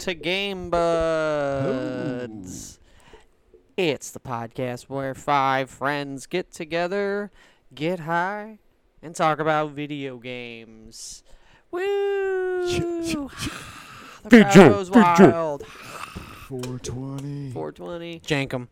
Hello and welcome to Game Buds. It's the podcast where five friends get together, get high, and talk about video games. Woo! the crowd goes wild. 420. 420. Jankum.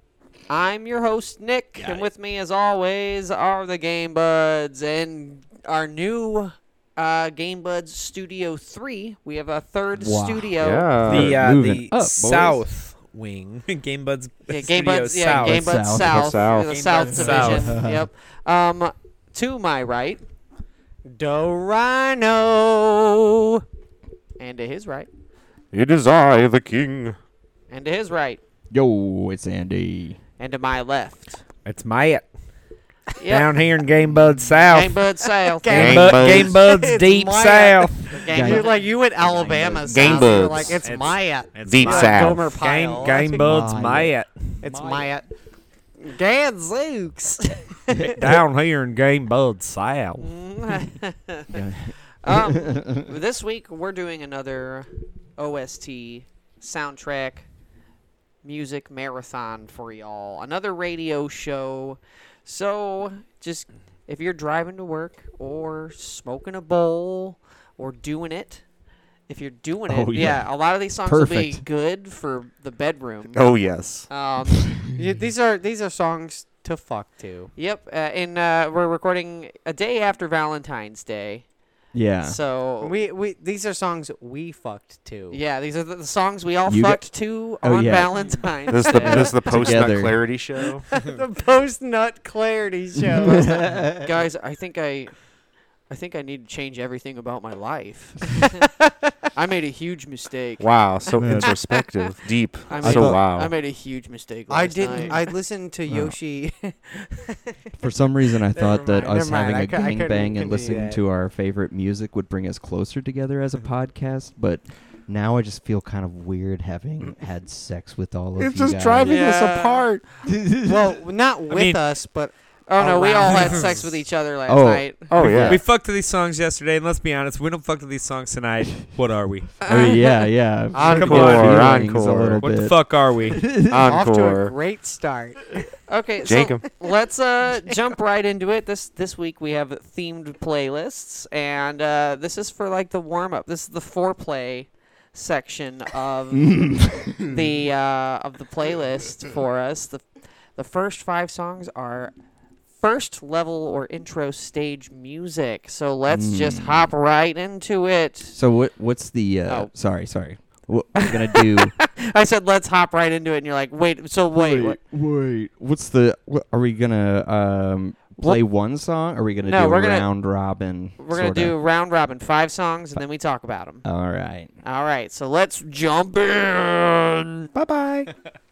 I'm your host, Nick, and with me, as always, are the Game Buds and our new uh, Game Buds Studio 3. We have a third Wow. studio. Yeah. the uh, the up, boys. south wing, Game Buds Yeah, Game Studio Buds, yeah, South. Game Buds South. South, South. the Game South Buds Division. South. yep. Um, to my right, Dorino, and to his right, It is I, the king. and to his right, Yo, it's Andy. and to my left. It's Matt Yep. down here in Game Buds South. Game Buds South. Game Game, Bu- Buds. Game Buds Deep Maya. South. Game, Game- like you went Alabama Buds. South. Game you were Buds. Like it's, It's- Maya. It's Deep Maya. South. Gomer Game Pyle. Game Buds Maya. Matt It's Maya. Maya. Gadzooks. down here in Game Buds South. um, this week we're doing another OST soundtrack music marathon for y'all. Another radio show. So just if you're driving to work or smoking a bowl or doing it, if you're doing it, Oh, yeah. yeah. a lot of these songs will be good for the bedroom. Oh yes. Um, y- these are these are songs to fuck to. Yep, uh, and uh, we're recording a day after Valentine's Day. Yeah. So We we these are songs we fucked to. yeah, these are the, the songs we all You got- fucked to Oh, on yeah. Valentine's This is the Day. this is the post nut Together. clarity show. the post nut clarity show. Guys, I think I, I think I need to change everything about my life. I made a huge mistake. Wow, so Yeah. introspective, deep. I so made, wow. I made a huge mistake. I didn't. night. I listened to. Yoshi. For some reason, I thought that mind, us never mind. having I a cou- I couldn't gangbang and listening to our favorite music would bring us closer together as a mm-hmm. podcast, but now I just feel kind of weird having had sex with all of It's you It's just guys. driving us apart. well, not with mean- us, but oh no, we all had sex with each other last Oh. night. Oh yeah. We fucked to these songs yesterday, and let's be honest, we don't fuck to these songs tonight. What are we? I mean, yeah, yeah. Encore, Feelings encore. A little What the bit. fuck are we? off to a Encore. great start. Okay, so let's uh jump right into it. This this week we have themed playlists, and uh, this is for like the warm up. This is the foreplay section of the uh, of the playlist for us. The the first five songs are first level or intro stage music. So let's just Mm. hop right into it. So what? What's the? Uh, Oh. Sorry, sorry. What we're gonna do? I said let's hop right into it, and you're like, wait. So wait, what? wait. What's the? What, are we gonna um play one song? Or are we gonna No, do we're a gonna- round robin? we're gonna sorta? do round robin, five songs, and then we talk about them. All right. All right, so let's jump in. Bye bye.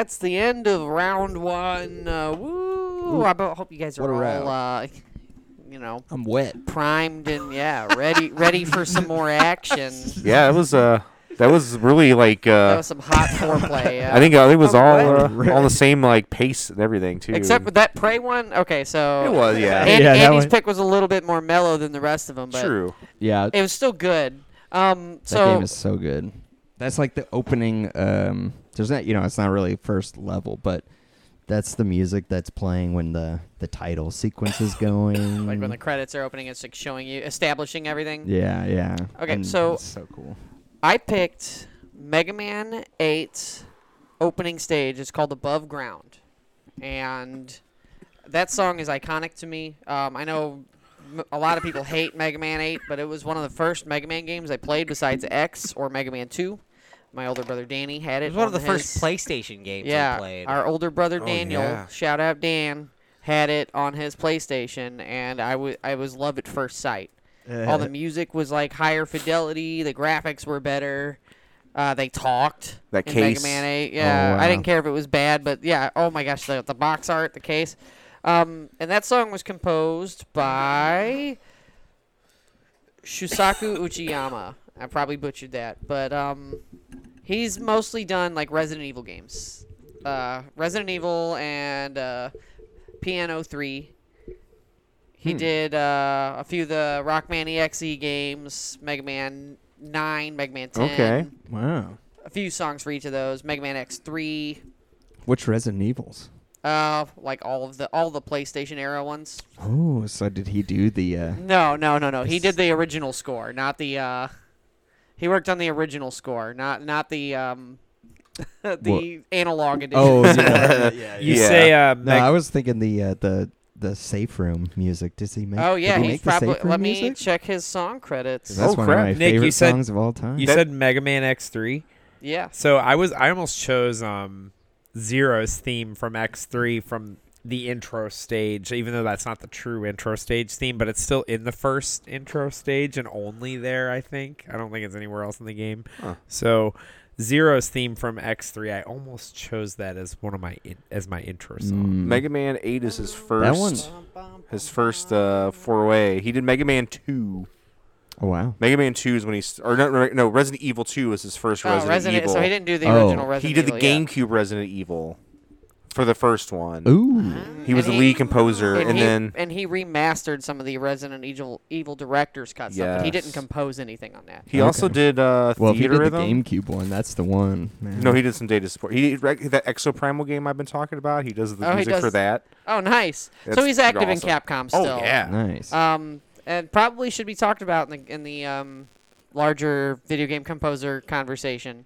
that's the end of round one. Uh, woo! I bo- hope you guys are What all, uh, you know, I'm wet. primed and yeah, ready, ready for some more action. Yeah, it was uh, that was really like That uh, was some hot foreplay. Yeah. I think uh, it was Oh, all what? uh, all the same like pace and everything too. Except for that prey one. Okay, so It was, yeah. An- Yeah, Andy's pick was a little bit more mellow than the rest of them, but True. Yeah, it was still good. Um, that so game is so good. That's like the opening. Um, there's not, you know, it's not really first level, but that's the music that's playing when the the title sequence is going. like when the credits are opening, it's like showing you, establishing everything. yeah, yeah. Okay, And so- so cool. I picked Mega Man 8 opening stage. It's called Above Ground. And that song is iconic to me. Um, I know a lot of people hate Mega Man 8, but it was one of the first Mega Man games I played besides X or Mega Man 2. My older brother Danny had it. It was one of on the first PlayStation games yeah, I played. our older brother Oh, Daniel, yeah. shout out Dan, had it on his PlayStation, and I wa- I was love at first sight. All the music was like higher fidelity. The graphics were better. Uh, they talked. That in Mega case. Man 8. Yeah, I wow. didn't care if it was bad, but yeah. Oh my gosh, the, the box art, the case. Um, and that song was composed by Shusaku Uchiyama. I probably butchered that, but um, he's mostly done like Resident Evil games. Uh, Resident Evil and uh, Piano 3. He Hmm. did uh, a few of the Rockman EXE games, Mega Man 9, Mega Man 10. Okay. Wow. A few songs for each of those. Mega Man X3, Which Resident Evils? uh, like all of the all the PlayStation era ones. Oh, so did he do the? Uh, No, no, no, no. He did the original score, not the. Uh, he worked on the original score, not not the um, the analog edition. oh, yeah, yeah, You Yeah. say uh, No, Meg- I was thinking the uh, the the safe room music. Does he make? Oh did yeah, he he's make the probably. safe room Let me music? check his song credits. That's Oh, one crap. of my Nick, you favorite said- songs of all time. you That- said Mega Man X3. Yeah. So I was I almost chose um Zero's theme from X3 from the intro stage, even though that's not the true intro stage theme, but it's still in the first intro stage and only there, I think. I don't think it's anywhere else in the game. Huh. So Zero's theme from X3, I almost chose that as one of my in, as my intro song. Mm. Mega Man Eight is his first. That one- His first uh, foray. He did Mega Man Two. Oh wow. Mega Man Two is when he's or no, no, no Resident Evil Two was his first Oh, Resident, Resident. Evil. So he didn't do the Oh. original Resident he did the Evil, yeah. GameCube Resident Evil for the first one. Ooh. He was And the lead composer, and, and, he, then and he remastered some of the Resident Evil Evil director's cut stuff, but he didn't Yes. compose anything on that. he also Okay. did uh, Well, if he Theater did the Rhythm. GameCube one, that's the one. Man. No, he did some data support. He rec- that Exoprimal game I've been talking about. He does the Oh, he music for does- that. Oh, nice. That's so he's pretty active awesome. in Capcom still. Oh yeah. Nice. Um, and probably should be talked about in the in the um, larger video game composer conversation.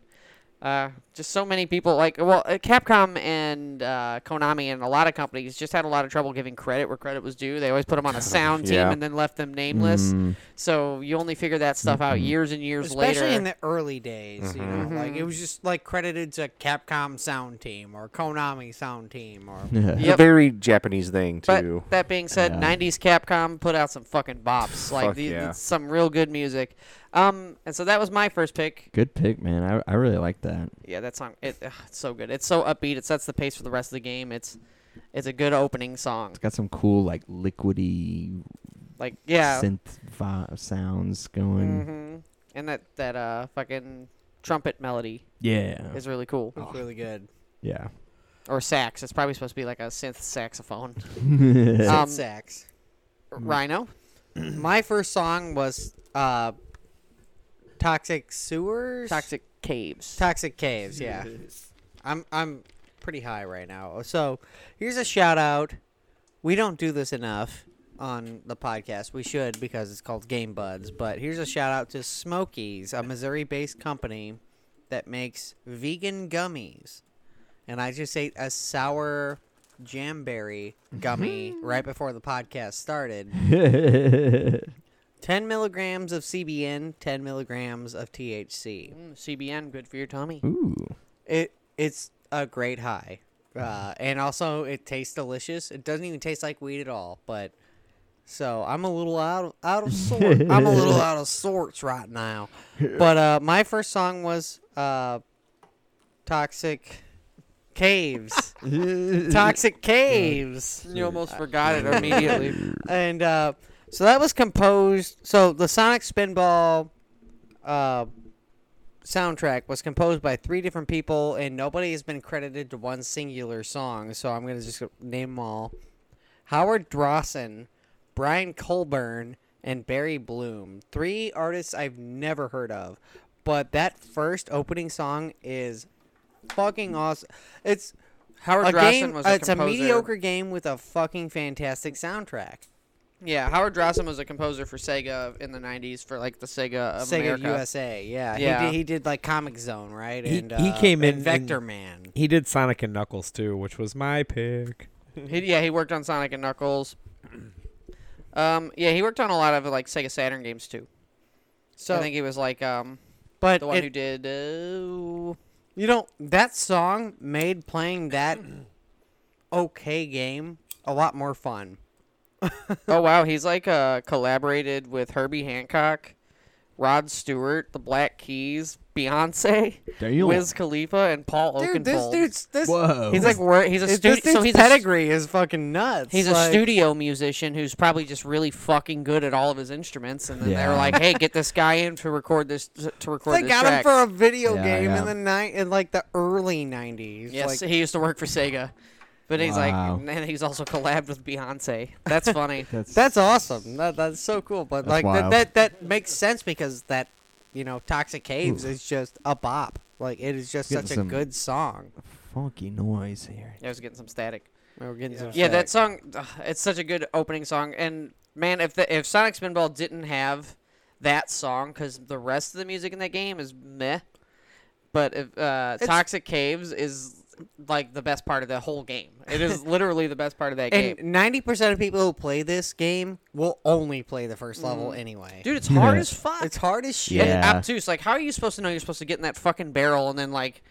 Uh, just so many people like well, uh, Capcom and uh, Konami and a lot of companies just had a lot of trouble giving credit where credit was due. They always put them on a sound team Yeah. and then left them nameless. Mm. So you only figure that stuff out Mhm. years and years Especially later. Especially in the early days, you know, Mhm. like it was just like credited to Capcom sound team or Konami sound team or Yeah. It's Yep. a very Japanese thing too. But too. that being said, Yeah. '90s Capcom put out some fucking bops, like Fuck the, yeah. some real good music. Um, and so that was my first pick. Good pick, man. I I really like that. Yeah, that song, it, ugh, it's so good. It's so upbeat. It sets the pace for the rest of the game. It's it's a good opening song. It's got some cool like liquidy Like yeah, synth vi- sounds going. hmm and that that uh fucking trumpet melody Yeah. is really cool. it was really good. Yeah. Or sax. It's probably supposed to be like a synth saxophone. Synth Um, sax. Rhino. My first song was uh, Toxic Sewers? Toxic Caves. Toxic Caves, yeah. I'm I'm pretty high right now. So here's a shout out. We don't do this enough on the podcast. We should because it's called Game Buds. But here's a shout out to Smokies, a Missouri based company that makes vegan gummies. And I just ate a sour jamberry gummy right before the podcast started. 10 milligrams of CBN, 10 milligrams of THC. Mm, CBN, good for your tummy. Ooh. It it's a great high, uh, and also it tastes delicious. It doesn't even taste like weed at all. But so I'm a little out of out of sort. I'm a little out of sorts right now. But uh, my first song was uh, "Toxic Caves. Toxic Caves. You almost forgot it immediately. and uh, so that was composed. So the Sonic Spinball uh, soundtrack was composed by three different people, and nobody has been credited to one singular song. So I'm gonna just name them all: Howard Drossin, Brian Coburn, and Barry Blum. Three artists I've never heard of, but that first opening song is fucking awesome. It's Howard a Drossin game. was a it's a mediocre game with a fucking fantastic soundtrack. Yeah, Howard Drossin was a composer for Sega in the '90s for like the Sega of Sega America. USA, yeah. Yeah. He, did, he did like Comix Zone, right? He- and he uh, came in Vector and- Man. He did Sonic and Knuckles too, which was my pick. He, yeah, he worked on Sonic and Knuckles. Um, yeah, he worked on a lot of like Sega Saturn games too. So, I think he was like um but the one it- who did. Uh, you know that song made playing that okay game a lot more fun. Oh wow, he's like uh collaborated with Herbie Hancock, Rod Stewart, the Black Keys, Beyonce, Damn. Wiz Khalifa, and Paul Dude, this dude's this. Whoa. he's like wor- he's a this studio. dude's So he's a, pedigree is fucking nuts. he's a like- studio musician who's probably just really fucking good at all of his instruments, and then they were Yeah. like, "Hey, get this guy in to record this to record They this got track." him for a video Yeah, game yeah. in the night in like the early '90s. Yes, like, he used to work for Sega, but he's Wow. like, and he's also collabed with Beyonce. That's funny. That's That's awesome. That, that's so cool. But That's like that, wild. that that makes sense because that you know Toxic Caves is just a bop. Like it is just Getting such a some- good song. funky noise here. I was getting some static. We're getting some Yeah, that static. song. ugh, it's such a good opening song, and man, if the, if Sonic Spinball didn't have that song, because the rest of the music in that game is meh, but if uh, Toxic Caves is like the best part of the whole game. It is literally the best part of that game. And ninety percent of people who play this game will only play the first level Mm. anyway. Dude, it's hard as fuck. it's hard as shit. Yeah. and obtuse. Like, how are you supposed to know you're supposed to get in that fucking barrel and then like,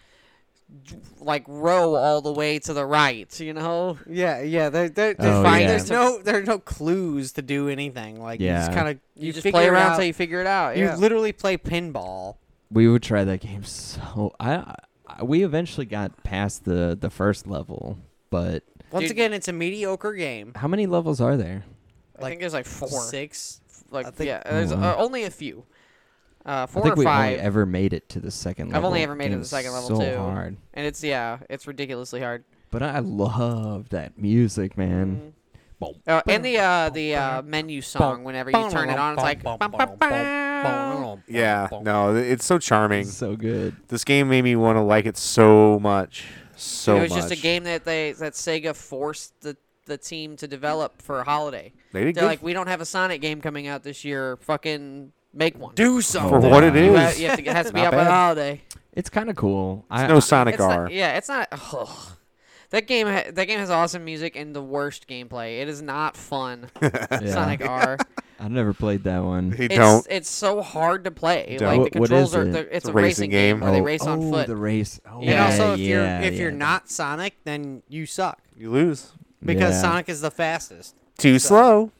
d- like row all the way to the right? You know? Yeah, yeah. There, there, Oh, there's, yeah. there's no, there's no clues to do anything. Like you just Yeah. kind of, You, just figure play it around out. until you figure it out. You Yeah. literally play pinball. We would try that game so. I, I we eventually got past the the first level, but Once Dude. again, it's a mediocre game. how many levels are there? I think there's like four. Six. Like I think- yeah, there's Oh, uh, wow. only a few. Uh, four I think or we five, only ever made it to the second level. I've level. only ever made it to the Game's second level, so too. hard. and it's yeah, it's ridiculously hard. But I love that music, man. Mhm. Uh, and the uh, the uh, menu song, whenever you turn it on, it's like. Yeah, no, it's so charming. So good. This game made me want to like it so much, so it was much. just a game that they that Sega forced the the team to develop for a holiday. They did They're good like, we don't have a Sonic game coming out this year. Fucking make one. Do oh, something. for what it You, is. have, you have to, it has to be Not out by the bad. holiday. It's kind of cool. I, no Sonic It's R. not, yeah, it's not. ugh. That game, ha- that game has awesome music and the worst gameplay. It is not fun. yeah. Sonic R. I never played that one. They It's don't. it's so hard to play. Don't. Like What- the what controls is are. it? they're- It's, It's a racing game where they oh, race on oh, foot. the race. Oh, And Yeah, also, if you're if yeah. you're not Sonic, then you suck You lose. because Yeah. Sonic is the fastest. Too So- slow.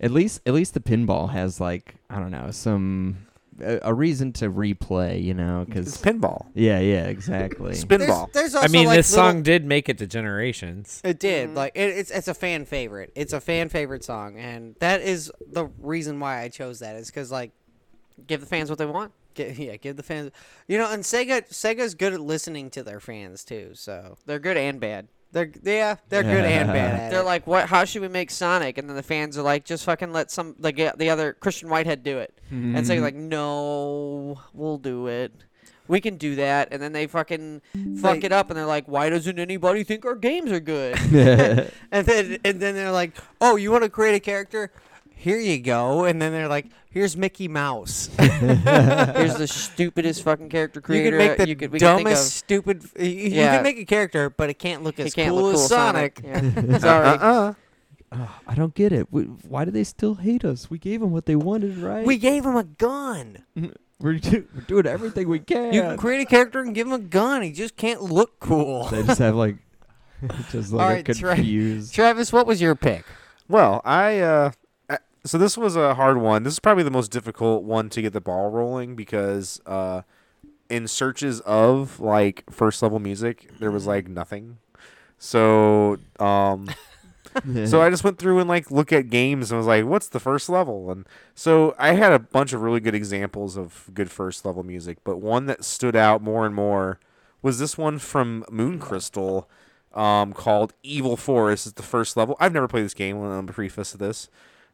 At least, at least the pinball has like I don't know some a, a reason to replay. You know, It's because pinball. yeah, yeah, exactly. Spinball. There's, there's also I mean, like this little- song did make it to Generations. It did. Mhm. Like it, it's it's a fan favorite. It's a fan favorite song, and that is the reason why I chose that. Is because like, Give the fans what they want. get, yeah, give the fans. You know, and Sega Sega's good at listening to their fans too. So They're good and bad. They're yeah they're good and bad They're like, what? How should we make Sonic? And then the fans are like, just fucking let some like the the other Christian Whitehead do it. And Mm-hmm. Sega's like, no, we'll do it. We can do that. And then they fucking fuck Like- it up, and they're like, why doesn't anybody think our games are good? and then and then they're like, oh, you want to create a character? Here you go. And then they're like, here's Mickey Mouse. Here's the stupidest fucking character you creator can make the you could we can think dumbest of. stupid. You, you Yeah. can make a character, but it can't look He as can't cool look cool as Sonic. Yeah. Sorry. Uh-uh. Oh, I don't get it. We, why do they still hate us? We gave them what they wanted, right? We gave him a gun. we're, do, we're doing everything we can. You can create a character and give him a gun. He just can't look cool. they just have like, just like All a right, Tra- confused. Travis, what was your pick? Well, I uh, uh, so this was a hard one. This is probably the most difficult one to get the ball rolling because uh, in searches of like first level music, there was like nothing. So um, so I just went through and like look at games and was like, what's the first level? And so I had a bunch of really good examples of good first level music, but one that stood out more and more was this one from Moon Crystal um, called Evil Forest. It's the first level. I've never played this game. I'm preface to this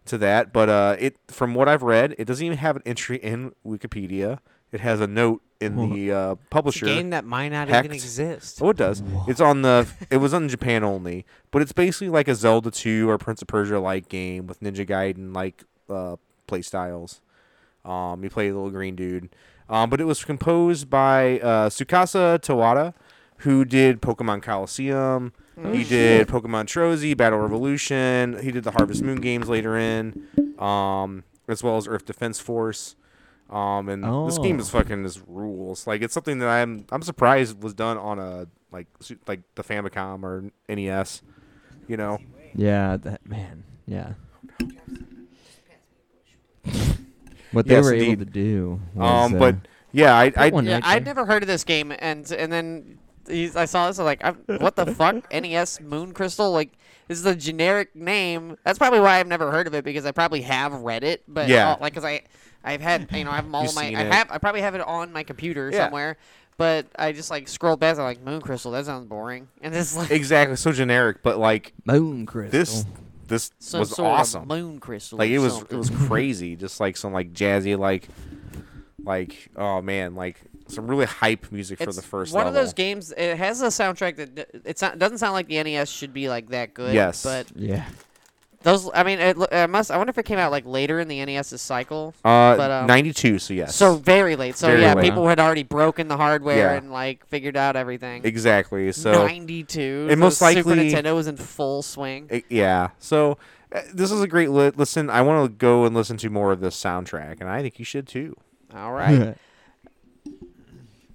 to that, but uh, it from what I've read, it doesn't even have an entry in Wikipedia. It has a note in the uh, It's a publisher. game that might not Hacked. even exist. Oh, it does. It's on the. It was on Japan only, but it's basically like a Zelda 2 or Prince of Persia like game with Ninja Gaiden like uh, play styles. Um, you play a little green dude. Um, but it was composed by uh, Tsukasa Tawada, who did Pokemon Colosseum. he did Pokemon Trozy, Battle Revolution. He did the Harvest Moon games later in, um, as well as Earth Defense Force. Um, and this game is Oh. fucking just rules. Like it's something that I'm I'm surprised was done on a like like the Famicom or NES. You know, Yeah, that man. Yeah. what they Yes, were able to do. Was, um, uh, but yeah, I I one Yeah, I'd never heard of this game, and and then he's, I saw this. I'm like, i what the fuck? NES Moon Crystal? Like, this is a generic name. That's probably why I've never heard of it because I probably have read it, but Yeah. uh, like, cause I, I've had, you know, I have all You've my, seen I it. have, I probably have it on my computer Yeah. somewhere, but I just like scroll past. I'm like, Moon Crystal. That sounds boring, and it's like exactly so generic, but like Moon Crystal. this this some was sort awesome. of moon crystal. like it was something. it was crazy just like some like jazzy like like oh man like some really hype music for It's the first one level. of those games. It has a soundtrack that d- it's not, doesn't sound like the NES should be like that good. Yes. but yeah. Those, I mean, it, it must. I wonder if it came out like later in the NES's cycle. uh but, um, 92 so yes So very late. So Very yeah, late. people had already broken the hardware Yeah. and like figured out everything. exactly so Ninety-two. And so most Super likely- Nintendo was in full swing. it- yeah so uh, this is a great li- listen i want to go and listen to more of this soundtrack and i think you should too All right,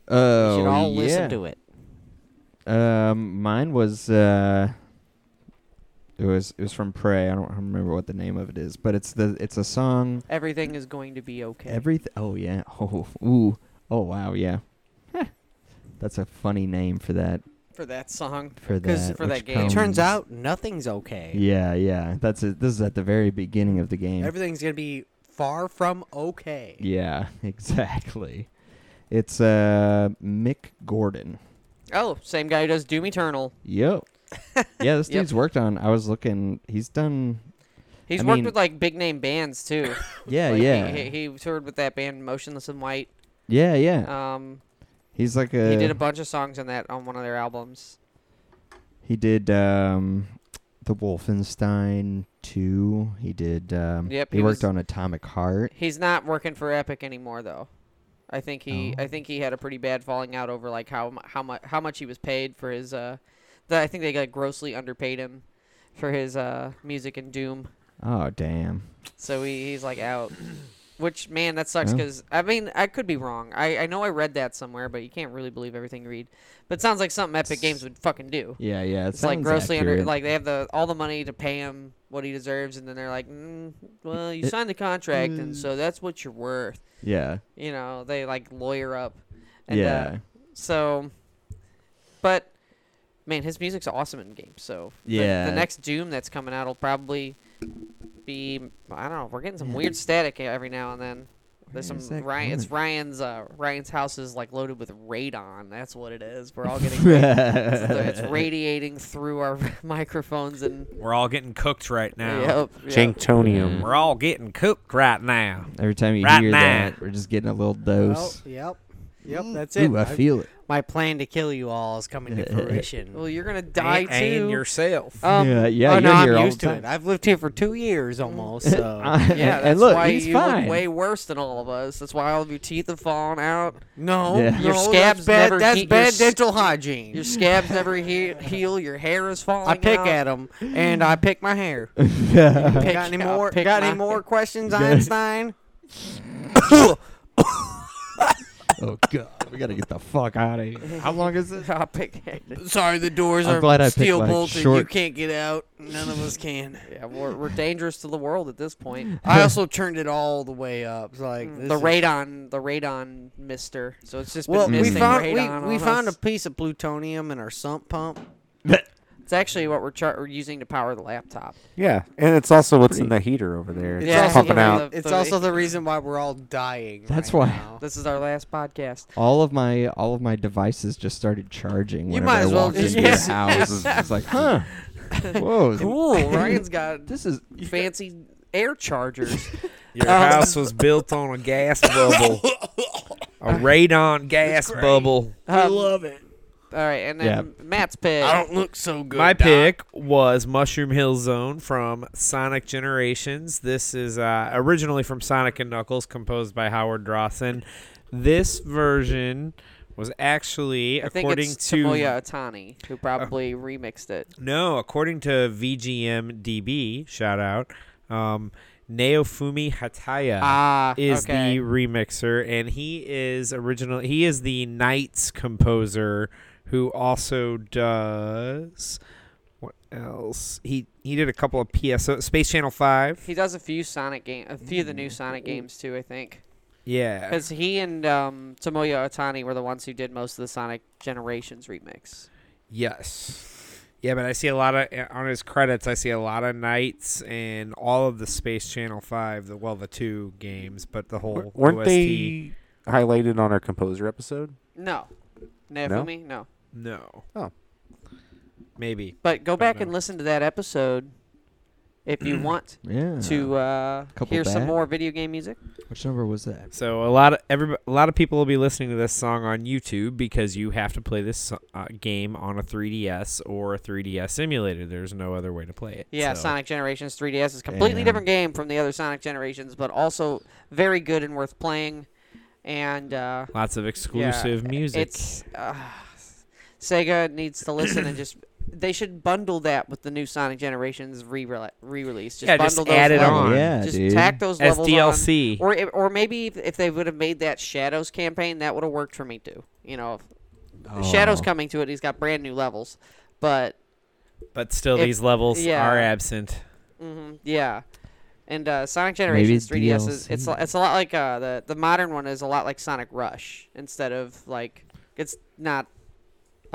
oh, we should all yeah. listen to it. Um, mine was uh, it was it was from Prey. I don't remember what the name of it is, but it's the it's a song. Everything is going to be okay. Everything. Oh yeah. Oh ooh. Oh wow. Yeah. That's a funny name for that. for that song. For that. for that game. It turns out nothing's okay. Yeah, yeah. That's it. This is at the very beginning of the game. Everything's gonna be far from okay. yeah, exactly. It's uh Mick Gordon. Oh, same guy who does Doom Eternal. Yep. yeah, this Yep. dude's worked on. I was looking. He's done. He's I worked mean- with like big name bands too. Yeah, Like, he- yeah, He, he, toured with that band Motionless in White. yeah, yeah. Um, He's like a. he did a bunch of songs on that on one of their albums. He did um, the Wolfenstein 2. He did. Um, Yep, He, he worked was- on Atomic Heart. He's not working for Epic anymore though. I think he Oh. I think he had a pretty bad falling out over like how how much how much he was paid for his uh the, I think they like grossly underpaid him for his uh music and Doom. Oh damn. So he, he's like out. Which man, that sucks Yeah. because I mean I could be wrong. I, I know I read that somewhere, but you can't really believe everything you read. But it sounds like something Epic Games would fucking do. Yeah, yeah. It It's like grossly under like they have the all the money to pay him what he deserves, and then they're like, mm, well, you signed the contract, and Mm. so that's what you're worth. Yeah, You know, they like lawyer up. And, uh, yeah. so, but man, his music's awesome in games. So the- Yeah. the, next Doom that's coming out will probably be I don't know. We're getting some weird static every now and then. There's Where is some that Ryan. It's? Ryan's. Uh, Ryan's house is like loaded with radon. That's what it is. We're all getting. it's, it's radiating through our microphones and. We're all getting cooked right now. Yep, yep. Janktonium. We're all getting cooked right now. Every time you Right hear now. that, we're just getting a little Well, dose. yep. Yep, that's it. Ooh, I I- feel it. My plan to kill you all is coming to fruition. Well, you're gonna die and, too. and yourself. Um, yeah, yeah. oh, you're no, here I'm all used to it. I've lived here for two years almost. So Yeah, that's and look, why he's you fine. look way worse than all of us. That's why all of your teeth have fallen out. no, Yeah. no, Your that's scabs bad. never That's heat- your bad s- dental hygiene. Your scabs never he- heal. Your hair is falling. I pick out. at them and I pick my hair. Pick- got any I'll more? pick Got any more questions, Einstein? oh God. we gotta get the fuck out of here. How long is it? Ah, pig-headed. Sorry, the doors I'm are glad I picked, steel like, bolted. You short- can't get out. None of us can. Yeah, we're, we're dangerous to the world at this point. I also turned it all the way up. It's like this the is- radon, the radon mister. So it's just been Well, we misting found radon we, we on found a piece of plutonium in our sump pump. It's actually what we're, char- we're using to power the laptop. Yeah, and it's also what's in the heater over there. It's Yeah, just pumping yeah, out. the- It's also the reason why we're all dying. That's right why- now. This is our last podcast. All of my all of my devices just started charging. You whenever might I well walked just into use- the house. It's just like, huh? Whoa, Cool. Ryan's got this is fancy air chargers. Your Um, house was built on a gas bubble, a radon gas bubble. Um, love it. All right, and then Matt's pick. I don't look so good. My Doc. pick was Mushroom Hill Zone from Sonic Generations. This is uh, originally from Sonic and Knuckles, composed by Howard Drossin. This version was actually, I think according it's to Tomoya Ohtani who probably remixed it. no, according to VGM DB, shout out, um, Naofumi Hataya Ah, is okay. the remixer, and he is original. He is the NiGHTS composer who also does what else? He he did a couple of PSO uh, Space Channel Five. He does a few Sonic game, a few of the new mm. Sonic games too. I think Yeah, because he and um, Tomoya Ohtani were the ones who did most of the Sonic Generations remix. yes. Yeah, but I see a lot of eh, on his credits. I see a lot of NiGHTS and all of the Space Channel Five. The well, the two games, but the whole Weren't OST. they highlighted on our composer episode? No, Naofumi, no. No. Oh. Maybe. But go back and listen to that episode if you want yeah. to uh, Couple hear some back. more video game music. Which number was that? So a lot of every a lot of people will be listening to this song on YouTube because you have to play this so- uh, game on a 3DS or a 3DS emulator. There's no other way to play it. Yeah, So- Sonic Generations 3DS is a completely Yeah. different game from the other Sonic Generations, but also very good and worth playing. And uh, Lots of exclusive yeah, music. It's uh, Sega needs to listen and just they should bundle that with the new Sonic Generations re re-release. Just Yeah, just bundle those add it levels. on. yeah, Just dude. tack those as levels on. DLC. Or or maybe if, if they would have made that Shadows campaign, that would have worked for me too. You know, if Shadows Oh. coming to it, he's got brand new levels, but but still, if- these levels yeah. are absent. Mm-hmm, yeah. And uh, Sonic Generations 3DS is it's it's a lot like uh, the the modern one is a lot like Sonic Rush instead of like it's not a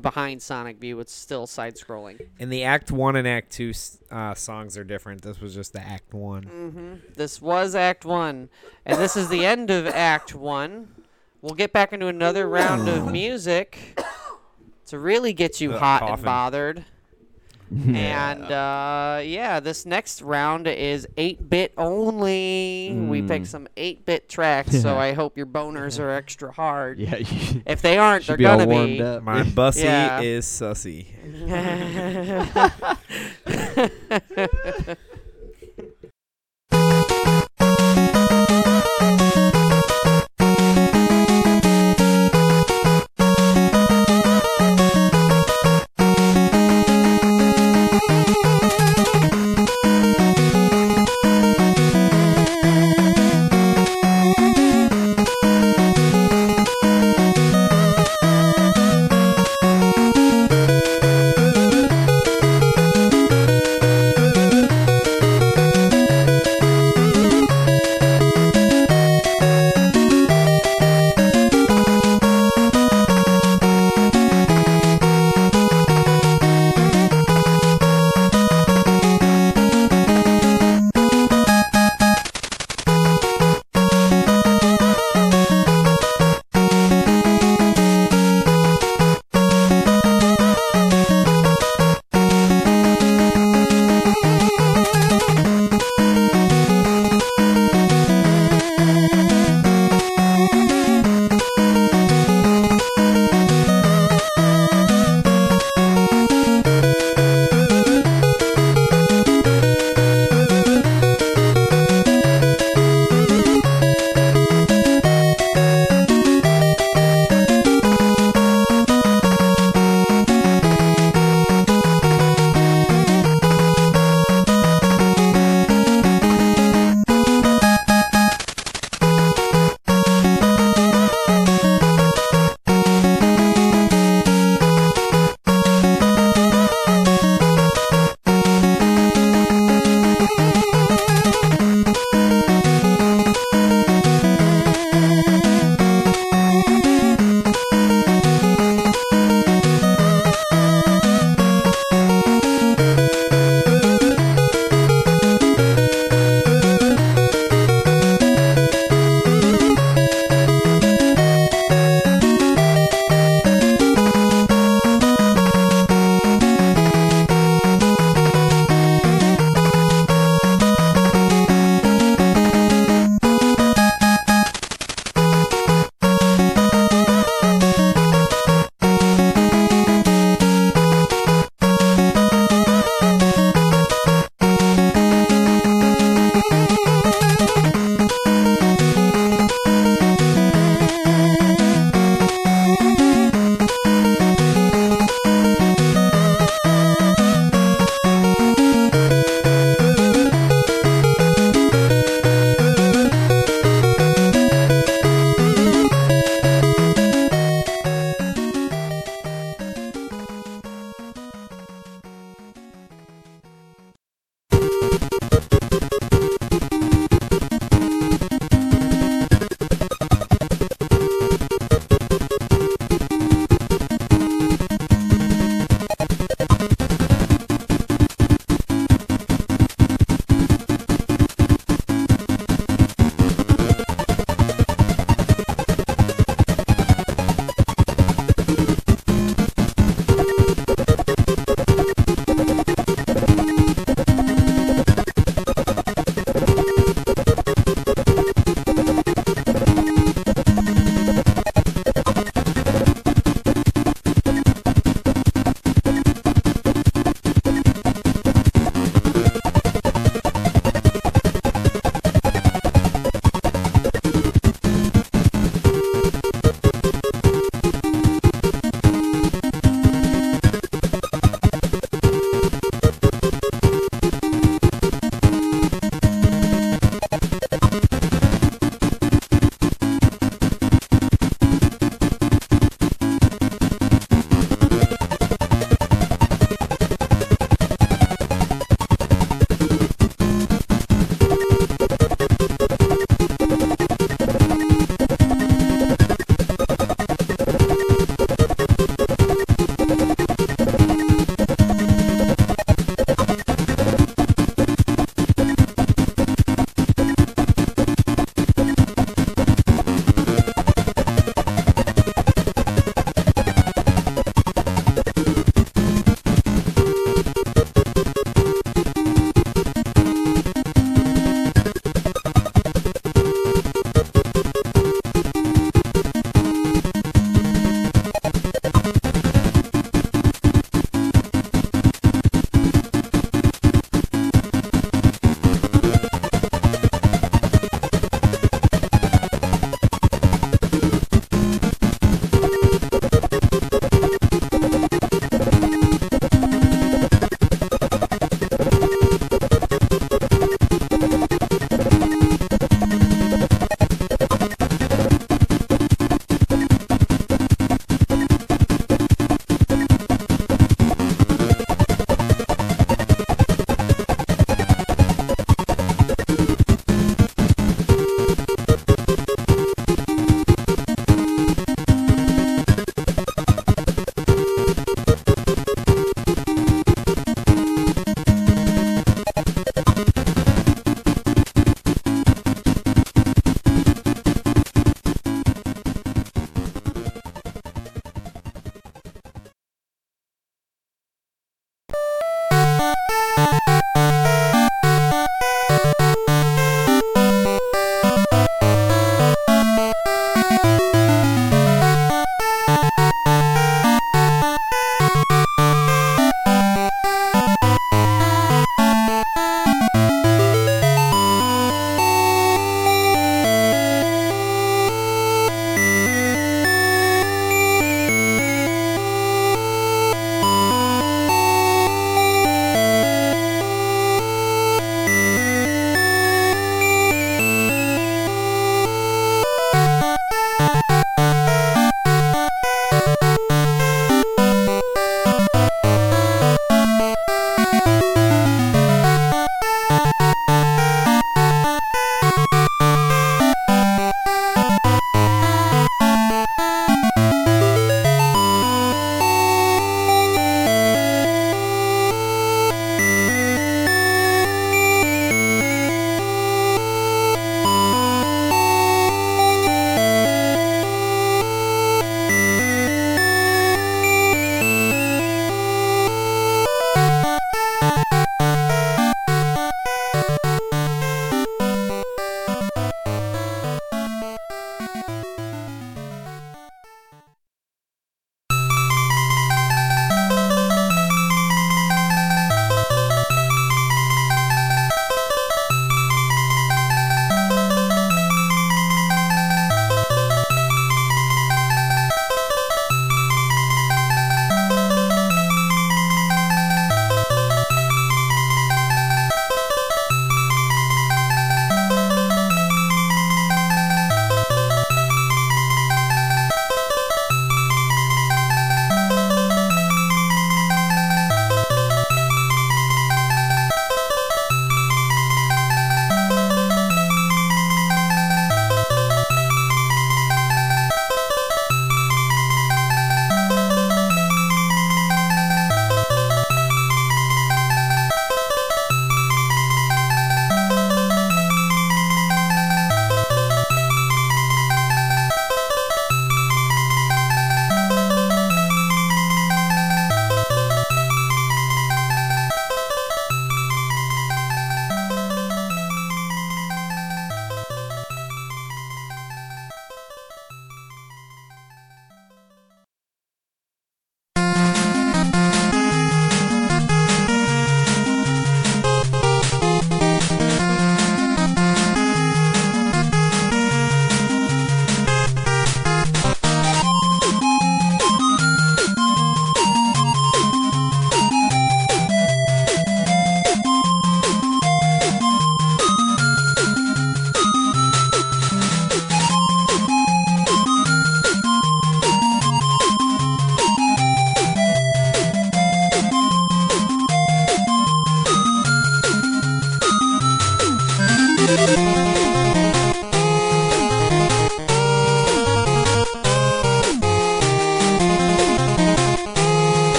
behind Sonic view. It's still side scrolling. And the Act One and Act Two uh, songs are different. This was just the Act One. hmm This was Act One, and this is the end of Act One. We'll get back into another round of music to really get you hot and coughing. bothered. And uh, yeah, this next round is 8 bit only. We picked Mm. some 8 bit tracks, so I hope your boners are extra hard. Yeah, If they aren't, they're be gonna warmed be. up. My bussy Yeah. is sussy.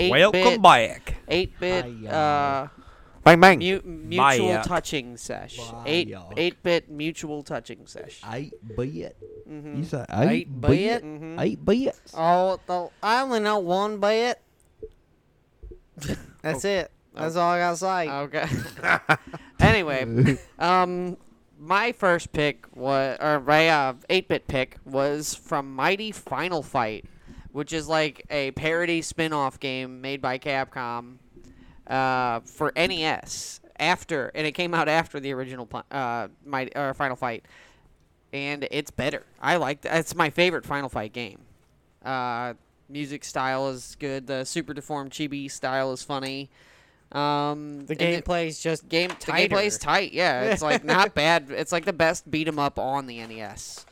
eight Welcome bit, back. eight bit uh, Bang bang. mu- mutual Bye. touching sesh. Eight Hiya. eight bit mutual touching sesh. Eight bit. Mm-hmm. You said eight bit, bet. bet? Mhm. I bet. Oh, the, I only know one bit. That's it. That's all I gotta say. Okay. anyway, um, my first pick was, or my uh, 8-bit pick was from Mighty Final Fight, which is like a parody spin-off game made by Capcom uh, for NES. After and it came out after the original uh, Mighty or Final Fight, and it's better. I like that. It's my favorite Final Fight game. Uh, music style is good. The super deformed chibi style is funny. Um, the gameplay is just game the tighter. gameplay's tight. Yeah, it's like not bad. It's like the best beat 'em up on the NES.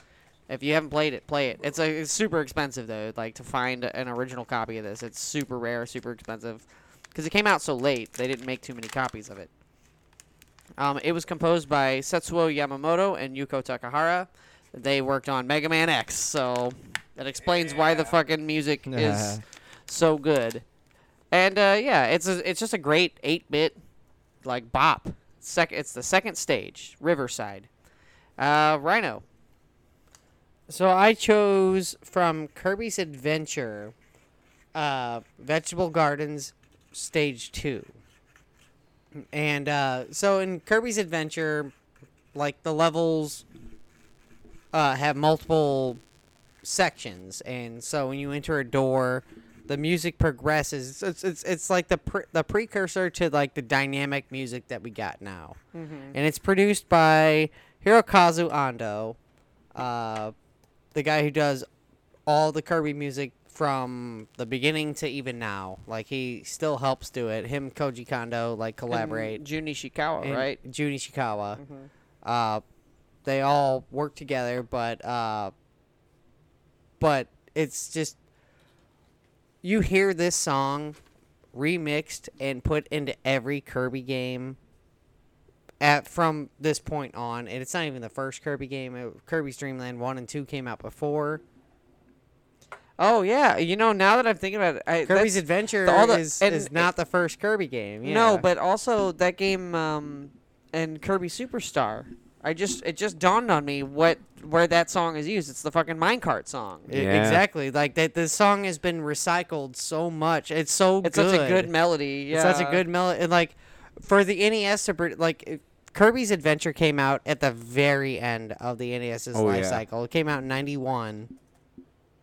If you haven't played it, play it. It's, a, it's super expensive though. Like to find an original copy of this, it's super rare, super expensive, because it came out so late. They didn't make too many copies of it. Um, it was composed by Setsuo Yamamoto and Yuko Takahara. They worked on Mega Man X, so that explains why the fucking music is so good. And uh, yeah, it's a, it's just a great eight bit like bop. Sec- it's the second stage, Riverside. Uh, Rhino. So I chose from Kirby's Adventure, uh, Vegetable Gardens, Stage Two. And uh, so in Kirby's Adventure, like the levels uh, have multiple sections, and so when you enter a door, the music progresses. It's it's, it's like the pre- the precursor to like the dynamic music that we got now and it's produced by Hirokazu Ando, uh, the guy who does all the Kirby music from the beginning to even now. Like he still helps do it. Him, Koji Kondo, like collaborate. And Jun Ishikawa, and right? Jun Ishikawa. Uh, they all work together, but uh, but it's just you hear this song remixed and put into every Kirby game at from this point on, and it's not even the first Kirby game. It, Kirby's Dream Land one and two came out before. Oh yeah, you know now that I'm thinking about it, I, Kirby's Adventure all the- is, and is not the first Kirby game. Yeah. no, but also that game um, and Kirby Superstar. I just it just dawned on me what where that song is used. It's the fucking minecart song. Yeah. exactly like that. The song has been recycled so much. It's so It's good. such a good melody. Yeah, It's such a good melody. Like for the NES to like Kirby's Adventure came out at the very end of the NES's Oh, life yeah. cycle. It came out in 91.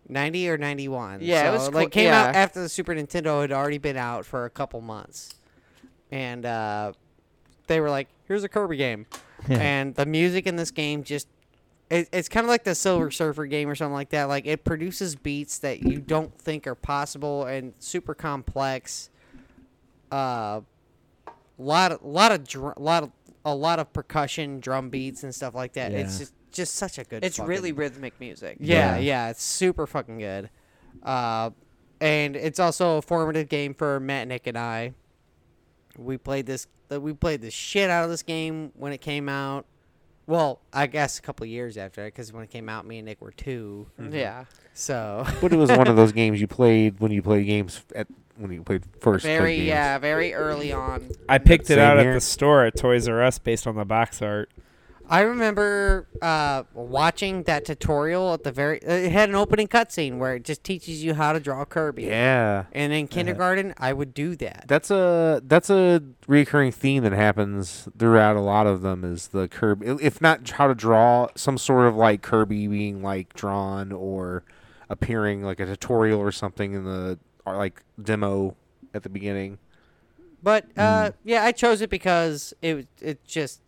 90 or 91. Yeah, it was like clo- came out after the Super Nintendo had already been out for a couple months. And uh they were like, "Here's a Kirby game." and the music in this game just it, it's kind of like the Silver Surfer game or something like that. Like it produces beats that you don't think are possible and super complex. Uh, lot of lot of dr- lot of a lot of percussion, drum beats and stuff like that. It's just just such a good. It's fucking- really rhythmic music. yeah, Yeah. yeah, it's super fucking good. Uh, and it's also a formative game for Matt, Nick, and I. We played this. that We played the shit out of this game when it came out. Well, I guess a couple years after it, because when it came out, me and Nick were 2 Yeah, So But it was one of those games you played when you played games at when you played first. very games. yeah, very early on. I picked it Same out here. at the store at Toys R Us based on the box art. I remember uh, watching that tutorial at the very. It had an opening cutscene where it just teaches you how to draw Kirby. Yeah. And in kindergarten, I would do that. That's a that's a recurring theme that happens throughout a lot of them is the Kirby if not how to draw some sort of like Kirby being like drawn or appearing like a tutorial or something in the or like demo at the beginning. But uh, yeah, I chose it because it it just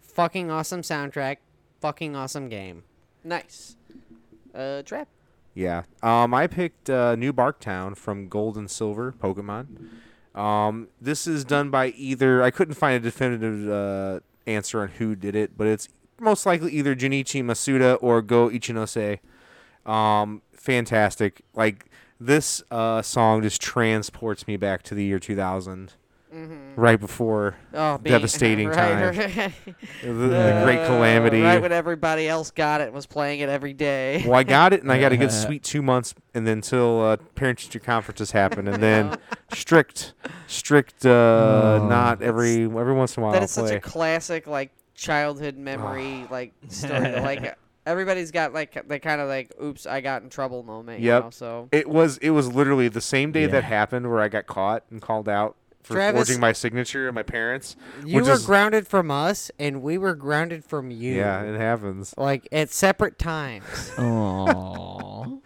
fucking awesome soundtrack, fucking awesome game. Nice. Uh, trap. Yeah. Um, I picked uh, New Barktown from Gold and Silver Pokemon. Um, this is done by either. I couldn't find a definitive uh, answer on who did it, but it's most likely either Junichi Masuda or Go Ichinose. Um, fantastic. Like this uh, song just transports me back to the year 2000. right before Oh, being, Devastating right, time. right. the, the great Uh, calamity. Right when everybody else got it, and was playing it every day. well, I got it, and I got a good sweet two months, and then until uh, parent teacher conferences happened, and then strict, strict, uh, Oh, not every every once in a while. that I'll is such a classic like childhood memory like story. like everybody's got like the kind of like oops I got in trouble moment. Yep. You know, so It was it was literally the same day Yeah. that happened where I got caught and called out for Travis- forging my signature and my parents. You were is- grounded from us, and we were grounded from you. Yeah, it happens. Like at separate times. Aww.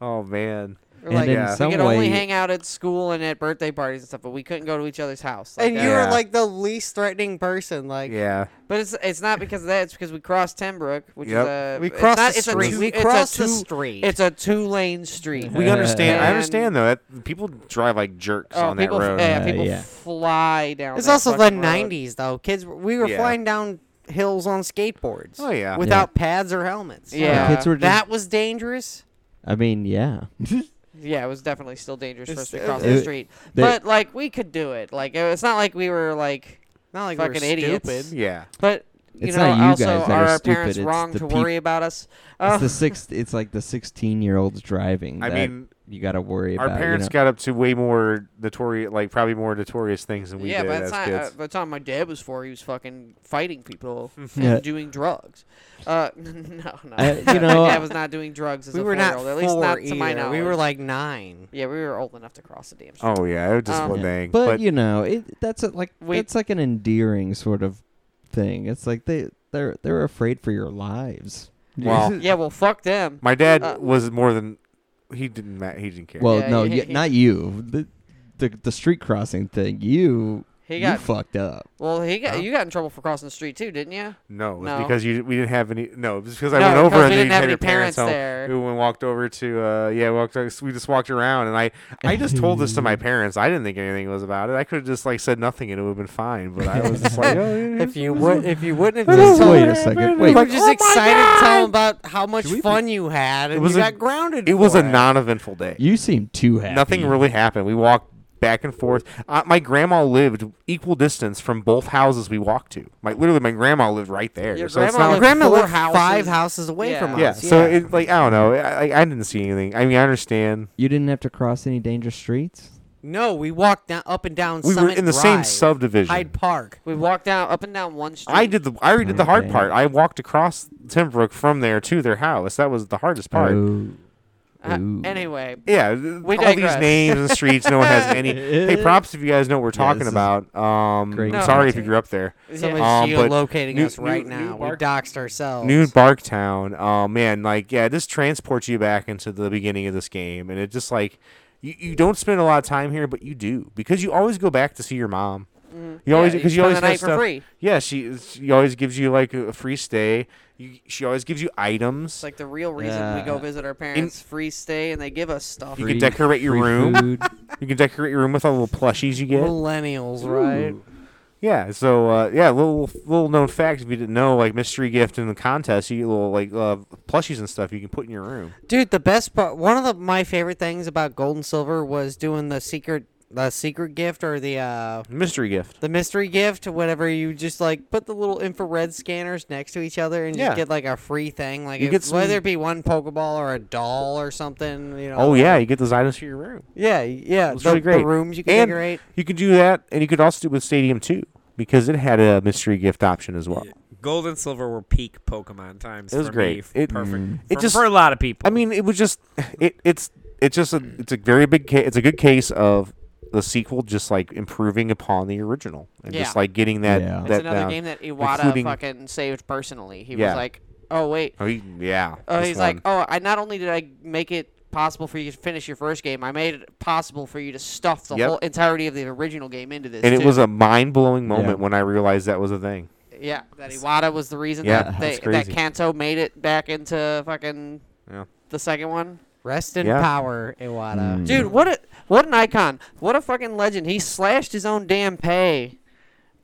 Oh man. We're And like in Yeah. we some could only way- hang out at school and at birthday parties and stuff, but we couldn't go to each other's house. Like and that. you Yeah. were like the least threatening person. Like Yeah. But it's it's not because of that. It's because we crossed Tenbrook, which Yep. is a we it's crossed not- the it's a street. two- we it's a crossed the two- street. It's a two lane street. We understand. I And- understand though that people drive like jerks Oh, on that people, road. yeah, Uh, people yeah. fly down. It's that also the fucking road. '90s though. Kids, we were Yeah. flying down hills on skateboards. Oh yeah. Without pads or helmets. Yeah. Kids were just, That was dangerous. I mean, yeah. Yeah, it was definitely still dangerous for us to It's- cross uh, it- the street. they- but like we could do it. Like it- it's not like we were like Not like fucking we were idiots. stupid. Yeah. But you It's know, not you also guys that are are our stupid, parents it's wrong the to peop- worry about us? It's Oh, the six. It's like the sixteen-year-olds driving. I that mean, you got to worry our about. parents you know? got up to way more notorious, like probably more notorious things than we yeah, did but as that's not. kids. Uh, by the time my dad was four, he was fucking fighting people Yeah. and doing drugs. Uh, no, no. Uh, you know, my dad was not doing drugs as We a were not four-year-old. At least not to my knowledge. We were like nine. yeah, we were old enough to cross the damn street. oh yeah, it was just Um, one Yeah. thing. But, you know, it that's a, like We- it's like an endearing sort of thing. It's like they they're they're afraid for your lives. Well, Yeah, well, fuck them. my dad uh, was more than he didn't. ma- He didn't care. well, Yeah, no, he- y- he- not you. The, the the street crossing thing. You He you got fucked up. well. He got Huh? you got in trouble for crossing the street too, didn't you? no, it was no. because you we didn't have any. No, it was because I no, went over because and we then didn't have any your parents, home. there. Who and walked over to uh yeah walked we just walked around and I I just told this to my parents I didn't think anything was about it I could have just like said nothing and it would have been fine but I was just like oh, If you would, if you wouldn't have just know told Wait a second. happened. Wait. You were just oh excited to tell them about how much Should we fun you had, and It was you a- got grounded. it was a non-eventful day You seemed too happy. nothing really happened we walked back and forth uh, my grandma lived equal distance from both houses we walked to my literally my grandma lived right there Your so it's not lived grandma four lived five houses- houses away Yeah. from yeah us. so it like I don't know I, I I didn't see anything I mean I understand You didn't have to cross any dangerous streets. no, we walked down, up and down. we were in the same subdivision Hyde Park. We walked down up and down one street. I did the I already did the hard part. I walked across Timbrook from there to their house. That was the hardest part. Oh. Uh, anyway, Yeah, th- We all digress. these names and streets, no one has any. Hey, props if you guys know what we're talking this about. Um, great I'm sorry if you grew up there. Somebody's yeah. Um, but geolocating New- us right New- now. New we Bark- doxed ourselves. New Barktown. Oh man, like yeah, this transports you back into the beginning of this game, and it just like you, you don't spend a lot of time here, but you do because you always go back to see your mom. You always yeah, because you, always the have for stuff. free. Yeah, she she always gives you like a free stay. You, she always gives you items. It's like the real reason we go visit our parents. free stay, and they give us stuff. You can decorate your room. You can decorate your room with all the little plushies you get. millennials, right? Yeah, so uh, yeah, little little known fact if you didn't know, like mystery gift in the contest, you get little like uh, plushies and stuff you can put in your room. Dude, the best part, one of the my favorite things about Gold and Silver was doing the secret, the secret gift or the uh, Mystery gift. the mystery gift. Whatever you just like put the little infrared scanners next to each other and Yeah. just get like a free thing, like You if- get some- whether it be one Pokeball or a doll or something. You know. Oh yeah, you get those items for your room. Yeah, yeah. It's the, really the great. rooms you can And- decorate. You could do that, and you could also do it with Stadium too, because it had a mystery gift option as well. Gold and silver were peak Pokemon times. It was for great. Me, f- It- perfect. Mm. It for, just- for a lot of people. I mean, it was just it it's it's just a it's a very big case. It's a good case of the sequel just like improving upon the original and just like getting that Yeah. It's another down. game that Iwata including- fucking saved personally. He Yeah. was like, "Oh wait, Oh, he, yeah. oh this he's like, oh I not only did I make it possible for you to finish your first game, I made it possible for you to stuff the Yep. whole entirety of the original game into this." and it was a mind blowing moment Yeah. when I realized that was a thing. yeah, that Iwata was the reason Yeah, that they, that crazy. Kanto made it back into fucking Yeah. the second one. Rest in Yeah. power, Iwata. Mm. Dude, what a what an icon! What a fucking legend! He slashed his own damn pay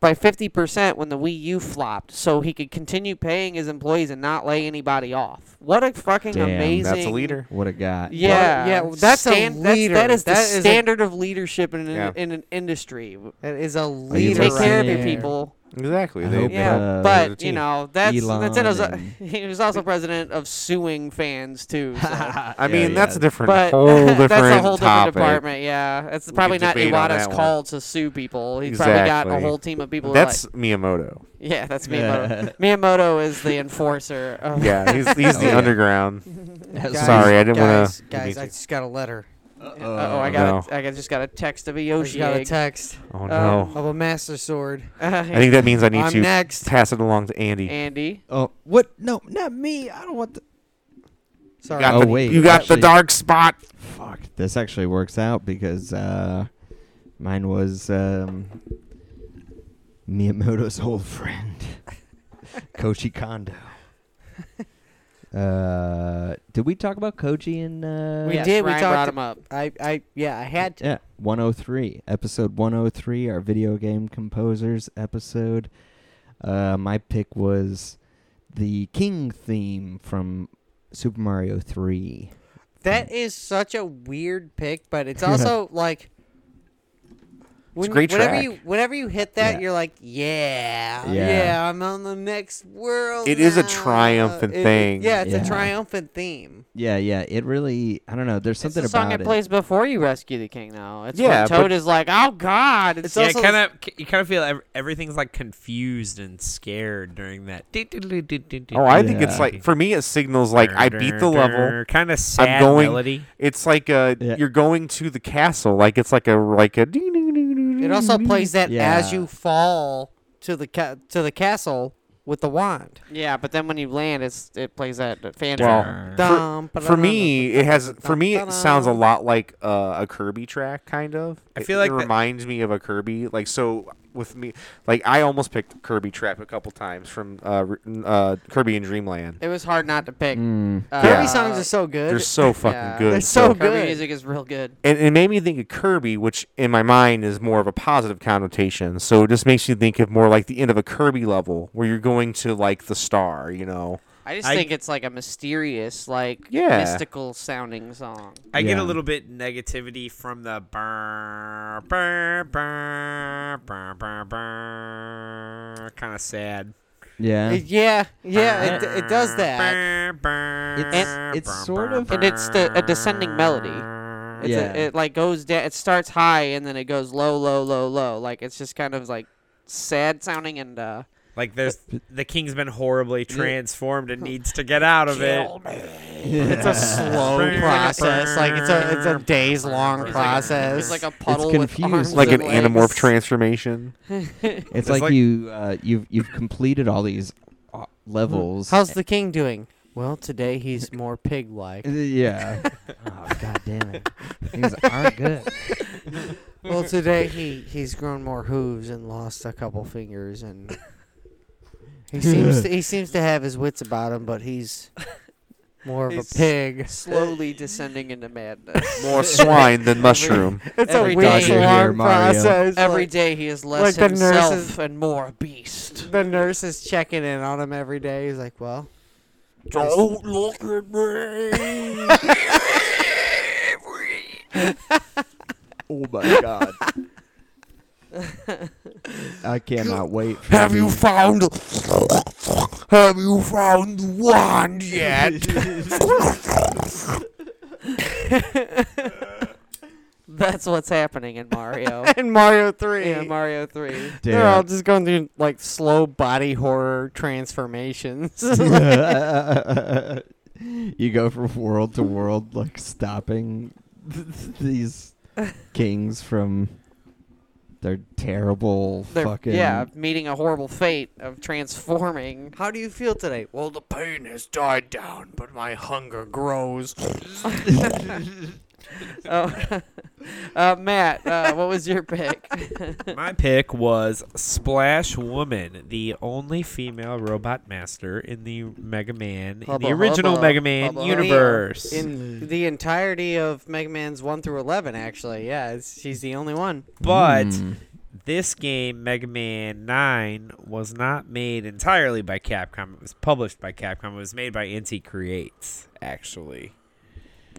by 50% when the Wii U flopped so he could continue paying his employees and not lay anybody off. What a fucking Damn, amazing That's a leader. What a guy. Yeah, yeah, that's a Stan- that's- leader. that is That the is a- standard of leadership in an, Yeah. in an industry. That is a you leader. Take right care of your people. Exactly. I They, hope, they- Yeah, uh, but the you team. know that's that's it. Was, Elon he was also president of suing fans too. So. I mean, that's a different, but whole different that's a whole topic. different department. Yeah, it's We probably not debate on Iwata's that one. call to sue people. He's probably got a Exactly. whole team of people. who are That's Miyamoto. like, yeah, that's Miyamoto. Miyamoto is the enforcer. Of Yeah, he's he's Oh, the yeah. underground. Guys, Sorry, I didn't wanna- guys, Guys, I just got a letter. Oh, I got a, I got- just got a text of a I Yoshi just got a egg. text Oh Um, no! of a master sword. I think that means I need I'm to next. pass it along to Andy. Andy. Oh, what? No, not me. I don't want the. Sorry. got Oh, the, wait, you got actually- the dark spot. Fuck. This actually works out because uh, mine was um, Miyamoto's old friend, Koji Kondo. Uh, did we talk about Koji and Uh, We Yes, did, we Ryan talked brought to- him up. I, I, yeah, I had to. Yeah, 103, episode 103, our video game composers episode. Uh, my pick was the King theme from Super Mario 3. That is such a weird pick, but it's also like. When, great whenever track. you whenever you hit that, Yeah. you're like, yeah, Yeah. yeah, I'm on the next world. It is a triumphant It- it- thing. yeah, it's Yeah. a triumphant theme. Yeah, yeah, it really, I don't know, there's It's something the song about that it. plays before you rescue the king. Now it's Yeah, when Toad is like, "Oh God!" It's, It's yeah, also kind of you kind of feel ev- everything's like confused and scared during that. Oh, I think it's like for me, it signals like I beat the level. Kind of sad going- melody. It's like uh Yeah. you're going to the castle. Like it's like a like a. It also plays that as you fall to the ca- to the castle with the wand. yeah, but then when you land, it's it plays that that Well, fanfare. Dum, For me, it has. For me, it sounds a lot like uh, a Kirby track, kind of. I It- feel like it that- reminds me of a Kirby. Like so, with me, like I almost picked Kirby track a couple times from uh, uh, Kirby and Dreamland. it was hard not to pick. Mm. Uh, Kirby songs are so good. They're so fucking yeah. good. They're so Kirby good. music is real good. and it made me think of Kirby, which in my mind is more of a positive connotation. So it just makes you think of more like the end of a Kirby level, where you're going to like the star, you know. I just I- think it's like a mysterious, like Yeah. mystical sounding song. I get a little bit negativity from the burr, burr, burr, burr, burr, burr, kind of sad. Yeah. Yeah, yeah, it, it does that. It's- it's sort of- And it's the- a descending melody. It's Yeah. a, it like goes down. It starts high and then it goes low, low, low, low. Like it's just kind of like sad sounding and uh. Like there's the king's been horribly transformed and needs to get out of it. It's a slow process. Like it's a it's a days long process. it's like a puddle with confused. arms Like an and legs. anamorph transformation. It's, It's like, like- you uh, you've you've completed all these uh, levels. How's the king doing? Well, today he's more pig like. Uh, yeah. oh god damn it. Things aren't good. Well, today he he's grown more hooves and lost a couple fingers, and he seems to, he seems to have his wits about him, but he's more of He's- a pig. slowly descending into madness. More swine than mushroom. It's Every a day week you're long Mario. process. Every like, day he is less like the himself nurses- and more beast. the nurse is checking in on him every day. He's like, "Well, Don't look at me. Oh my god. I cannot wait. For Have you the- found? Have you found the wand yet? That's what's happening in Mario. in Mario Three, in Mario Three. they're all just going through like slow body horror transformations." you go from world to world, like stopping these kings from their terrible They're, terrible fucking. yeah, meeting a horrible fate of transforming. How do you feel today? Well, the pain has died down, but my hunger grows. Oh, uh, Matt, uh, what was your pick? My pick was Splash Woman, the only female robot master in the Mega Man, in Hubba the original hubba, Mega Man hubba hubba. universe. In the entirety of Mega Man's 1 through 11, actually. Yeah, it's, she's the only one. but Mm. this game, Mega Man 9, was not made entirely by Capcom. It was published by Capcom. It was made by Inti Creates, actually.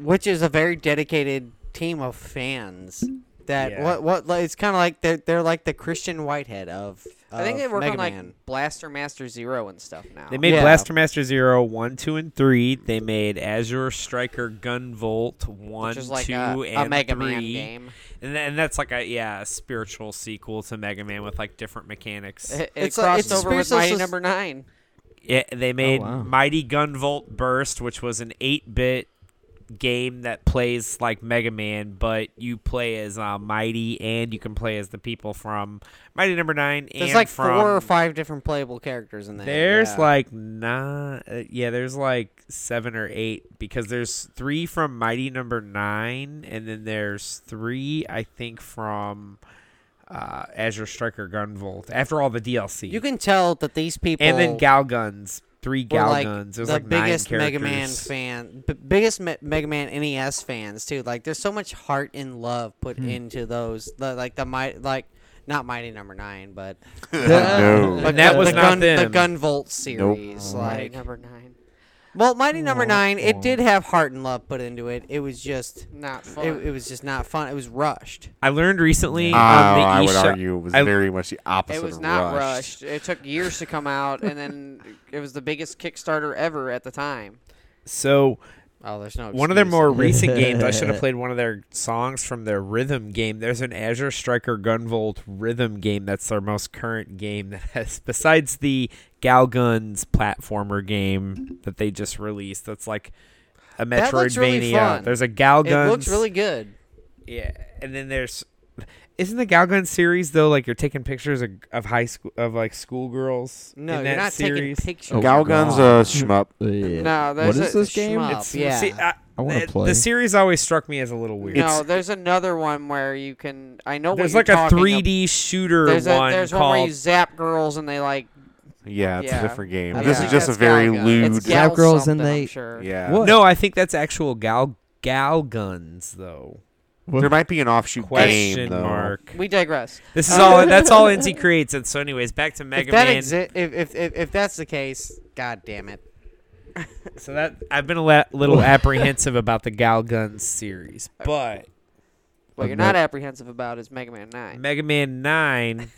Which is a very dedicated team of fans. That Yeah. what what like, it's kind of like they're they're like the Christian Whitehead of. I think of they work Mega on like Man. Blaster Master Zero and stuff now. They made Yeah. Blaster Master Zero one, two, and 3. They made Azure Striker Gunvolt 1, which is like 2, a, and a Mega 3. Man game. And, th- and that's like a yeah, a spiritual sequel to Mega Man with like different mechanics. It, it It's like- crossed it's over with Mighty Number Nine. Yeah, they oh, made wow. Mighty Gunvolt Burst, which was an 8-bit game that plays like Mega Man, but you play as uh, Mighty and you can play as the people from Mighty Number 9 There's and like from four or five different playable characters in there. There's yeah. like nine. Uh, yeah, there's like seven or eight because there's three from Mighty Number Nine, and then there's three I think from uh, Azure Striker Gunvolt. After all the DLC, you can tell that these people and then Gal Guns, three were Gal like Guns. There's the like biggest nine Mega Man fan, b- biggest Me- Mega Man NES fans too. Like there's so much heart and love put Hmm. into those. The, like the might like not Mighty Number Nine, but no. but that the, was the not gun, The them. Gunvolt series, Mighty like Number Nine. Well, Mighty Number Wah, Nine, it did have heart and love put into it. It was just. Not fun. It, it was just not fun. It was rushed. I learned recently um, Oh, on the I would eShop- argue it was I- very much the opposite. It was of not rushed. rushed. It took years to come out, and then it was the biggest Kickstarter ever at the time. So Oh, there's no. one of their more recent games, I should have played one of their songs from their rhythm game. There's an Azure Striker Gunvolt rhythm game that's their most current game that has, besides the Gal Guns platformer game that they just released, that's like a That looks really Metroidvania. There's a Gal It looks really good. yeah, and then there's. Isn't the Gal Guns series though like you're taking pictures of, of high school of like schoolgirls? No, in you're that not series? taking pictures. Oh, Gal Guns God. uh, shmup. Yeah. No, there's what is a this game? shmup. It's- yeah. see, I, I want to play. The series always struck me as a little weird. No, there's another one where you can. I know There's what like you're a talking 3D shooter There's a, one there's called. one where you zap girls and they like. Yeah, it's Yeah. a different game. I This is just a very Gal lewd. It's Zap gal girls and something, I'm they- sure. yeah. What? No, I think that's actual gal gal guns though. What? There might be an offshoot Question game though. mark. We digress. This is all. That's all Inti Creates. And so, anyways, back to Mega if that Man. exi- if, if if if that's the case, god damn it. so that I've been a la- little apprehensive about the gal guns series, but What you're not apprehensive about is Mega Man Nine. Mega Man Nine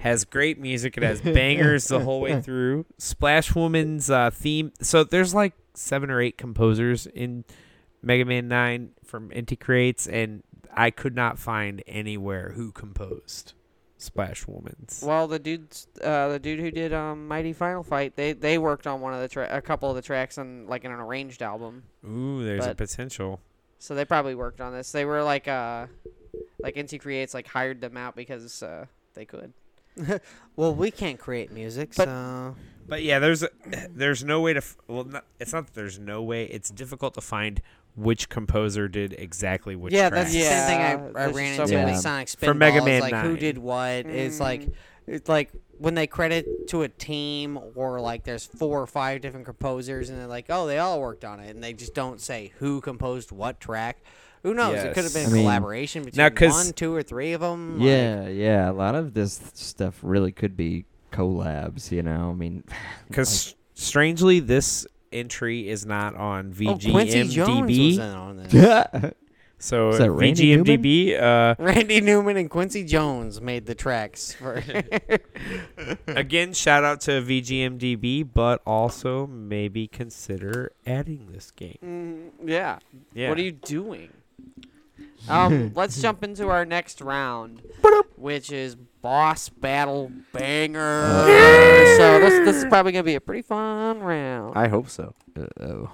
has great music. It has bangers the whole way through. Splash Woman's uh, theme. So there's like seven or eight composers in Mega Man Nine from Inti Creates, and I could not find anywhere who composed Splash Woman's. Well, the dudes, uh, the dude who did um, Mighty Final Fight, they they worked on one of the tra- a couple of the tracks on like an arranged album. Ooh, there's a potential. So they probably worked on this. They were like uh, like Inti Creates like hired them out because uh, they could. Well, we can't create music, But- so But yeah, there's a, there's no way to well, not, it's not that there's no way. It's difficult to find which composer did exactly which. yeah, track. that's the same thing I, I there's ran so into many. with Sonic Spinball. For Mega is, Man like who did what? It's like Mm. it's like when they credit to a team or like there's four or five different composers and they're like, oh, they all worked on it, and they just don't say who composed what track. Who knows? It could have been Yes. mean- collaboration between Now, 'cause- one, two, or three of them. like- Yeah, yeah. A lot of this stuff really could be collabs. You know, I mean, Because strangely, this entry is not on Oh, Quincy Jones was VGMDB. in on this. like, so Is that Randy VGMDB, uh, Randy Newman and Quincy Jones made the tracks for. again, shout out to VGMDB, but also maybe consider adding this game. Mm, yeah. Yeah. What are you doing? Um, let's jump into our next round, which is boss battle banger. So this this is probably gonna be a pretty fun round. I hope so. Uh, oh.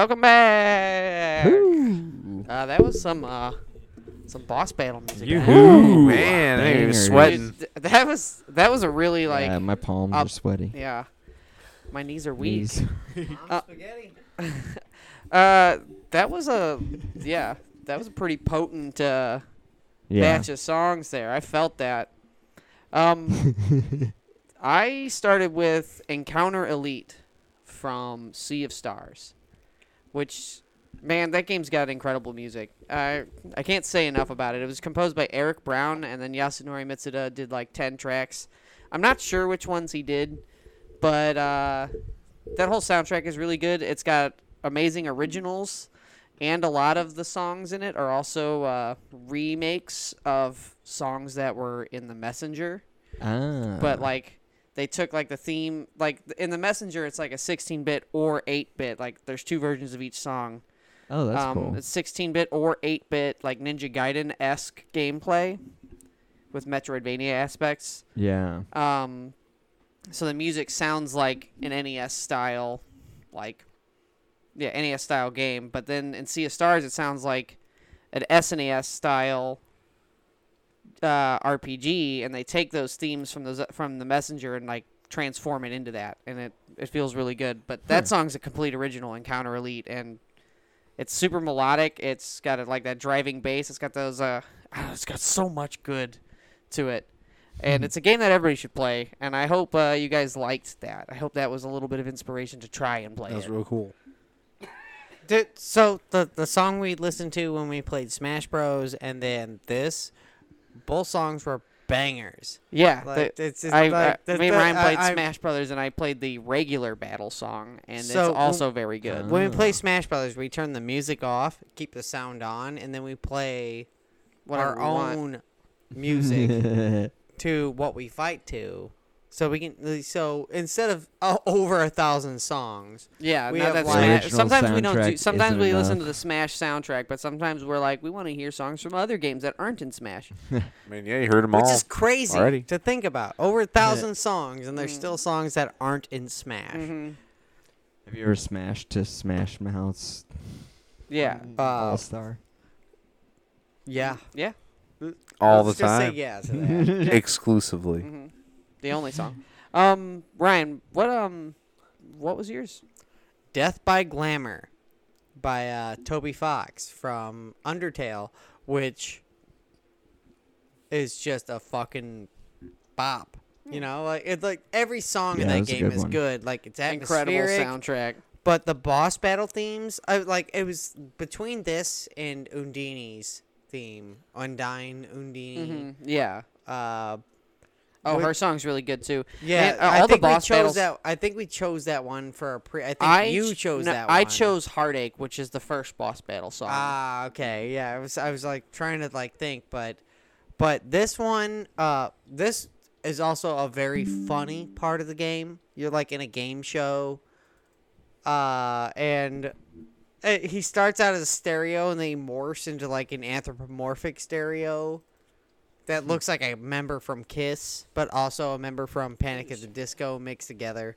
Welcome back. Uh, that was some uh, some boss battle music. Yoo-hoo. Man, I was bangers. sweating. Dude, that was that was a really like yeah, my palms up- are sweaty. yeah. My knees are weak. Knees. Uh, uh, that was a yeah, that was a pretty potent uh, Yeah. batch of songs there. I felt that. Um, I started with Encounter Elite from Sea of Stars, which man, that game's got incredible music. I I can't say enough about it. It was composed by Eric Brown, and then Yasunori Mitsuda did like ten tracks. I'm not sure which ones he did, but uh, that whole soundtrack is really good. It's got amazing originals, and a lot of the songs in it are also uh, remakes of songs that were in the Messenger. ah. But like they took like the theme, like in the Messenger, it's like a 16-bit or 8-bit. Like there's two versions of each song. oh, that's um, cool. It's 16-bit or 8-bit, like Ninja Gaiden esque gameplay with Metroidvania aspects. Yeah. Um, so the music sounds like an NES style, like yeah, NES style game. But then in Sea of Stars, it sounds like an SNES style uh, RPG, and they take those themes from those from the Messenger and like transform it into that, and it it feels really good. But that song's a complete original, Encounter Elite, and it's super melodic. It's got a, like that driving bass. It's got those. Uh, ah, it's got so much good to it and it's a game that everybody should play. And I hope uh, you guys liked that. I hope that was a little bit of inspiration to try and play That was it. real cool. Dude, so the the song we listened to when we played Smash Bros. and then this, both songs were bangers. yeah, Like, the- it's just I, like, the- me and Ryan I- played I- Smash Brothers, and I played the regular battle song, and So, it's also very good. When we play Ah. Smash Brothers, we turn the music off, keep the sound on, and then we play Whatever our we want. own music to what we fight to. So we can. So instead of uh, over a thousand songs, Yeah, we now have, that like- Smash, Original sometimes we don't do. Sometimes isn't we listen enough. to the Smash soundtrack, but sometimes we're like, we want to hear songs from other games that aren't in Smash. I mean, yeah, you heard them which all. is crazy already. to think about. Over a thousand songs, and there's Mm. still songs that aren't in Smash. hmm Have you ever smashed to Smash Mouth's Yeah, Uh, All Star? yeah. yeah. all the Let's just say time. yeah to that. Exclusively. Hmm The only song. Um, Ryan, what um, what was yours? Death by Glamour by uh, Toby Fox from Undertale, which is just a fucking bop. You know, like it's like every song in Yeah, it that was game good is one. good. Like it's Incredible atmospheric, soundtrack. but the boss battle themes, I like it was between this and Undini's theme, Undyne, Undini. hmm Yeah. Uh, Oh, her song's really good too. yeah, Man, uh, I all the think boss we chose battles- that. I think we chose that one for a pre. I think I you ch- chose no, that. I chose Heartache, which is the first boss battle song. Ah, okay. Yeah, I was I was like trying to like think, but but this one uh this is also a very funny part of the game. You're like in a game show. Uh and uh, he starts out as a stereo and then he morphs into like an anthropomorphic stereo that looks like a member from Kiss, but also a member from Panic at the Disco mixed together.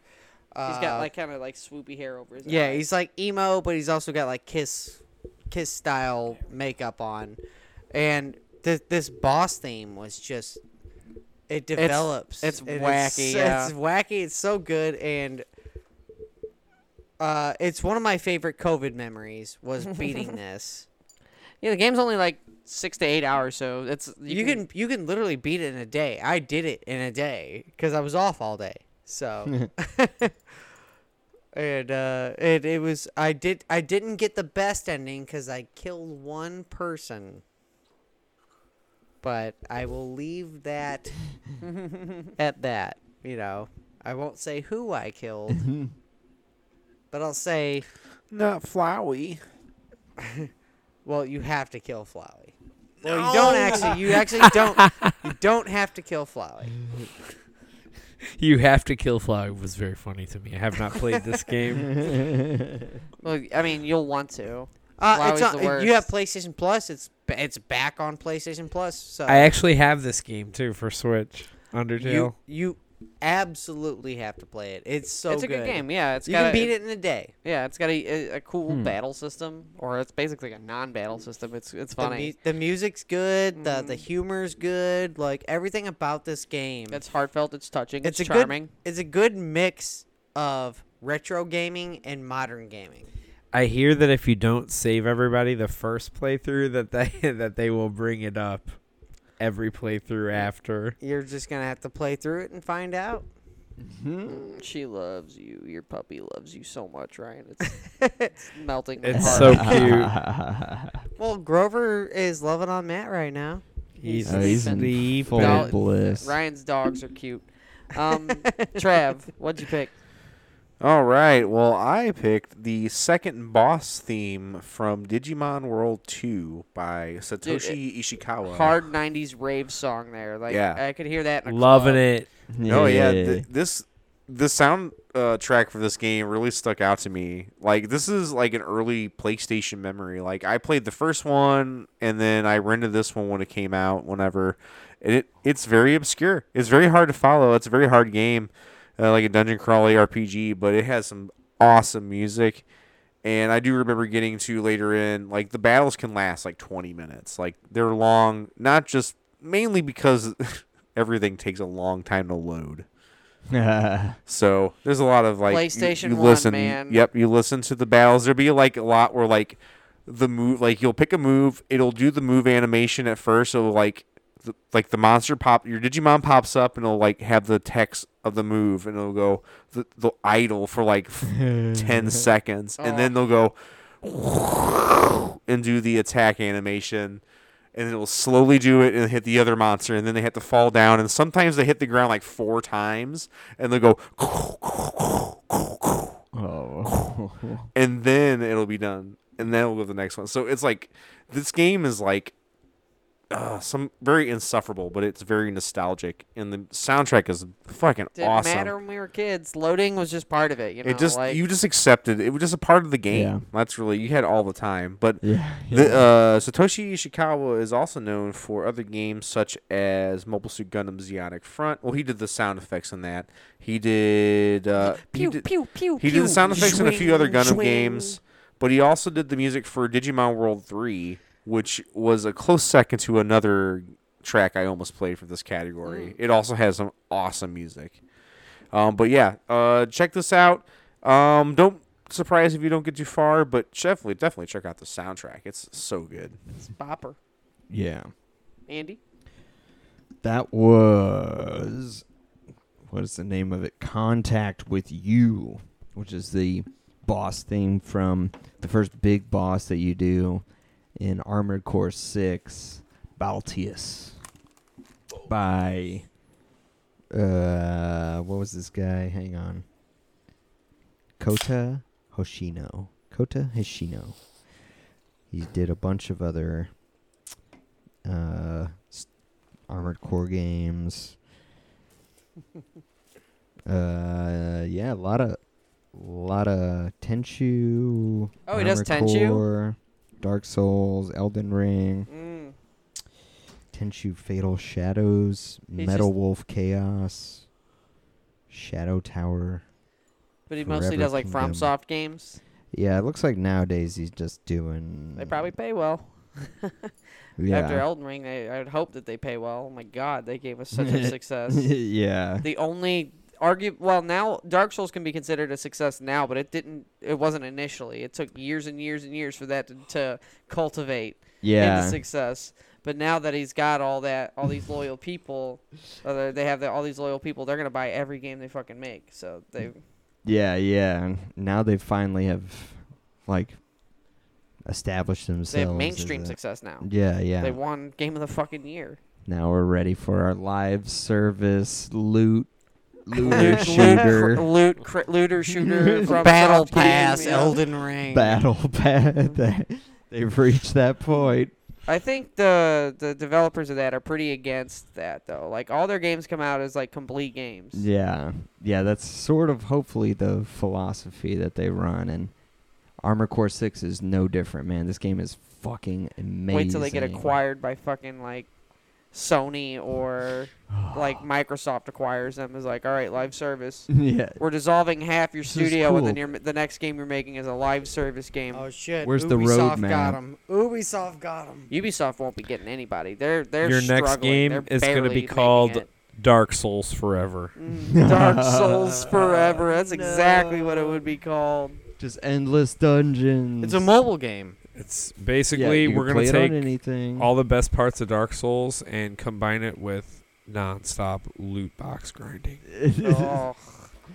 he's got Uh, like kind of like swoopy hair over his head. yeah, eyes. he's like emo, but he's also got like Kiss, Kiss style makeup on, and this this boss theme was just it develops. it's and wacky, yeah. It's wacky. It's so good, and uh, it's one of my favorite COVID memories was beating this. yeah. The game's only like six to eight hours, so it's You, can, you can literally beat it in a day. I did it in a day because I was off all day. So. and uh, it it was I did I didn't get the best ending because I killed one person. But I will leave that at that. You know, I won't say who I killed, but I'll say, Not Flowey. well, you have to kill Flowey. Well, you don't actually. You actually don't. You don't have to kill Flowey. You have to kill Flower was very funny to me. I have not played this game. Well, I mean, you'll want to. Uh, it's on, the if you have. PlayStation Plus. It's it's back on PlayStation Plus. So I actually have this game too for Switch. you Undertale. you absolutely have to play it. It's so it's a good game. Yeah, it's you got can a, beat it in a day. Yeah, it's got a, a, a cool Hmm. battle system, or it's basically a non-battle system. It's it's The, funny. mu- the music's good. The the Mhm. humor's good. Like everything about this game. it's heartfelt. It's touching. It's, It's charming. good. It's a good mix of retro gaming and modern gaming. I hear that if you don't save everybody the first playthrough, that they that they will bring it up every playthrough after. You're just gonna have to play through it and find out. Mm, She loves you. Your puppy loves you so much, Ryan. It's, it's melting. my It's heart. so cute. Well, Grover is loving on Matt right now. He's Oh, he's in sleeping. full bliss. Ryan's dogs are cute. Um, Trav, what'd you pick? All right. Well, I picked the second boss theme from Digimon World 2 by Satoshi Ishikawa. Hard '90s rave song there. Like Yeah. I could hear that. In a Loving club. it. Oh yeah, th- this the sound uh, track for this game really stuck out to me. Like this is like an early PlayStation memory. Like I played the first one and then I rented this one when it came out. Whenever, and it it's very obscure. It's very hard to follow. It's a very hard game, uh, like a dungeon crawly RPG. But it has some awesome music. And I do remember getting to later in, like the battles can last like 20 minutes. Like they're long, not just mainly because everything takes a long time to load. So there's a lot of like you- PlayStation You, 1, listen, man. Yep, you listen to the battles. There'll be like a lot where like the move, like you'll pick a move, it'll do the move animation at first. So like, the, like the monster pop, your Digimon pops up and it'll like have the text of the move, and it'll go the the idle for like ten seconds, and then oh. they'll go and do the attack animation. And it'll slowly do it and hit the other monster, and then they have to fall down. And sometimes they hit the ground like four times, and they'll go Oh. and then it'll be done, and then we'll go to the next one. So it's like this game is like uh, some very insufferable, but it's very nostalgic, and the soundtrack is fucking awesome. Didn't awesome. matter when we were kids. Loading was just part of it. You know, it just like, you just accepted it was just a part of the game. Yeah. That's really you had all the time, but. yeah. The, uh, Satoshi Ishikawa is also known for other games such as Mobile Suit Gundam Zeonic Front. Well, he did the sound effects in that. He did. Uh, he pew did, pew pew. He did the sound effects in a few other Gundam swing. games, but he also did the music for Digimon World 3, which was a close second to another track I almost played for this category. Mm. It also has some awesome music. Um, but yeah, uh, check this out. Um, don't surprise if you don't get too far, but definitely, definitely check out the soundtrack. It's so good. It's Bopper. yeah. Andy. That was what is the name of it? Contact with You, which is the boss theme from the first big boss that you do in Armored Core 6, Balteus. By uh what was this guy? Hang on. Kota Hoshino. Kota Hoshino. He did a bunch of other uh Armored Core games. uh, yeah, a lot of, lot of Tenchu. Oh, he does Tenchu? Core, Dark Souls, Elden Ring, Mm. Tenchu Fatal Shadows, He's Metal Wolf Chaos, Shadow Tower. But he mostly does like Kingdom. FromSoft games. Yeah, it looks like nowadays he's just doing. They probably pay well. yeah. After Elden Ring, they, I would hope that they pay well. Oh my God, they gave us such a success. yeah. the only argue well now Dark Souls can be considered a success now, but it didn't. It wasn't initially. It took years and years and years for that to, to cultivate Yeah. into success. But now that he's got all that, all these loyal people, uh, they have the, all these loyal people. They're gonna buy every game they fucking make. So they Yeah, yeah. and Now they finally have, like, established themselves. they have mainstream success now. Yeah, yeah. They won game of the fucking year. now we're ready for our live service loot, looter shooter, loot, loot, cr- looter shooter from Battle Soft Pass, yeah. Elden Ring. battle pad. They- They've reached that point. I think the the developers of that are pretty against that though. Like all their games come out as like complete games. Yeah, yeah. That's sort of hopefully the philosophy that they run, and Armored Core Six is no different, man. This game is fucking amazing. Wait till they get acquired by fucking like Sony or like Microsoft acquires them is like, all right, live service. yeah. We're dissolving half your is studio, and then cool. your the next game you're making is a live service game. Oh shit! Where's the road? Ubisoft roadmap? got him. Ubisoft got him. Ubisoft won't be getting anybody. They're they're Your next struggling. game They're is gonna be making called it. Dark Souls Forever. Mm, Dark Souls Forever. That's exactly what it would be called. Just endless dungeons. It's a mobile game. It's basically you can we're gonna take anything. all the best parts of Dark Souls and combine it with non-stop loot box grinding. Oh,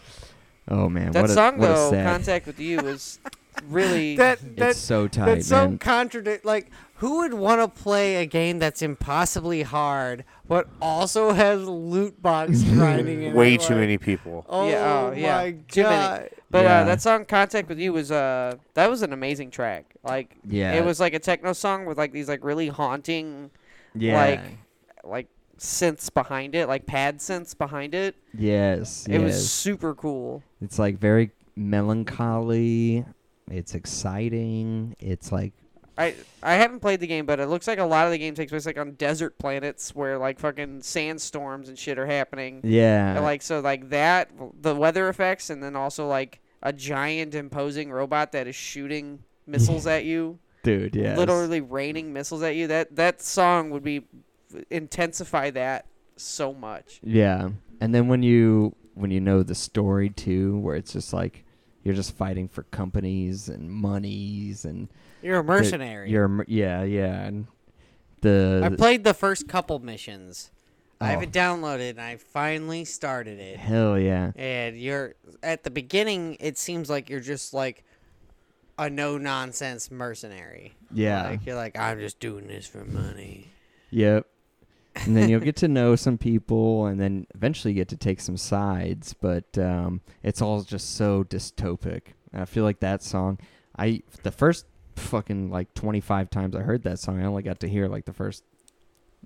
oh man, that what a, song what though, sad. "Contact with You" was really. That that it's so tight, that's so man. contradict. Like, who would want to play a game that's impossibly hard, but also has loot box grinding in Way it? too Like, many people. Oh Yeah, oh, yeah. my Too many. god! but Yeah. uh, that song "Contact with You" was uh that was an amazing track. Like yeah, it was like a techno song with like these like really haunting yeah, like like synths behind it, like pad synths behind it. yes, It was super cool. It's like very melancholy. It's exciting. It's like I I haven't played the game, but it looks like a lot of the game takes place like on desert planets where like fucking sandstorms and shit are happening. yeah, And, like so like that the weather effects and then also like a giant imposing robot that is shooting missiles at you, dude, yeah, literally raining missiles at you. That that song would be intensify that so much. Yeah, and then when you when you know the story too, where it's just like you're just fighting for companies and monies and You're a the- mercenary. You're yeah, yeah, and the I played the first couple missions. I have Oh. it downloaded and I finally started it. hell yeah, And you're at the beginning. It seems like you're just like a no nonsense mercenary. yeah, Like you're like I'm just doing this for money. yep. and then you'll get to know some people, and then eventually get to take some sides. But um, it's all just so dystopic. And I feel like that song. I the first fucking like 25 times I heard that song, I only got to hear like the first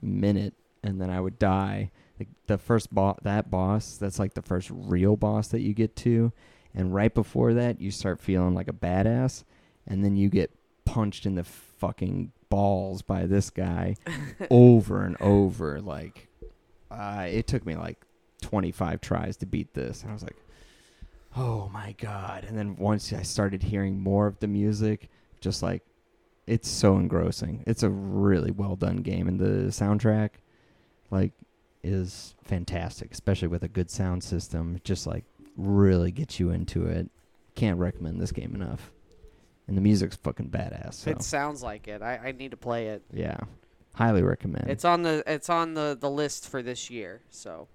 minute, and then I would die. Like the first boss, that boss, that's like the first real boss that you get to, and right before that, you start feeling like a badass, and then you get punched in the fucking balls by this guy over and over. Like, uh, it took me like 25 tries to beat this. And I was like, oh my God. And then once I started hearing more of the music, just like, it's so engrossing. It's a really well done game. And the soundtrack, like, is fantastic, especially with a good sound system. It just like really gets you into it. Can't recommend this game enough. And the music's fucking badass. So. It sounds like it. I, I need to play it. Yeah, highly recommend. It's on the it's on the, the list for this year. So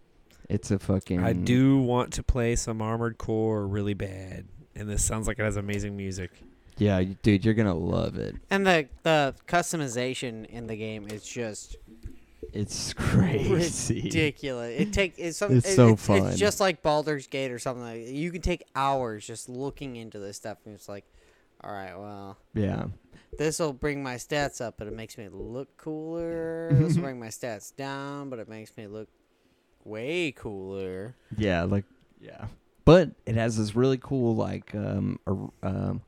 it's a fucking. I do want to play some Armored Core really bad, and this sounds like it has amazing music. Yeah, dude, you're gonna love it. And the the customization in the game is just It's crazy. ridiculous. It take it's, some, It's it- so it's, fun. It's just like Baldur's Gate or something. Like You can take hours just looking into this stuff, and it's like, all right, well, Yeah, this will bring my stats up, but it makes me look cooler. this will bring my stats down, but it makes me look way cooler. yeah, like yeah. But it has this really cool like um, um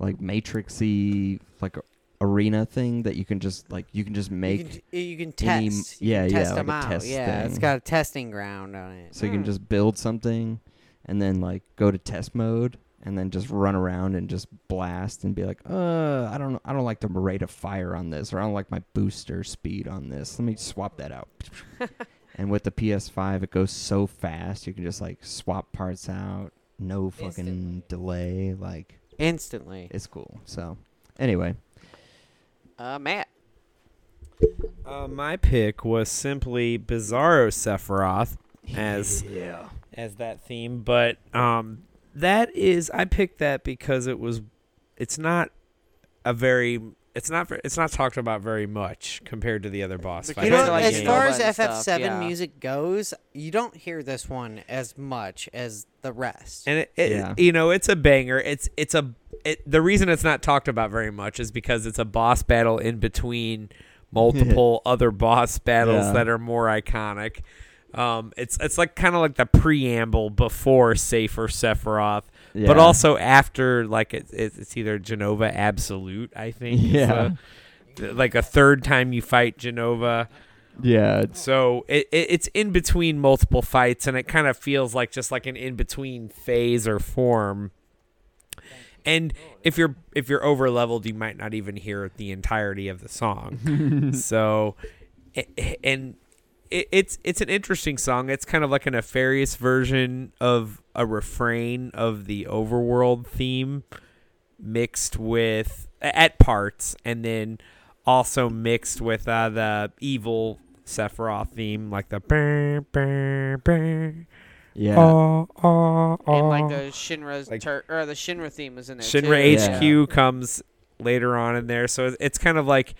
like matrixy like arena thing that you can just like you can just You make can, t- you can any- test. You yeah, can yeah, test like them out. test yeah, it's thing. got a testing ground on it. so you can Hmm. just build something and then like go to test mode and then just run around and just blast and be like, uh, I don't know, I don't like the rate of fire on this, or I don't like my booster speed on this. Let me swap that out. and with the PS5, it goes so fast, you can just like swap parts out, no fucking Instantly. delay. Like instantly. it's cool. So anyway, uh, Matt, Uh, my pick was simply Bizarro Sephiroth as yeah, as that theme, but um, that is I picked that because it was it's not a very it's not it's not talked about very much compared to the other boss fights. You know, like as far as FF7 yeah. music goes, you don't hear this one as much as the rest. and it, it Yeah. you know it's a banger. It's it's a it, the reason it's not talked about very much is because it's a boss battle in between multiple other boss battles Yeah. that are more iconic. Um, it's it's like kind of like the preamble before Safer Sephiroth, but also after like it, it, it's either Jenova Absolute, I think. Yeah. th- like a third time you fight Jenova. Yeah. So it, it it's in between multiple fights, and it kind of feels like just like an in between phase or form. And if you're if you're over leveled, you might not even hear the entirety of the song. so, a- a- and it, it's it's an interesting song. It's kind of like a nefarious version of a refrain of the overworld theme, mixed with at parts, and then also mixed with uh, the evil Sephiroth theme, like the. Yeah. oh, oh, And oh. like the Shinra's Like- tur- or the Shinra theme was in there. Shinra too. HQ comes later on in there, so it's kind of like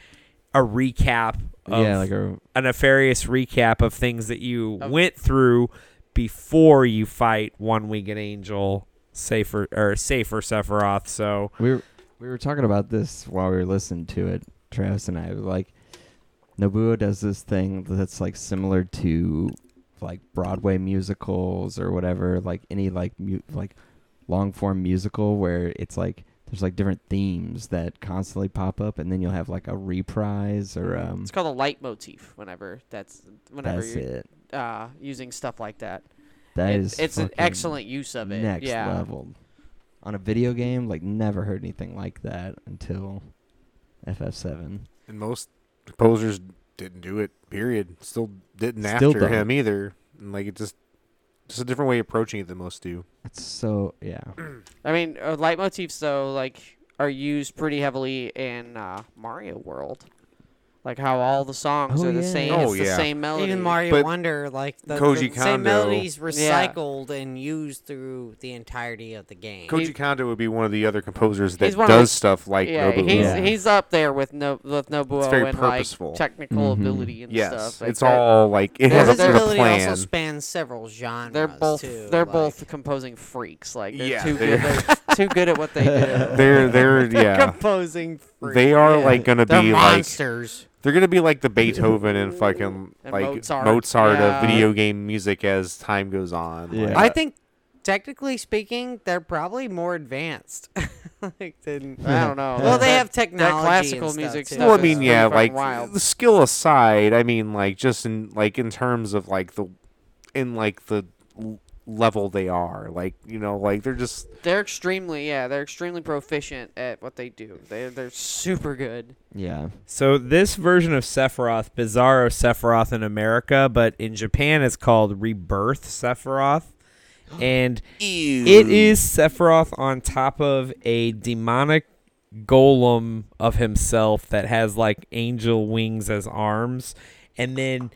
a recap of yeah, like a a nefarious recap of things that you Of- went through before you fight one winged angel, safer or safer Sephiroth. So we were we were talking about this while we were listening to it, Travis and I. Like Nobuo does this thing that's like similar to like Broadway musicals or whatever, like any like mu- like long form musical where it's like there's like different themes that constantly pop up, and then you'll have like a reprise or um. It's called a leitmotif. Whenever that's whenever That's you're it. uh, using stuff like that. That It- is it's an excellent use of it. next yeah. level. On a video game, like never heard anything like that until FF7. And most composers didn't do it. Period. Still didn't Still after don't. him either. And like it just just a different way of approaching it than most do. It's so yeah. I mean, uh, leitmotifs though, like, are used pretty heavily in uh, Mario World. Like how all the songs Oh, are the yeah. same. Oh, it's the yeah. same melody. Even Mario But Wonder, like the, Koji the same Kondo- melodies Yeah. recycled and used through the entirety of the game. Koji Kondo would be one of the other composers that does of stuff like yeah, Nobuo. he's Yeah. he's up there with no with Nobuo very and purposeful. like technical Mhm. ability and yes, stuff. Like, it's all like it has a His they're- ability plan. also spans several genres. They're both too, they're like- both composing freaks. Like they're Yeah, too they're- good. They're too good at what they do. They're they're yeah. composing. Freaks. They are Yeah. like gonna They're be like monsters. they're gonna be like the Beethoven and fucking And like Mozart. Mozart Yeah. of video game music as time goes on. Yeah. Like, I think, technically speaking, they're probably more advanced. like than, I don't know. well, they have technology. classical and music too. stuff well, I mean, yeah, like wild. the skill aside, I mean, like just in like in terms of like the in like the l- level they are, like you know, like they're just They're extremely yeah. They're extremely proficient at what they do. They they're super good. Yeah. So this version of Sephiroth, Bizarro Sephiroth in America, but in Japan it's called Rebirth Sephiroth. And it is Sephiroth on top of a demonic golem of himself that has like angel wings as arms. And then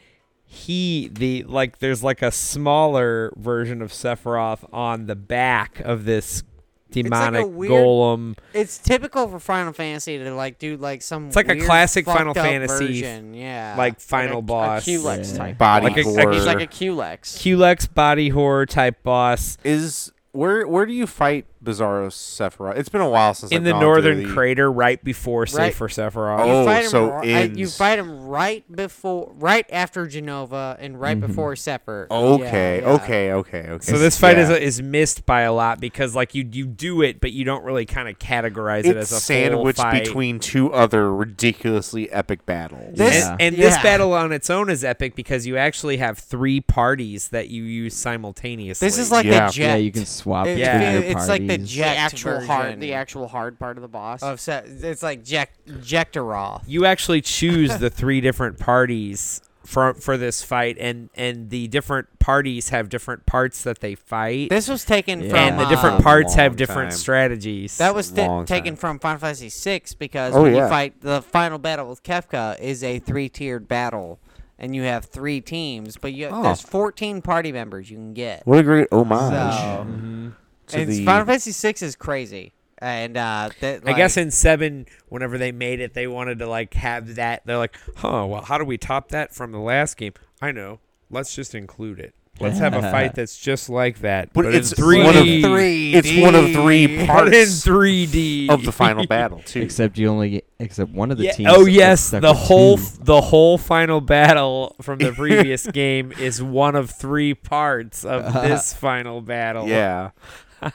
he the like there's like a smaller version of Sephiroth on the back of this demonic weird- golem. It's typical for Final Fantasy to like do like some. It's like a classic Final Fantasy, version. Yeah. like final like a, boss. A Culex Yeah. type. body Like a- horror. He's like a Culex. Culex body horror type boss is where where do you fight Bizarro Sephiroth? It's been a while since in I've the gone northern the- crater right before Right. Safer Sephiroth. Oh, you fight him, so ri- uh, you fight him right before, right after Jenova, and right Mhm. before Sephiroth. Okay, Yeah, yeah. okay, okay, okay. So this fight Yeah. is is missed by a lot because like you you do it, but you don't really kind of categorize it as a sandwiched full fight. between two other ridiculously epic battles. This- Yeah. And, and this battle on its own is epic because you actually have three parties that you use simultaneously. This is like Yeah. the jet. Yeah, you can swap It- between Yeah. your it's like the parties. The jet actual hard, the actual hard part of the boss. of Se- it's like Jek- Jektaroth. you actually choose the three different parties for for this fight, and and the different parties have different parts that they fight, This was taken Yeah. from and the uh, different parts have different time. strategies. That was ta- Long taken time. from Final Fantasy VI because Oh, when you fight the final battle with Kefka is a three-tiered battle, and you have three teams, but you Oh. there's 14 party members you can get. What a great homage So- Mhm. To and the Final Fantasy VI is crazy, and uh, that, I guess in seven, whenever they made it, they wanted to like have that. They're like, huh, well, how do we top that from the last game? I know. Let's just include it. Let's have a fight that's just like that, But but, it's 3D. one of three. It's one of three But in parts 3D of the final battle too. Except you only get, except one of the Yeah, teams. oh yes, the whole two. f- the whole final battle from the previous game is one of three parts of this final battle. yeah,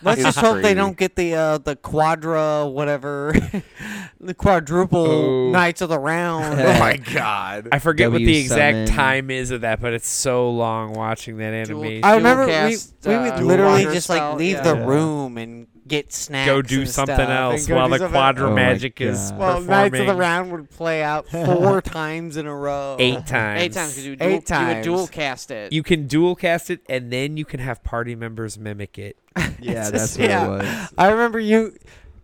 Let's just hope they don't get the uh, the quadra whatever, the quadruple Oh. Knights of the Round. oh my god. I forget what the exact W7. time is of that, but it's so long watching that Dual- animation. I remember we, cast, we uh, would dual literally just style, like leave yeah. the room and get snacks. Go do and something stuff, else while do the something- quadra Oh my magic is God. Well, performing Knights of the Round would play out four times in a row. eight times. Eight times because you, would Eight dual- you would dual cast it. You can dual cast it, and then you can have party members mimic it. Yeah, It's that's what yeah. it was. I remember you.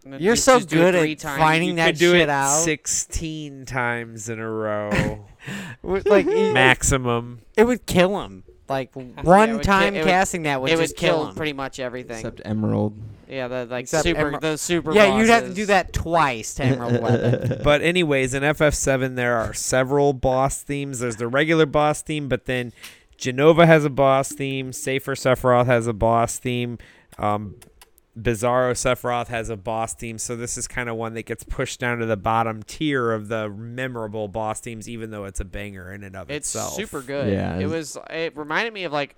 And then You're just- so just do it good at times. finding you that could do shit it out. sixteen times in a row, With, like it, maximum. it would kill him. Like one would ki- time it would- casting that would it just would kill him. pretty much everything. Except Emerald. Yeah, the like Except super Emer- the super. yeah, you'd have to do that twice to Emerald Weapon. But anyways, in FF7 there are several boss themes. There's the regular boss theme, but then Jenova has a boss theme. Safer Sephiroth has a boss theme. Um, Bizarro Sephiroth has a boss theme. So this is kind of one that gets pushed down to the bottom tier of the memorable boss themes, even though it's a banger in and of It's itself. It's super good. Yeah, it was. It reminded me of like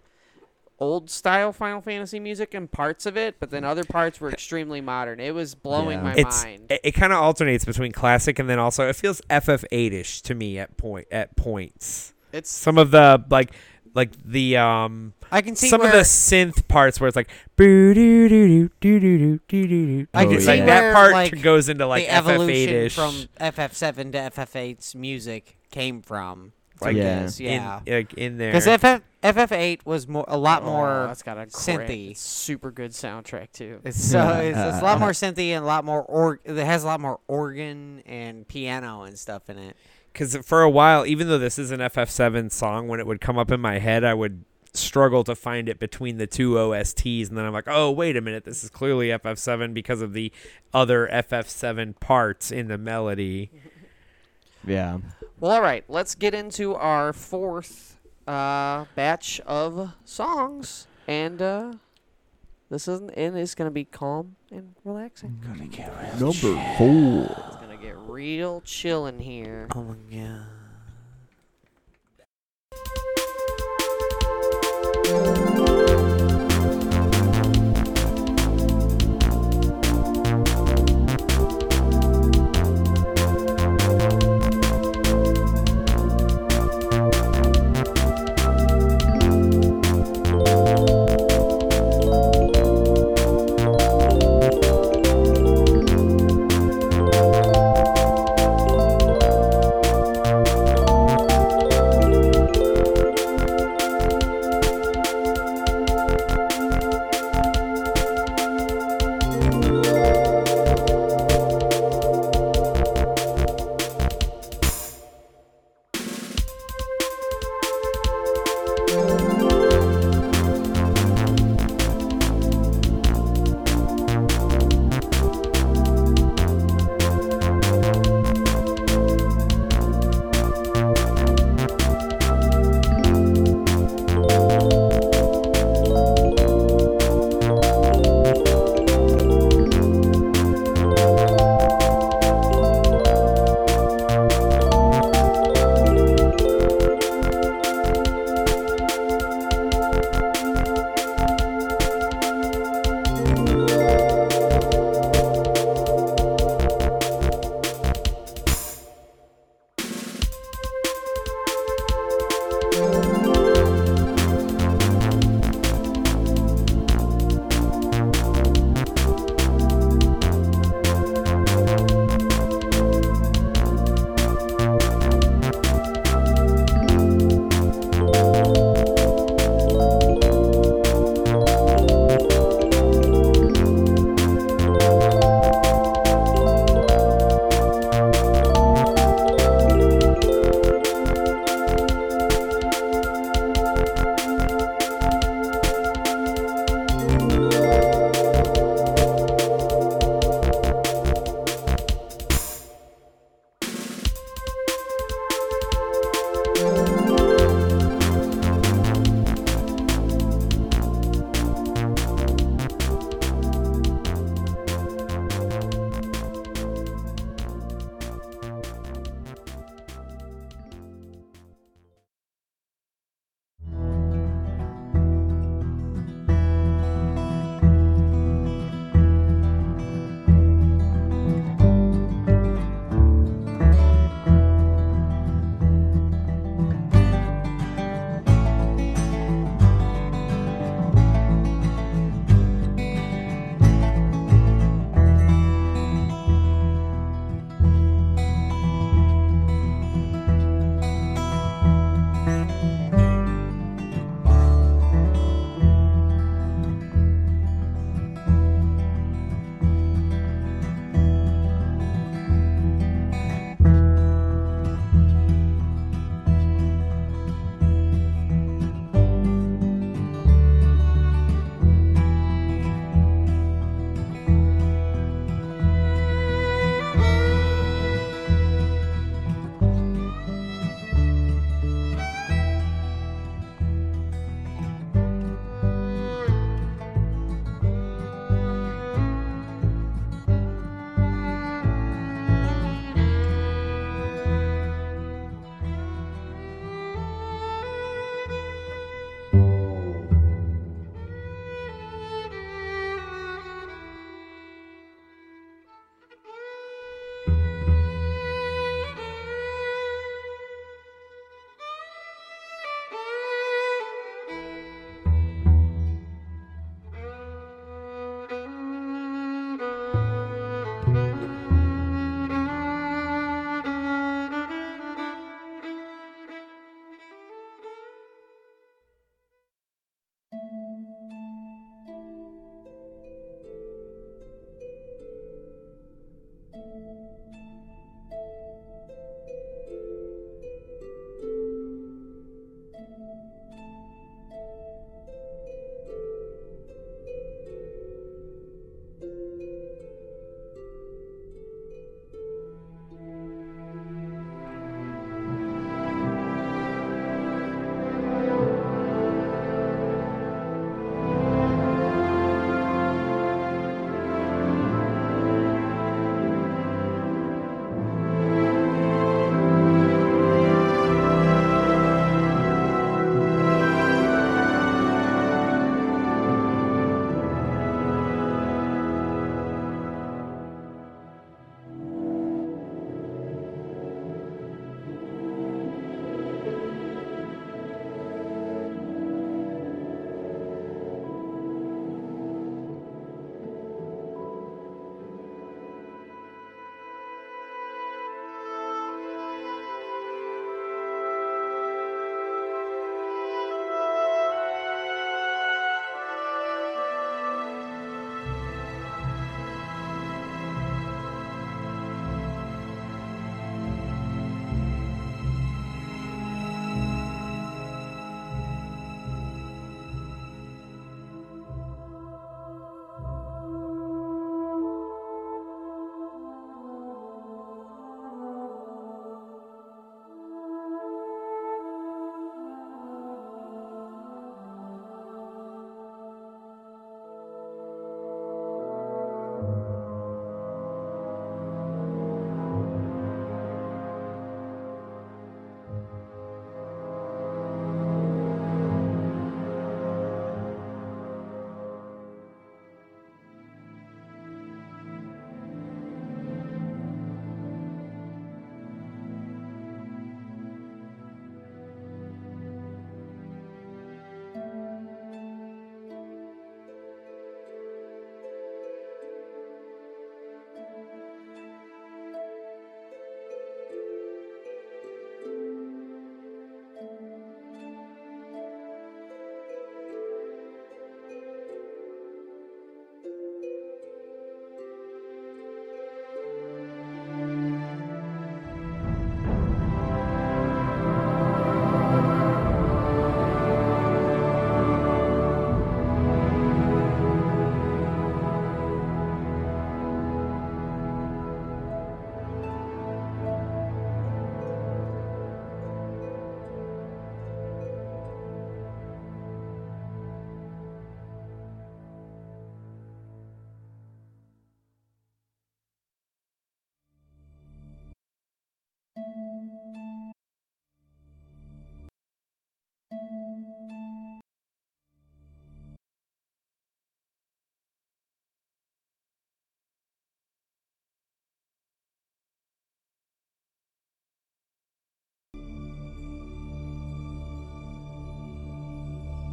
old style Final Fantasy music and parts of it, but then other parts were extremely modern. It was blowing yeah. my it's, mind. It, it kind of alternates between classic and then also it feels FF8 ish to me at point at points. It's some of the like like the um I can see some where, of the synth parts where it's like boo doo doo doo doo doo doo I can see like that part like, goes into like FF8 ish from FF7 to FF8's music came from. Like, Yeah. this, in, yeah. like in there. Because FF FF8 was more a lot oh, more. That's got a synthy. great, super good soundtrack too. It's so it's, it's a lot uh-huh. more synthy and a lot more org. It has a lot more organ and piano and stuff in it. Because for a while, even though this is an FF7 song, when it would come up in my head, I would struggle to find it between the two OSTs. And then I'm like, oh, wait a minute. This is clearly FF7 because of the other FF7 parts in the melody. Yeah. Well, all right. Let's get into our fourth uh, batch of songs, and uh, this isn't. And it's gonna be calm and relaxing. Number four. It's gonna get real chill in here. Oh my god.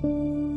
Música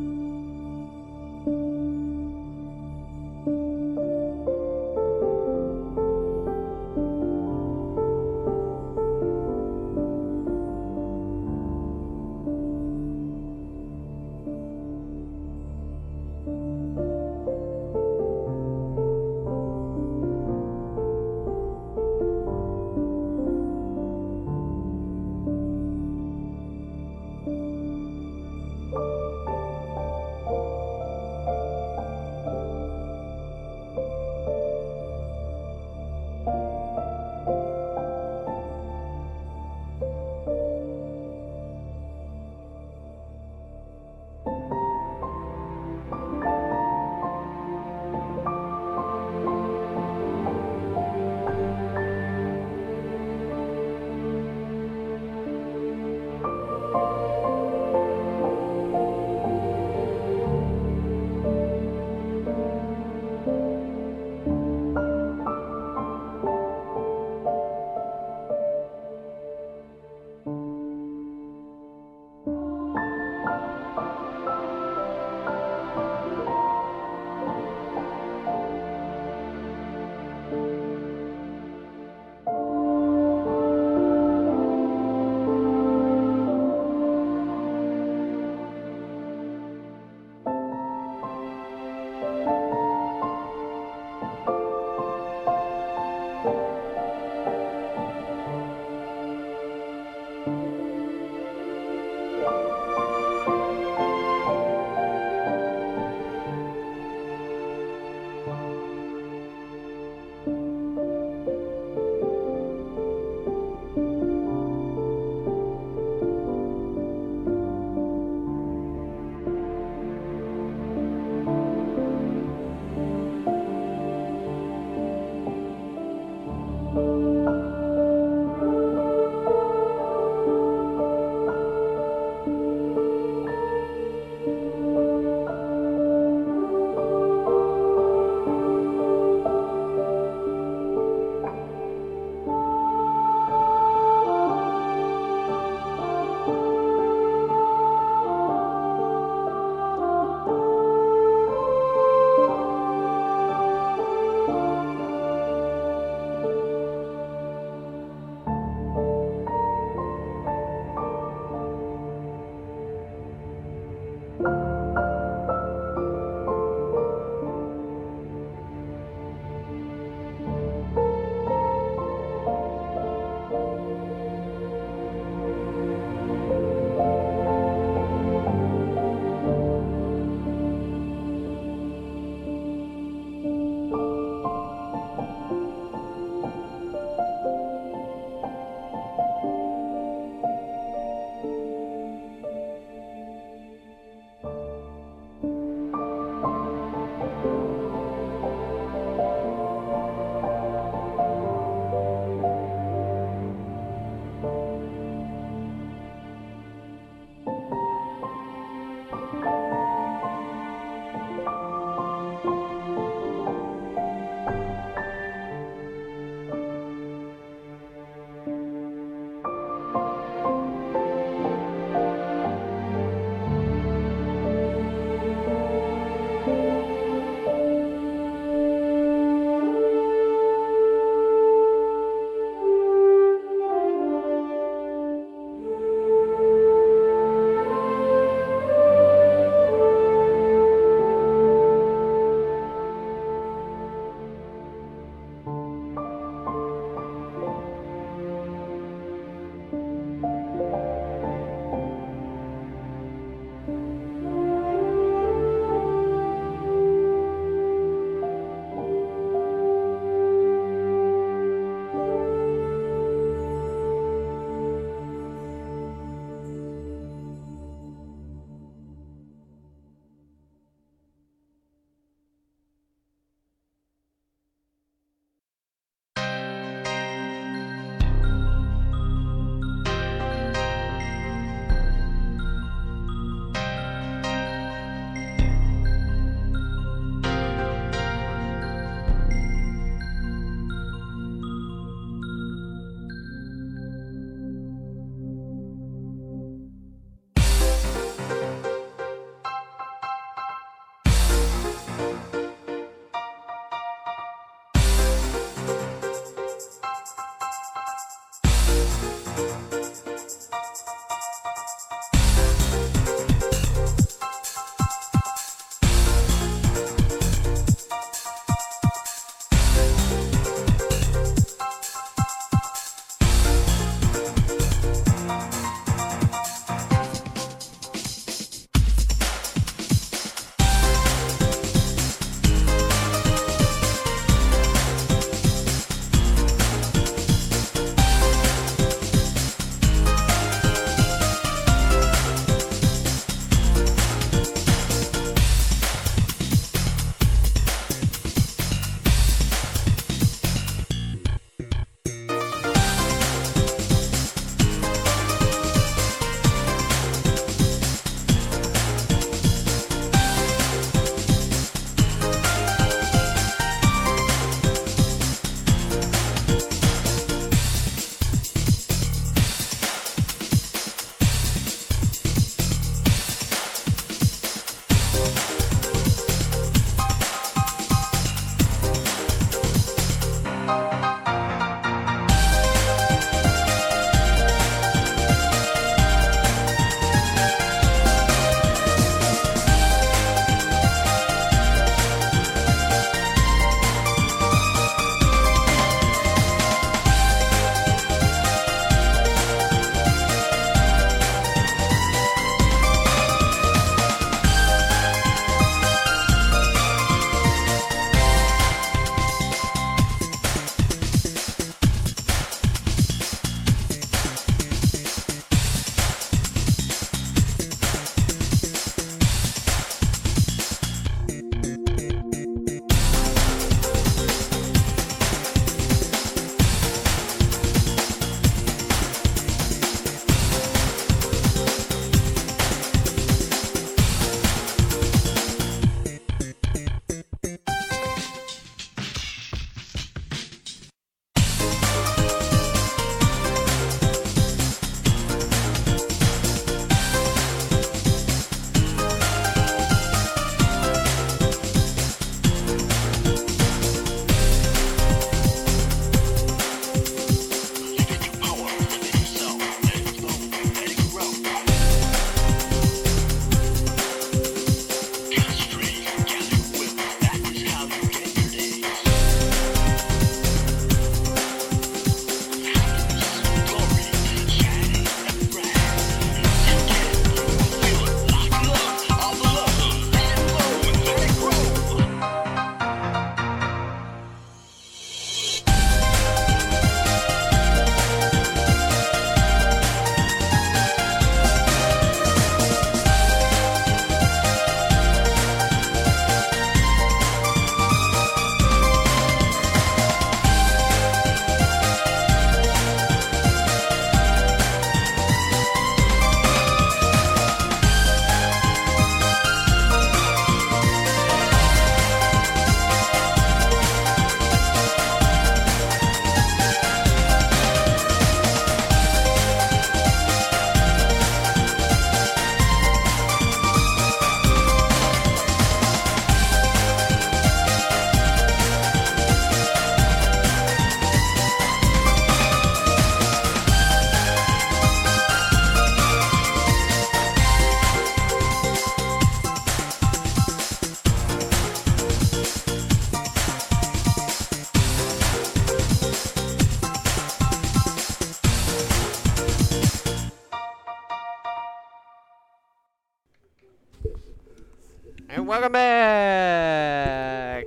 back.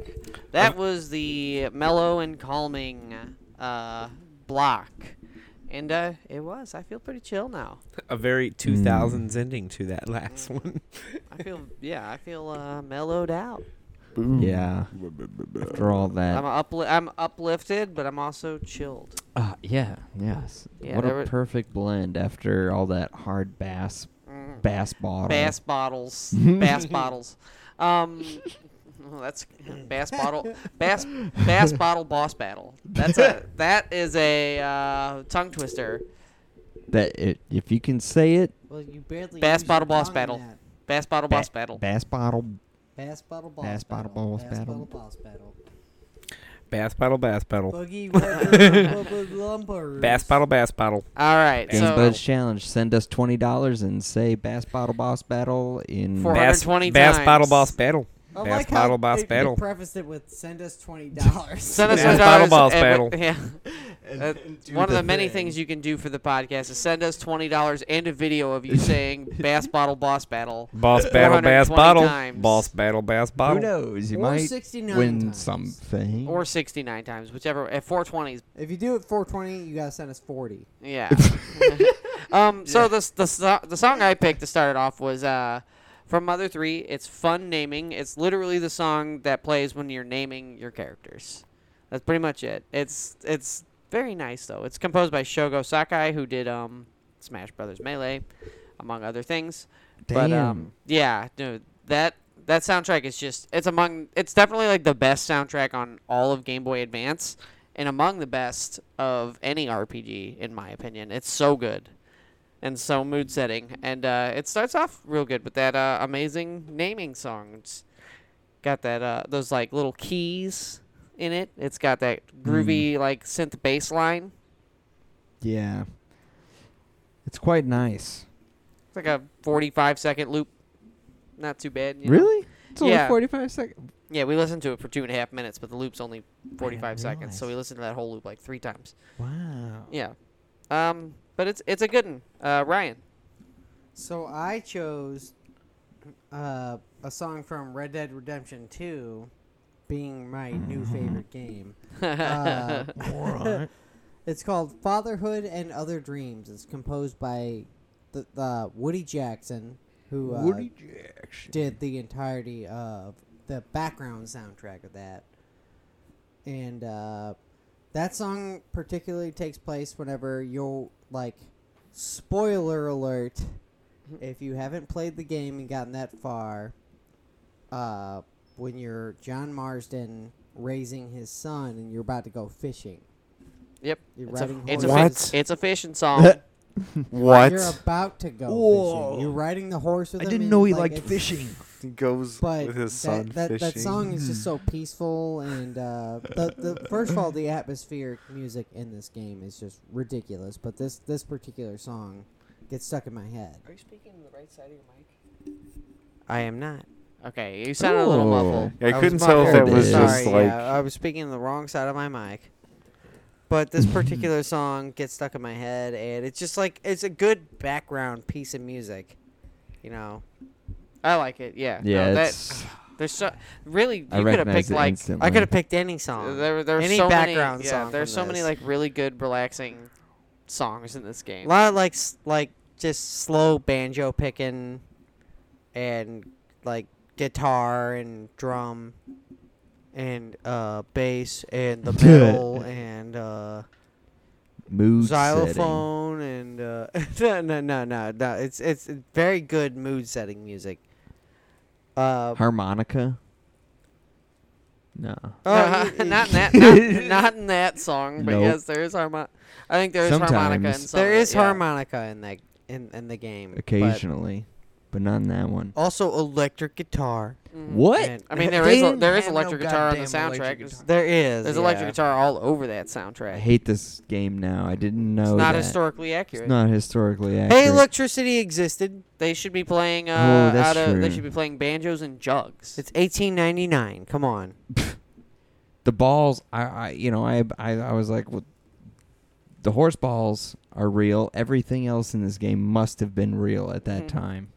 That was the mellow and calming uh, block, and uh, it was. I feel pretty chill now. A very 2000s ending to that last Mm. one. I feel, yeah, I feel uh, mellowed out. Yeah. After all that, I'm that. upli- I'm uplifted, but I'm also chilled. Uh, yeah. Yes. Yeah, what a were- perfect blend after all that hard bass Mm. bass bottle. Bass bottles, bass bottles. Um, oh, that's bass bottle, bass bass bottle boss battle. That's a that is a uh, tongue twister. That it, if you can say it, Well, you barely. Bass bottle boss battle. Bass bottle Ba- boss battle. bass bottle. Bass bottle boss Bass bottle battle. Bass bottle boss battle. Bass battle, bass battle. Boogie Wugger Bass battle, bass battle. All right, Game Game so Buds Challenge. Send us twenty dollars and say bass bottle boss battle in Bass, 420 bass times. battle, boss battle. I Bass like how battle, boss it- it battle. prefaced it with "Send us twenty dollars." send us Bass $20 battle, boss and- battle. Yeah. Uh, one of the many things you can do for the podcast is send us twenty dollars and a video of you saying "bass bottle boss battle." Boss battle, bass 420 bottle. times. Boss battle, bass Bottle. Who bottle. knows? You Or might 69 win times. something. or 69 times, whichever. At 420s, If you do it 420, you gotta send us 40. yeah. um. So the the so- the song I picked to start it off was uh from Mother Three. It's fun naming. It's literally the song that plays when you're naming your characters. That's pretty much it. It's it's very nice though. It's composed by Shogo Sakai, who did um Smash Brothers Melee, among other things. Damn. But um, yeah, no, that that soundtrack is just it's among it's definitely like the best soundtrack on all of Game Boy Advance and among the best of any RPG in my opinion. It's so good and so mood setting, and uh, it starts off real good with that uh, amazing naming song. It's got that uh, those like little keys in it. It's got that groovy like synth bass line. yeah. It's quite nice. It's like a 45 second loop. Not too bad. you know? Really? It's only Yeah. forty-five seconds. Yeah, we listened to it for two and a half minutes, but the loop's only 45 didn't seconds, so we listened to that whole loop like three times. Wow. Yeah. Um, but it's it's a good one. Uh, Ryan. So I chose uh, a song from Red Dead Redemption 2, being my new favorite game. Uh, it's called Fatherhood and Other Dreams. It's composed by the, the Woody Jackson, who uh, Jackson. did the entirety of the background soundtrack of that. And uh, that song particularly takes place whenever you'll, like, spoiler alert, if you haven't played the game and gotten that far, uh, when you're John Marston raising his son and you're about to go fishing. Yep. You're It's a, it's a horses. fi- it's a fishing song. What? You're about to go Whoa. fishing. You're riding the horse with I him didn't and, know he like, liked fishing. He goes but with his son that, that, fishing. that song is just so peaceful and uh, the, the first of all the atmospheric music in this game is just ridiculous but this this particular song gets stuck in my head Are you speaking to the right side of your mic? I am not. Okay, you sounded a little muffled. Yeah, I was couldn't tell if muffled. it was just, like- yeah, I was speaking to the wrong side of my mic. But this particular song gets stuck in my head, and it's just like it's a good background piece of music. You know, I like it. Yeah. Yeah, No, that, there's so really I you could have picked like instantly. i could have picked any song there there's any so background many, yeah, song there's from so many like really good relaxing songs in this game. a lot of like like just slow banjo picking and like guitar and drum and uh bass and the metal and uh mood setting. xylophone and uh no, no no no no it's it's very good mood setting music uh Harmonica. No. No, y- not in that, not, not in that song, but Nope. yes, there is harmon. I think there is harmonica in some. there of yeah. harmonica in that in in the game Occasionally, but, not in that one. also electric guitar Mm. What? And I mean, they there is didn't there is have no electric guitar on the goddamn electric soundtrack. guitar. there is There's yeah. electric guitar all over that soundtrack. I hate this game now. I didn't know It's not that. historically accurate. It's not historically accurate. hey electricity existed They should be playing. Uh, Oh, that's out of, They true. should be playing banjos and jugs. it's 1899 come on the balls. I, I, you know, I, I, I was like, well, the horse balls are real. Everything else in this game must have been real at that Mhm. time.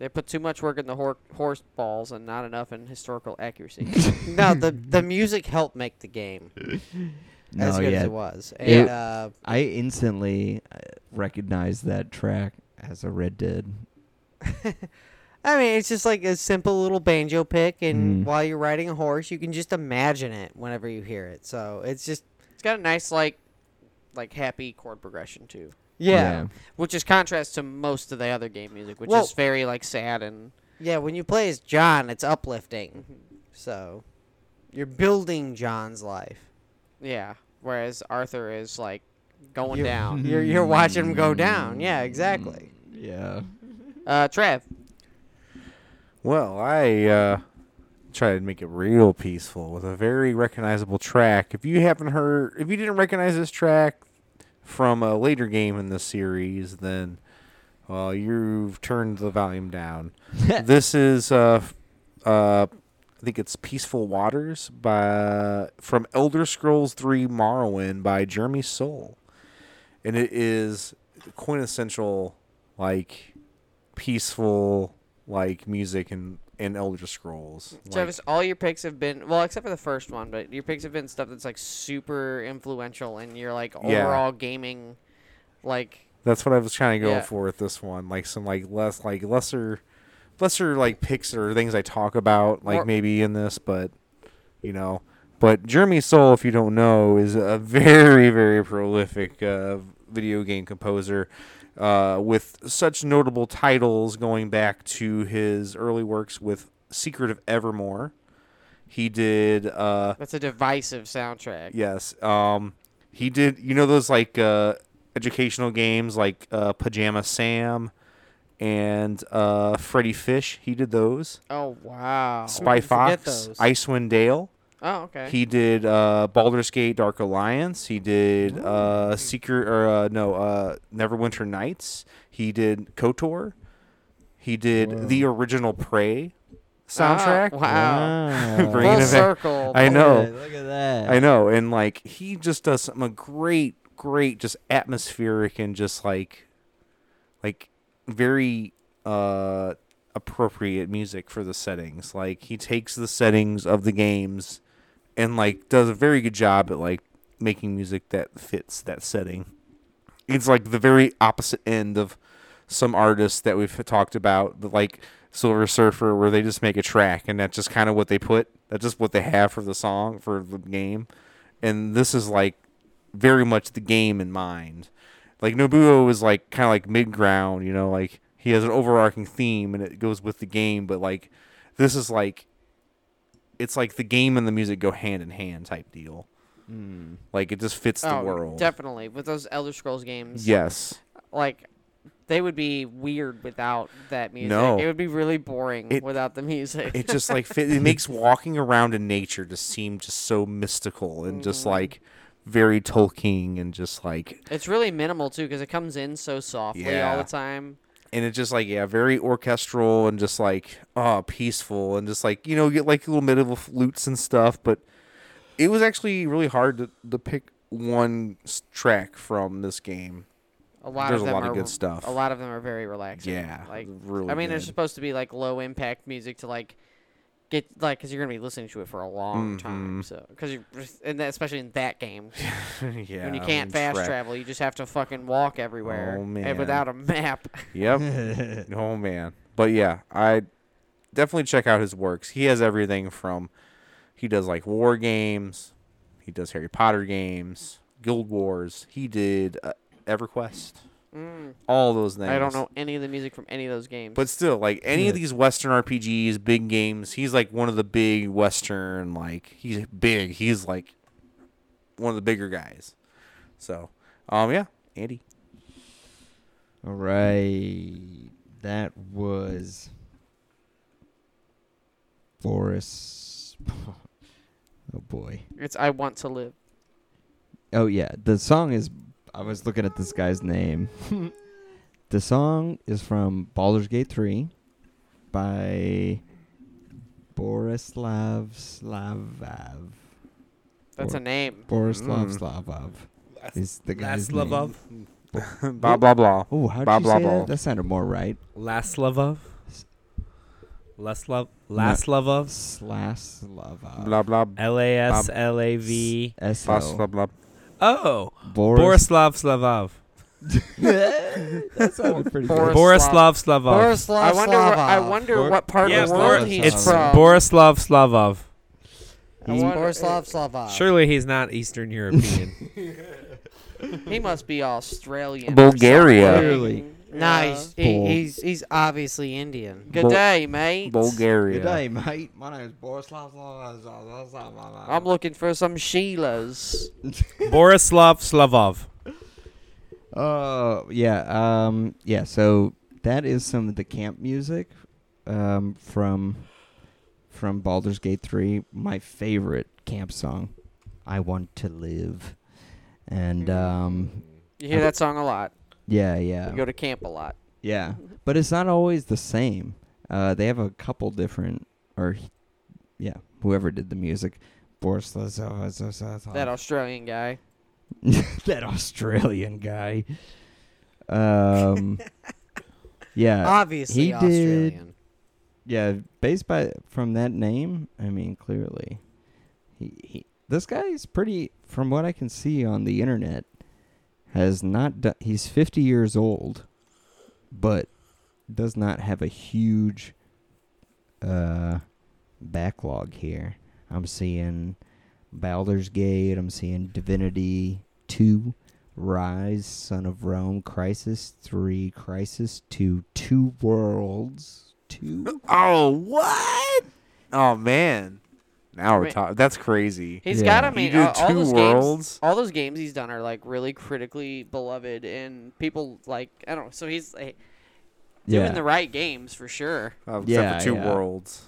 They put too much work in the hor- horse balls and not enough in historical accuracy. no, the the music helped make the game No, as good yeah. as it was. It- uh, I instantly uh, recognized that track as a Red Dead. I mean, it's just like a simple little banjo pick, and Mm. while you're riding a horse, you can just imagine it whenever you hear it. So it's just it's got a nice like like happy chord progression too, yeah, which is contrast to most of the other game music, which Well- is very like sad and yeah. When you play as John, it's uplifting. So you're building John's life. yeah. Whereas Arthur is like going You're- down. You're you're watching him go down. Yeah, exactly. Yeah. Uh, Trev, Well, I uh, try to make it real peaceful with a very recognizable track. If you haven't heard, if you didn't recognize this track from a later game in the series, then well, you've turned the volume down. this is uh, uh, I think it's "Peaceful Waters" by from Elder Scrolls Three: Morrowind by Jeremy Soule, and it is quintessential like peaceful like music in in Elder Scrolls. Like, all your picks have been well, except for the first one, but your picks have been stuff that's like super influential in your like Yeah. overall gaming, like that's what I was trying to go Yeah. for with this one. Like some like less like lesser lesser like picks or things I talk about like More- maybe in this, but you know. But Jeremy Soule, if you don't know, is a very very prolific uh, video game composer. Uh, with such notable titles going back to his early works with Secret of Evermore. He did uh, that's a divisive soundtrack. Yes. Um, he did. You know those like uh, educational games like uh, Pajama Sam and uh, Freddi Fish. He did those. Oh wow. Spy Fox, those? Icewind Dale. Oh okay. He did uh, Baldur's Gate: Dark Alliance. He did uh, Secret or uh, no uh, Neverwinter Nights. He did Kotor. He did the original Prey soundtrack. Ah, wow. Wow. Full it back. circle. I know. Yeah, look at that. I know, and like he just does some a great, great, just atmospheric and just like, like very uh appropriate music for the settings. Like he takes the settings of the games and like does a very good job at like making music that fits that setting. It's like the very opposite end of some artists that we've talked about, like Silver Surfer, where they just make a track and that's just kind of what they put. That's just what they have for the song for the game, and this is like very much the game in mind. Like Nobuo is like kind of like mid ground, you know, like he has an overarching theme and it goes with the game, but like this is like it's like the game and the music go hand in hand type deal. Mm. Like it just fits the oh, world. definitely with those Elder Scrolls games. Yes. Like they would be weird without that music. No. It would be really boring It- without the music. it just like fit, it makes walking around in nature just seem just so mystical and just Mhm. like very Tolkien and just like It's really minimal too because it comes in so softly all the time. And it's just like yeah very orchestral and just like oh peaceful and just like you know get like little medieval flutes and stuff but it was actually really hard to, to pick one track from this game. A lot there's of a them lot are of good stuff. a lot of them are very relaxing. yeah like really I mean, they're supposed to be like low impact music to like get like because you're gonna be listening to it for a long time. Mhm. So because you and that, especially in that game yeah when you can't mean, fast travel, you just have to fucking walk everywhere Oh, man. and without a map. Yep. oh man. But yeah, I definitely check out his works. He has everything from he does like war games, he does Harry Potter games, Guild Wars. He did uh, EverQuest. Mm. All those things. I don't know any of the music from any of those games. But still, like any of these Western RPGs, big games, he's like one of the big Western. Like he's big. He's like one of the bigger guys. So, um, yeah, Andy. All right. That was Boris. Oh boy. it's I want to live. Oh yeah, the song is. I was looking at this guy's name. the song is from Baldur's Gate 3 by Borislav Slavov. That's Or- a name. Borislav Mm. Slavov is the guy's Laslavov. name. blah blah blah. Oh, how did Blah, you blah, say blah. that? That sounded more right. Laslavov. Leslov, Laslovov, Slaslava. Blah blah. L A S L A V. Blah S-O. Blah blah. Oh, Boris. Borislav Slavov. that sounded pretty good. Borislav Slavov. Borislav I wonder. What, I wonder Bor- what part Yeah, of the Boris- world Bor- he's it's from. Borislav Slavov. I He- wonder- Borislav Slavov. Surely he's not Eastern European. He must be Australian. or Bulgaria. something. Clearly. Nah, Yeah. he's, he, Bull. he's he's obviously Indian. Good Bul- day, mate. Bulgaria. Good day, mate. My name is Borislav. Slavov. I'm looking for some Sheilas. Borislav Slavov. Oh yeah, um, yeah. So that is some of the camp music um, from from Baldur's Gate three. My favorite camp song, "I Want to Live," and um, You hear that song a lot. Yeah, yeah, You go to camp a lot. yeah. But it's not always the same. Uh, they have a couple different, or yeah, whoever did the music, Boris That Australian guy. that Australian guy. Um, yeah, Obviously he did- Australian. yeah. Based by from that name, I mean clearly, he, he this guy is pretty. From what I can see on the internet, has not. Do, he's fifty years old, but does not have a huge uh backlog here. I'm seeing Baldur's Gate. I'm seeing Divinity Two, Ryse, Son of Rome, Crysis Three, Crysis Two, Two Worlds, Two. Oh what? Oh man. Now I we're mean- talking. That's crazy. He's Yeah. got. I He mean, did uh, all two those worlds. games. All those games he's done are like really critically beloved, and people like. I don't know. So he's like, doing Yeah. the right games for sure. Uh, except Yeah, for two yeah. worlds.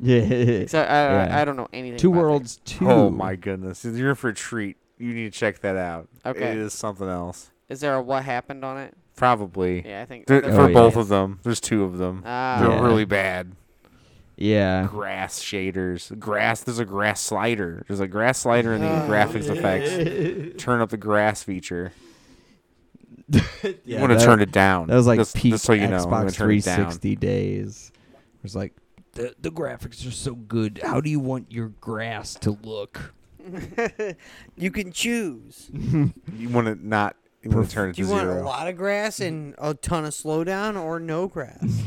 Yeah. So I, Yeah. I, I don't know anything. Two about Worlds Two. Oh my goodness! You're in for a treat. You need to check that out. Okay. It is something else. Is there a what happened on it? Probably. Yeah, I think. There- that's Oh, for what it both is. of them. There's two of them. Ah, They're Yeah. really bad. Yeah. Grass shaders. Grass. There's a grass slider. There's a grass slider in the Oh, graphics effects. Turn up the grass feature. yeah you want to turn it down. That was like just, peak just so you know. Xbox turn it down. 360 days. It was like the the graphics are so good. How do you want your grass to look? you can choose. You want to not. You want to turn it Do to you want a lot of grass and a ton of slowdown or no grass?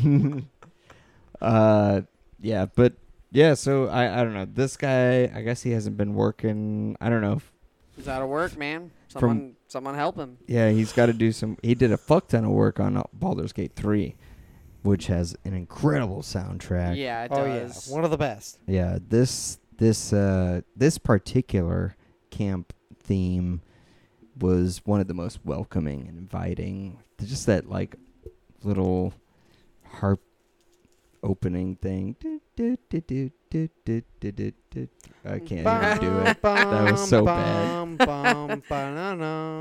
uh, yeah, but yeah. So I I don't know. This guy, I guess he hasn't been working. I don't know. If, He's out of work, man. Someone, someone help him. yeah, he's got to do some. He did a fuck ton of work on uh, Baldur's Gate 3, which has an incredible soundtrack. Yeah, it oh yeah, one of the best. Yeah, this this uh this particular camp theme was one of the most welcoming and inviting. Just that like little harp opening thing. I can't even do it. That was so bad.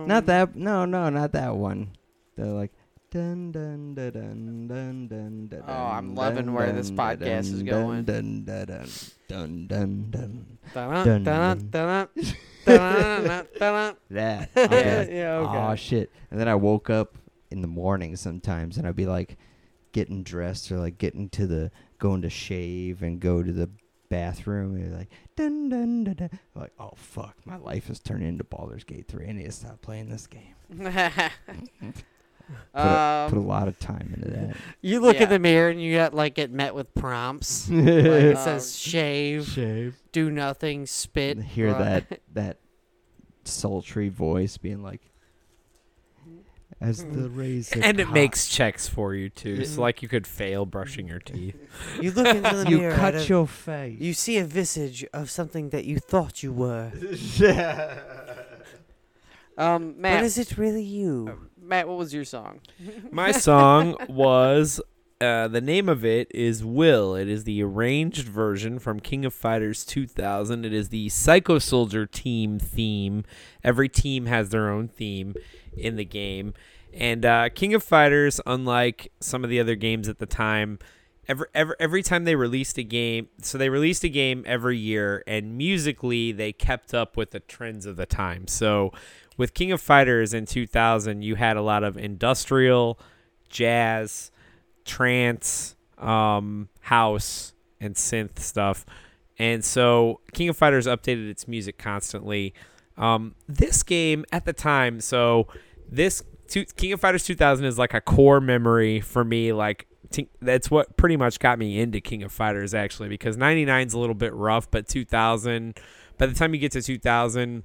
Not that no no not that one. They're like dun dun dun dun dun dun dun. Oh, I'm loving where this podcast is going. Dun dun dun dun dun dun. Dun, Dun, dun, dun. dun, dun, dun. That. Yeah, like, yeah, okay. Oh shit! And then I woke up in the morning sometimes, and I'd be like getting dressed or like getting to the going to shave and go to the bathroom. And like dun dun dun dun. I'm like, oh fuck, my life has turned into Baldur's Gate three. I need to stop playing this game. Put, a, put a um, lot of time into that. You look Yeah. in the mirror and you got like get met with prompts. Like, it Um, says shave, shave. do nothing, spit. Hear run. that that sultry voice being like, as the razor. and it cut- makes checks for you too. So like you could fail brushing your teeth. You look into the mirror. you mirror. cut at a- your face. you see a visage of something that you thought you were, um, but Matt, is it really you? Matt, what was your song? My song was uh, the name of it is Will. It is the arranged version from King of Fighters 2000. It is the Psycho Soldier team theme. Every team has their own theme in the game. And uh, King of Fighters, unlike some of the other games at the time, every, every every time they released a game, so they released a game every year, and musically they kept up with the trends of the time. So with King of Fighters in 2000, you had a lot of industrial, jazz, trance, um, house and synth stuff. And so King of Fighters updated its music constantly. Um, this game at the time, so this two, King of Fighters 2000 is like a core memory for me. Like t- that's what pretty much got me into King of Fighters actually, because 99 is a little bit rough, but 2000, by the time you get to 2000,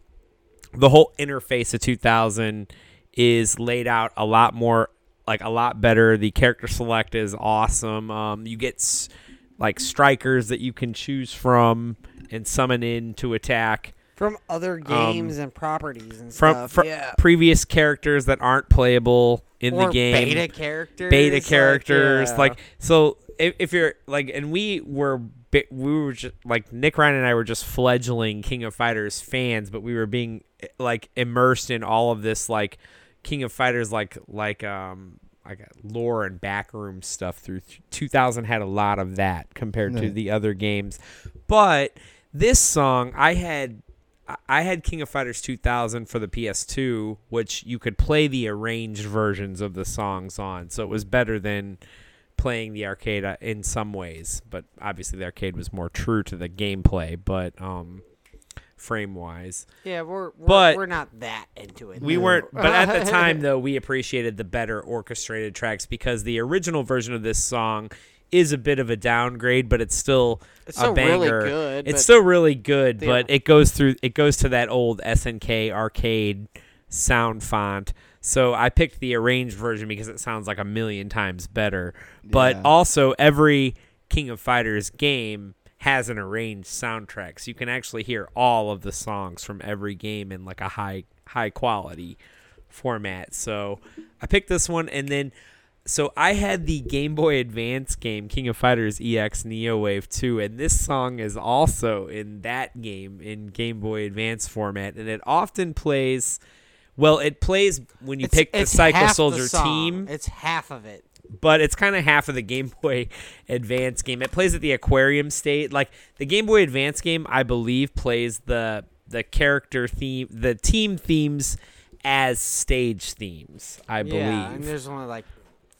the whole interface of 2000 is laid out a lot more like a lot better the character select is awesome um, you get s- like strikers that you can choose from and summon in to attack From other games and properties and Um, from, stuff. from yeah. previous characters that aren't playable in or the game beta characters. beta like, characters yeah. like so if, if you're like and we were we were just like Nick Ryan and I were just fledgling King of Fighters fans but we were being eh, like immersed in all of this like King of Fighters like like um like lore and backroom stuff through 2000 had a lot of that compared to the other games. But this song I had I- I had King of Fighters 2000 for the PS2, which you could play the arranged versions of the songs on. So it was better than playing the arcade uh, in some ways, but obviously the arcade was more true to the gameplay, but um frame wise. yeah, we're we're, but- we're not that into it. We though. weren't but at the time though, we appreciated the better orchestrated tracks because the original version of this song is a bit of a downgrade, but it's still it's a still really banger. good. It's but still really good, Yeah. but it goes through it goes to that old SNK arcade sound font. So I picked the arranged version because it sounds like a million times better. But Yeah. also every King of Fighters game has an arranged soundtrack. So you can actually hear all of the songs from every game in like a high high quality format. So I picked this one and then so I had the Game Boy Advance game King of Fighters EX Neo Wave 2 and this song is also in that game in Game Boy Advance format and it often plays well it plays when you it's, pick the Psycho half the Soldier team It's half of it. But it's kind of half of the Game Boy Advance game. It plays at the aquarium state. Like the Game Boy Advance game, I believe plays the the character theme, the team themes as stage themes. I Yeah, and believe. there's only like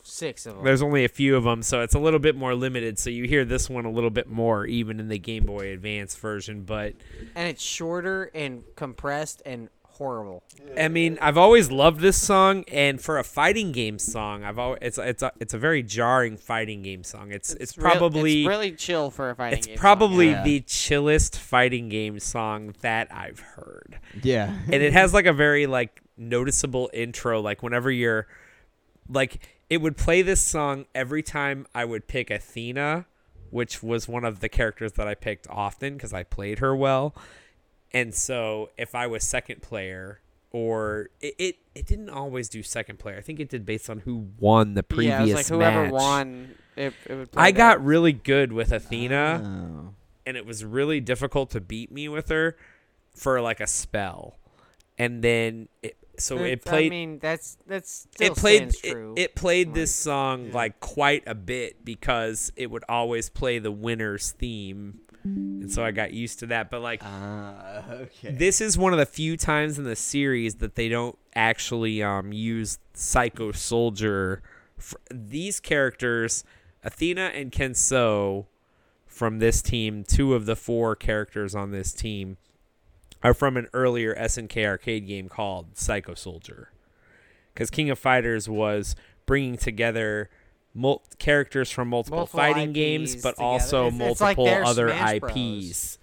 six of them. There's only a few of them, so it's a little bit more limited. So you hear this one a little bit more, even in the Game Boy Advance version. But and it's shorter and compressed and horrible. I mean, I've always loved this song, and for a fighting game song, I've always it's it's a it's a very jarring fighting game song. It's it's, real- probably it's really chill for a fighting It's game. song, probably yeah. the chillest fighting game song that I've heard. Yeah. And it has like a very like noticeable intro like whenever you're like it would play this song every time I would pick Athena, which was one of the characters that I picked often cuz I played her well. And so if I was second player or it, it it didn't always do second player. I think it did based on who won the previous yeah, it was like whoever match. won, it, it would. Play I that. got really good with Athena Oh. and it was really difficult to beat me with her for like a spell. And then it, so it It's- played I mean, that's that's still it played stands it, it played Like, this song yeah. like quite a bit because it would always play the winner's theme. And so I got used to that, but like Ah, okay. this is one of the few times in the series that they don't actually um, use Psycho Soldier. For these characters, Athena and Kensou from this team, two of the four characters on this team, are from an earlier SNK arcade game called Psycho Soldier. Because King of Fighters was bringing together mul- characters from multiple, Multiple fighting games, but together. also It's- it's like multiple other Smash Bros. IPs.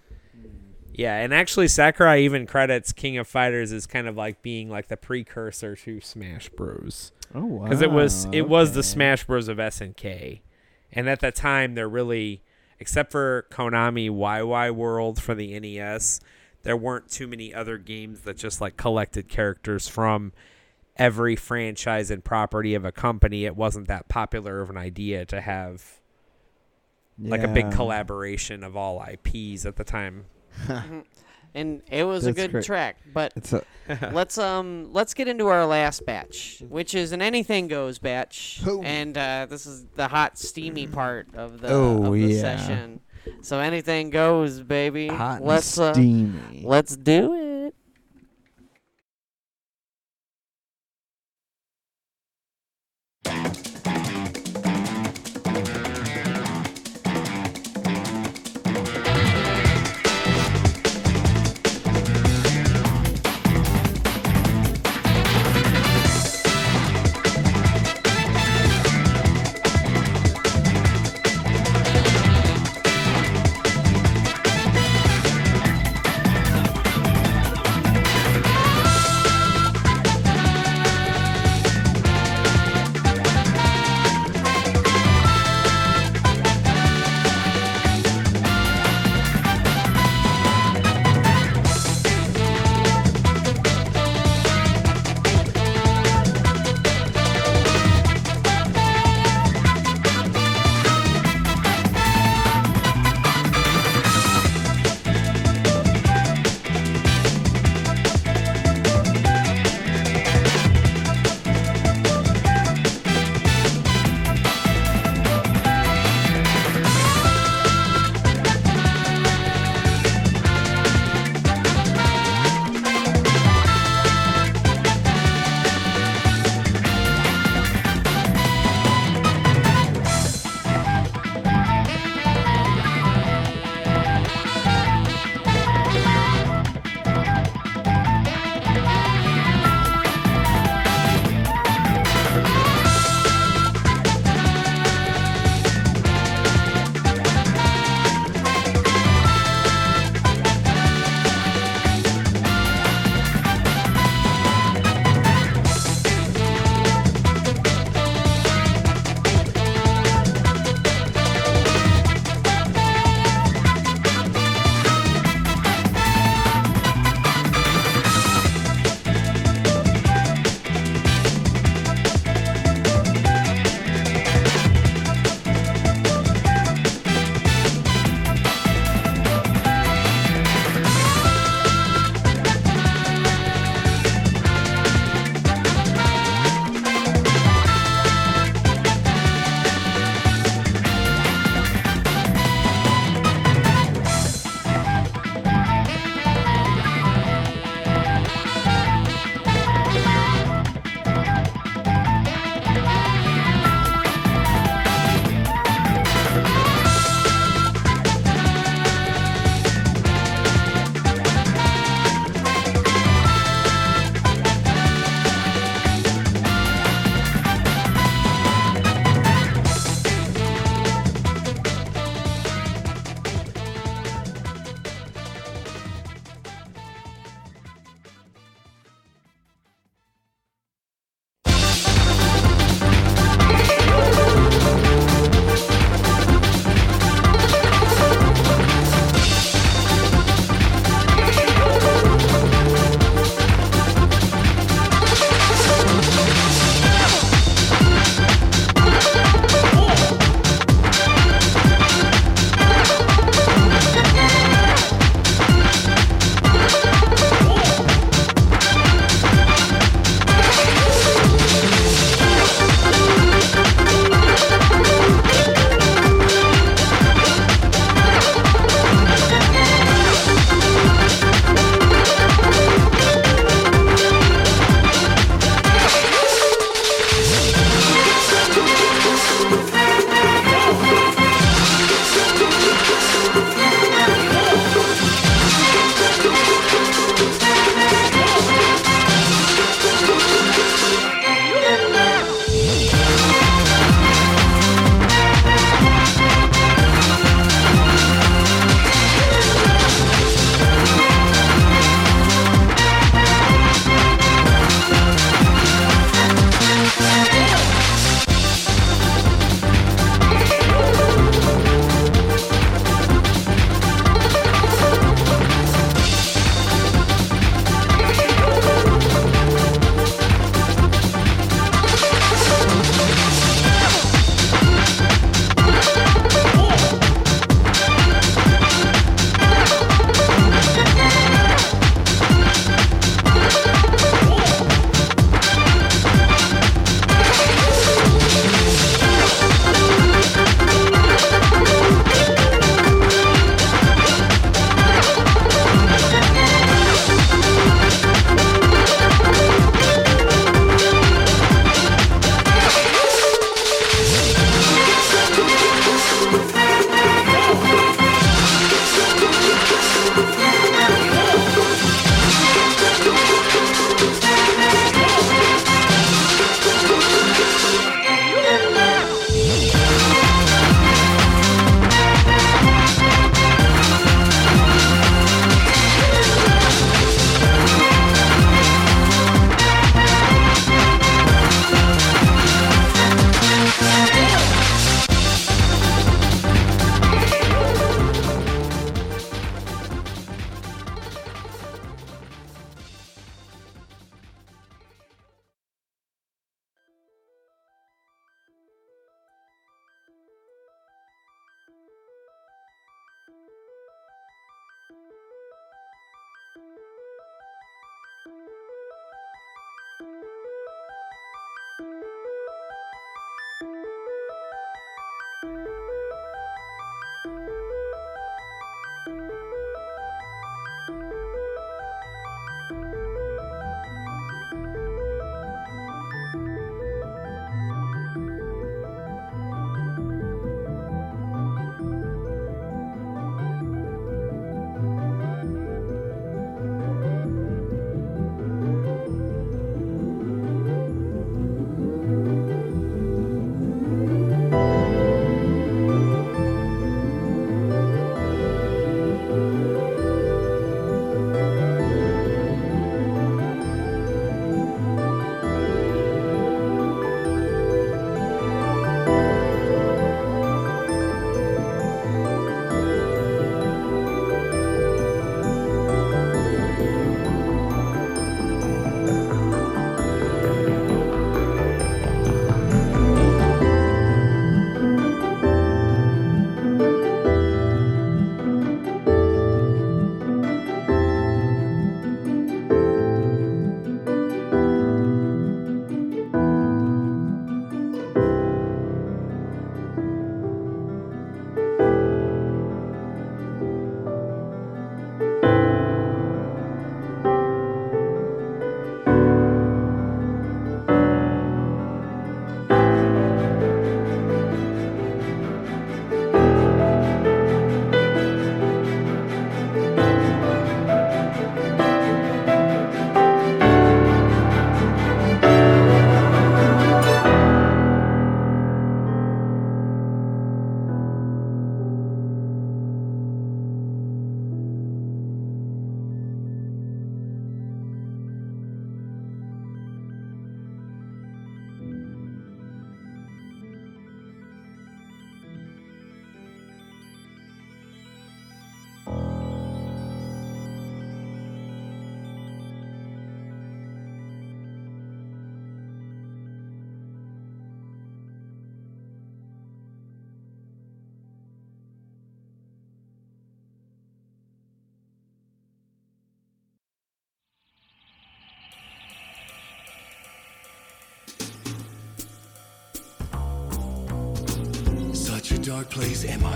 Yeah, and actually Sakurai even credits King of Fighters as kind of like being like the precursor to Smash Bros. Oh wow. Because it was it was the. Smash Bros of SNK. And at that time there really except for Konami Wai Wai World for the NES, there weren't too many other games that just like collected characters from every franchise and property of a company. It wasn't that popular of an idea to have like a big collaboration of all IPs at the time. and it was a good great. track. But a let's um let's get into our last batch, which is an anything goes batch, Oh. and uh, this is the hot steamy part of the, Oh, of the yeah. session. So anything goes, baby. hot let's uh, steamy. let's do it.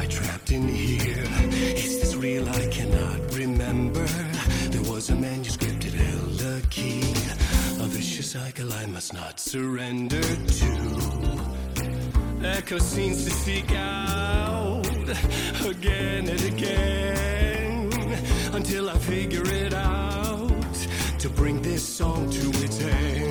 I trapped in here? Is this real? I cannot remember. There was a manuscript that held a key. A vicious cycle I must not surrender to. Echo seems to seek out again and again until I figure it out to bring this song to its end.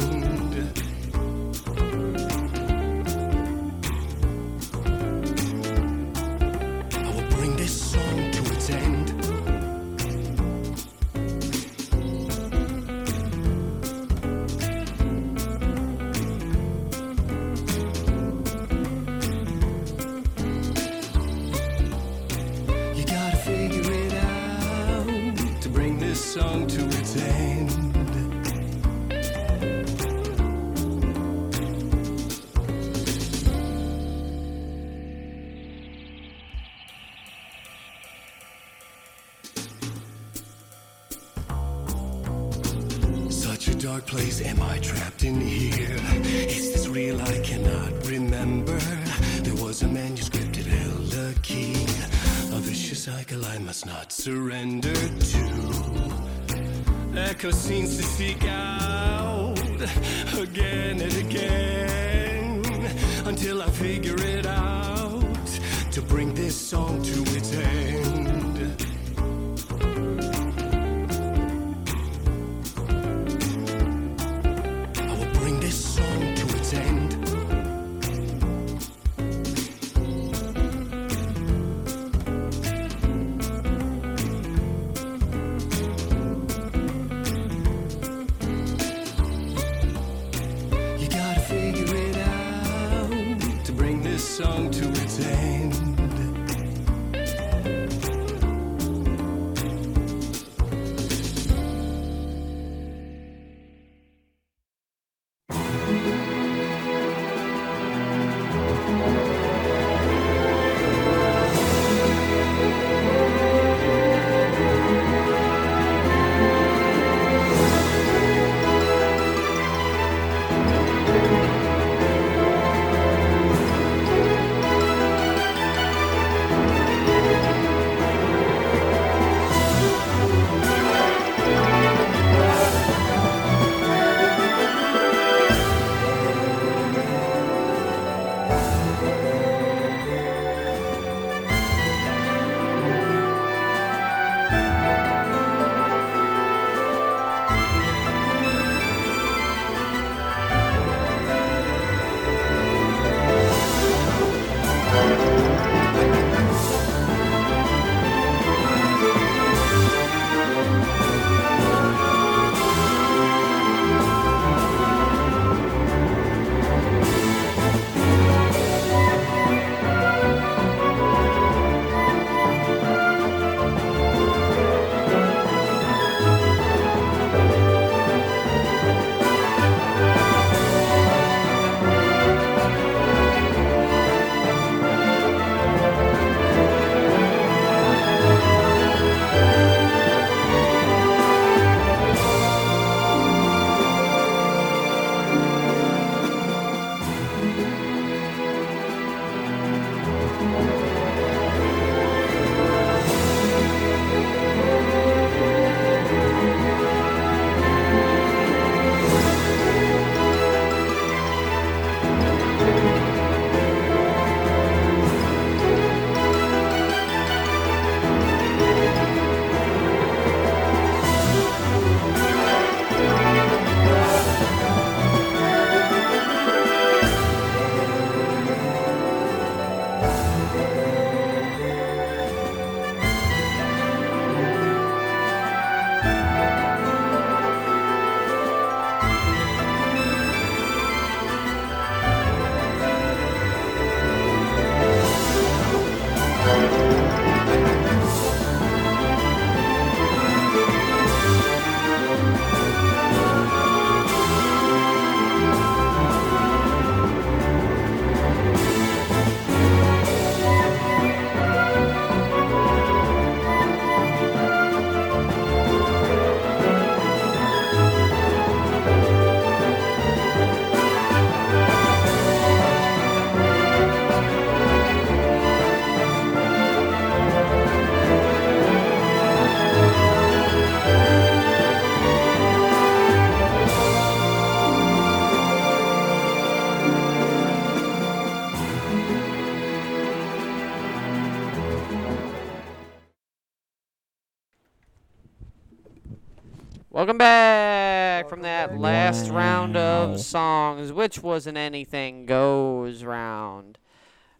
Welcome back from that back. last round of songs, which was an anything goes round.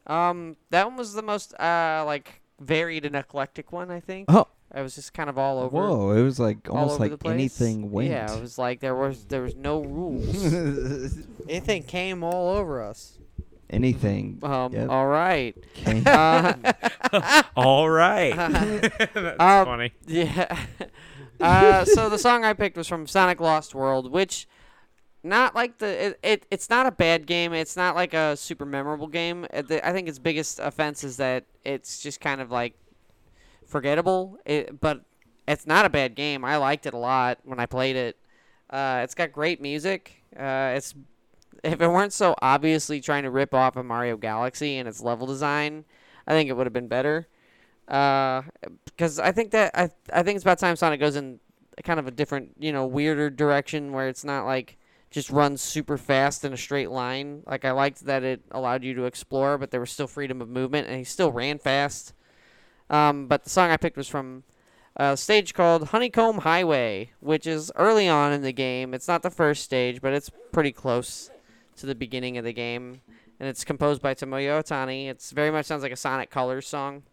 Um, that one was the most uh like varied and eclectic one, I think. Oh, I was just kind of all over. whoa! It was like almost like anything went. Yeah, it was like there was there was no rules. Anything came all over us. anything. um, Yep. All right. Uh, all right. That's Um, funny. Yeah. Uh, so the song I picked was from Sonic Lost World, which not like the it, it it's not a bad game. It's not like a super memorable game. Uh, I think its biggest offense is that it's just kind of like forgettable. It, but it's not a bad game. I liked it a lot when I played it. Uh, it's got great music. Uh, it's if it weren't so obviously trying to rip off of Mario Galaxy and its level design, I think it would have been better. Uh, because I think that I I think it's about time Sonic goes in kind of a different, you know, weirder direction where it's not like just runs super fast in a straight line. Like I liked that it allowed you to explore, but there was still freedom of movement, and he still ran fast. Um, but the song I picked was from a stage called Honeycomb Highway, which is early on in the game. It's not the first stage, but it's pretty close to the beginning of the game. And it's composed by Tomoya Ohtani. It's very much sounds like a Sonic Colors song.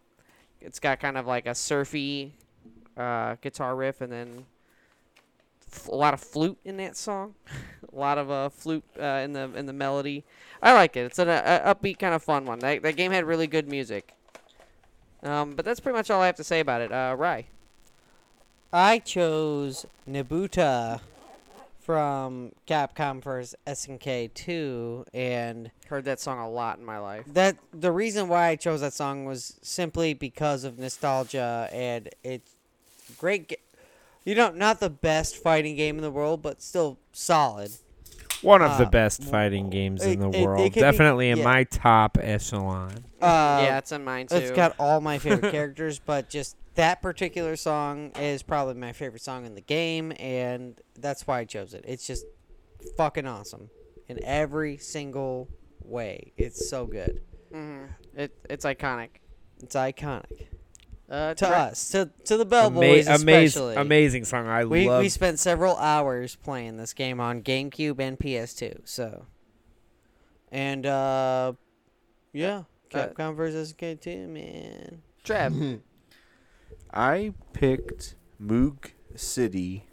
It's got kind of like a surfy uh, guitar riff, and then f- a lot of flute in that song. a lot of uh, flute uh, in the in the melody. I like it. It's an uh, upbeat kind of fun one. That, that game had really good music. Um, but that's pretty much all I have to say about it. Uh, Rye. I chose Nabuta from Capcom vs. SNK 2 and Heard that song a lot in my life. that the reason why I chose that song was simply because of nostalgia and it's great ga- you know not the best fighting game in the world but still solid. One of the uh, best fighting games it- in the it- it world. be- Definitely in my top echelon. Uh, yeah, it's in mine too. It's got all my favorite characters, but just that particular song is probably my favorite song in the game, and that's why I chose it. It's just fucking awesome in every single way. It's so good. hmm It it's iconic. It's iconic Uh, to Dre- us, to to the Bell Ama- Boys especially. amazing song. I We love. we spent several hours playing this game on GameCube and PS2. So, and uh, yeah, Uh, Capcom versus K2, man. Trev. I picked Moog City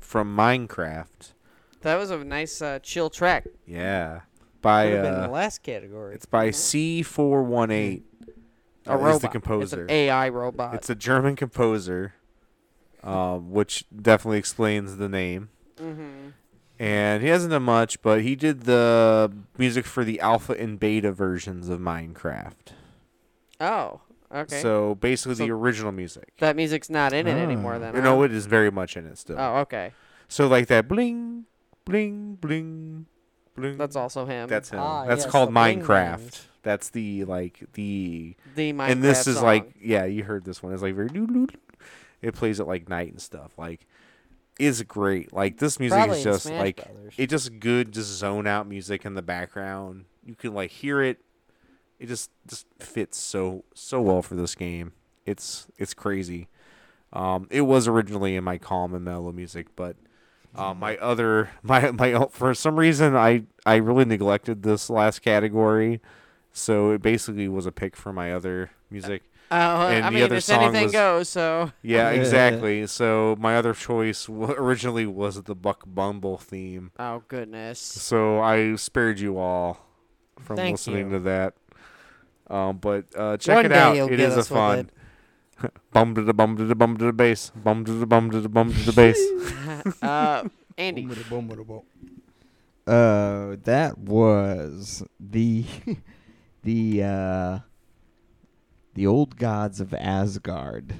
from Minecraft. that was a nice uh, chill track. Yeah, by Would have been uh, the last category. it's by C418. A robot. is the composer. It's an AI robot. It's a German composer, um, which definitely explains the name. mm-hmm. And he hasn't done much, but he did the music for the alpha and beta versions of Minecraft. Oh, okay. So basically, the So- original music. that music's not in it anymore Ah. then. You huh? know, it is very much in it still. Oh, okay. So like that bling, bling, bling, bling. That's also him. That's him. Ah, That's yes, called the bling Minecraft. bands. That's the like the the Minecraft and this is song. like yeah, you heard this one. It's like very doo doo doo. it plays at like night and stuff. Like is great. Like this music Probably is just Smash like Brothers. it just good just zone out music in the background. You can like hear it. It just just fits so so well for this game. It's it's crazy. Um, it was originally in my calm and mellow music, but uh, my other my my for some reason I I really neglected this last category, so it basically was a pick for my other music. Oh, and I the mean, other it's song anything was- goes. So Yeah, Yeah. exactly. So my other choice w- originally was the Buck Bumble theme. oh goodness. So I spared you all from Thank listening you. to that. Um, but uh, check One it out. you'll It get is a fun. it. bum to the bum to the bum to the bass. Bum to the bum to the bum to the bass. uh, Andy. Uh, that was the the uh the old gods of Asgard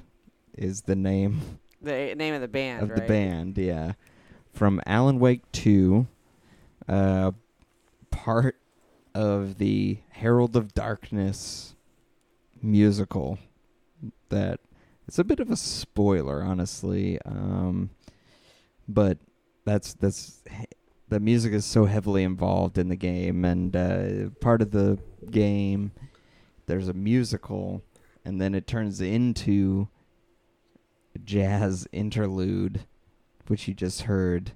is the name The name of the band, of right? the band. Yeah, from Alan Wake Two, uh, part of the Herald of Darkness musical. That it's a bit of a spoiler, honestly. Um, but that's that's the music is so heavily involved in the game, and uh, part of the game there's a musical, and then it turns into a jazz interlude which you just heard,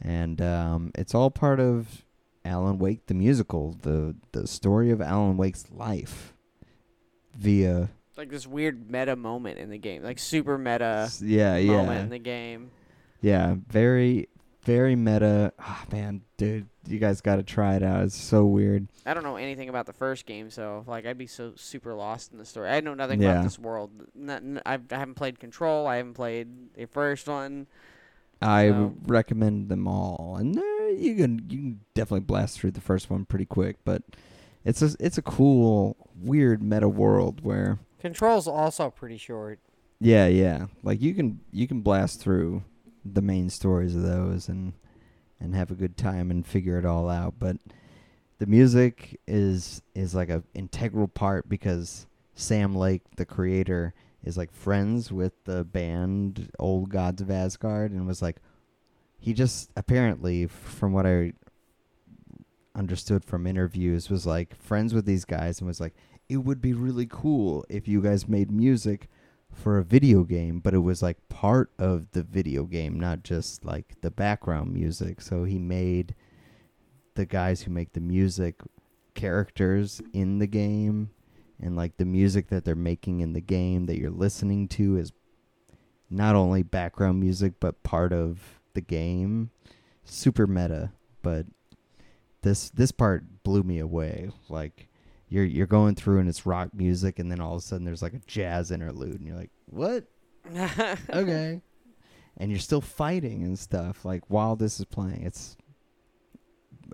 and um, it's all part of Alan Wake the musical, the the story of Alan Wake's life, via Like this weird meta moment in the game, like super meta yeah moment yeah in the game. yeah very very meta. Ah man, dude, you guys got to try it out. It's so weird. I don't know anything about the first game, so like I'd be so super lost in the story. I know nothing Yeah. about this world. Not, I haven't played Control. I haven't played the first one. I So- recommend them all, and there you can you can definitely blast through the first one pretty quick. But it's a it's a cool weird meta world where Control's also pretty short. yeah yeah like you can you can blast through the main stories of those and and have a good time and figure it all out. But the music is is like a integral part because Sam Lake, the creator, is like friends with the band Old Gods of Asgard and was like he just apparently from what I understood from interviews was like friends with these guys and was like it would be really cool if you guys made music for a video game but it was like part of the video game not just like the background music. So he made the guys who make the music characters in the game and like the music that they're making in the game that you're listening to is not only background music but part of the game. Super meta but this this part blew me away. Like you're you're going through and it's rock music and then all of a sudden there's like a jazz interlude and you're like what? Okay. And you're still fighting and stuff like while this is playing. It's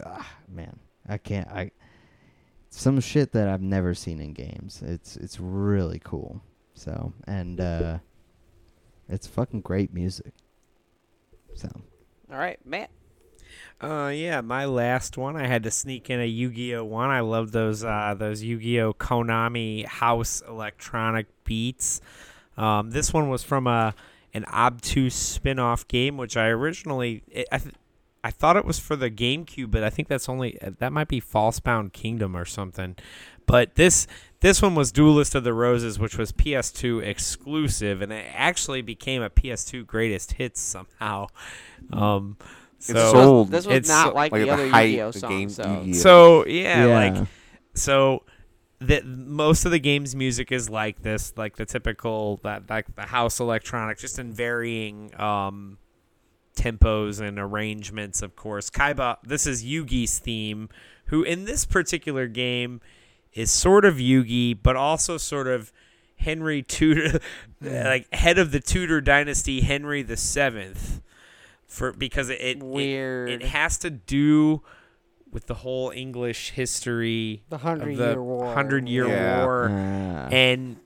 ah, man i can't i some shit that i've never seen in games. It's it's really cool. So and uh it's fucking great music so All right, Matt. Uh, yeah, my last one. I had to sneak in a Yu-Gi-Oh one. I love those uh, those Yu-Gi-Oh Konami house electronic beats. Um, this one was from a an obtuse spin-off game, which I originally it, I th- I thought it was for the GameCube, but I think that's only that might be Falsebound Kingdom or something. But this this one was Duelist of the Roses, which was PS2 exclusive, and it actually became a PS2 greatest hits somehow. Um, so It's sold. This was It's not so- like, like the at other the height Yu-Gi-Oh of song. So Yu-Gi-Oh. so yeah, like so that most of the game's music is like this, like the typical that like the house electronic, just in varying um tempos and arrangements. Of course, Kaiba. This is Yugi's theme, who in this particular game is sort of Yugi, but also sort of Henry Tudor, like head of the Tudor dynasty, Henry the Seventh. For because it it, Weird. it has to do with the whole English history The Hundred the Year War. Hundred Year Yeah. War, Ah. and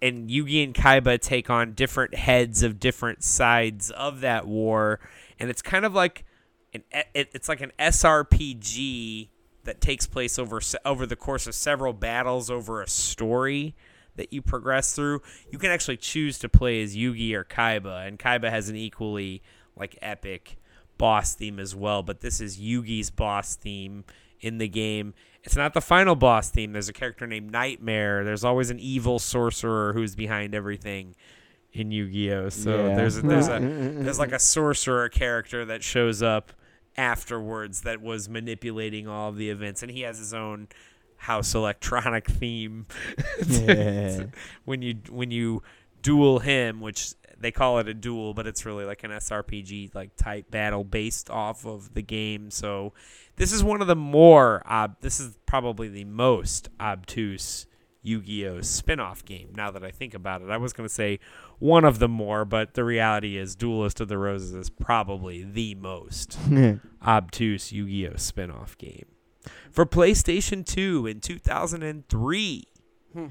and Yugi and Kaiba take on different heads of different sides of that war, and it's kind of like an e- it, it's like an SRPG that takes place over over the course of several battles over a story that you progress through. You can actually choose to play as Yugi or Kaiba, and Kaiba has an equally like epic boss theme as well. But this is Yugi's boss theme in the game. It's not the final boss theme. There's a character named Nightmare. There's always an evil sorcerer who's behind everything in Yu-Gi-Oh. So Yeah. there's a, there's a there's like a sorcerer character that shows up afterwards that was manipulating all of the events, and he has his own house electronic theme. Yeah. when you when you duel him, which they call it a duel, but it's really like an SRPG like type battle based off of the game. So this is one of the more ob- this is probably the most obtuse Yu-Gi-Oh spin-off game now that I think about it. I was going to say one of the more, but the reality is Duelist of the Roses is probably the most obtuse Yu-Gi-Oh spin-off game. For PlayStation 2 in 2003.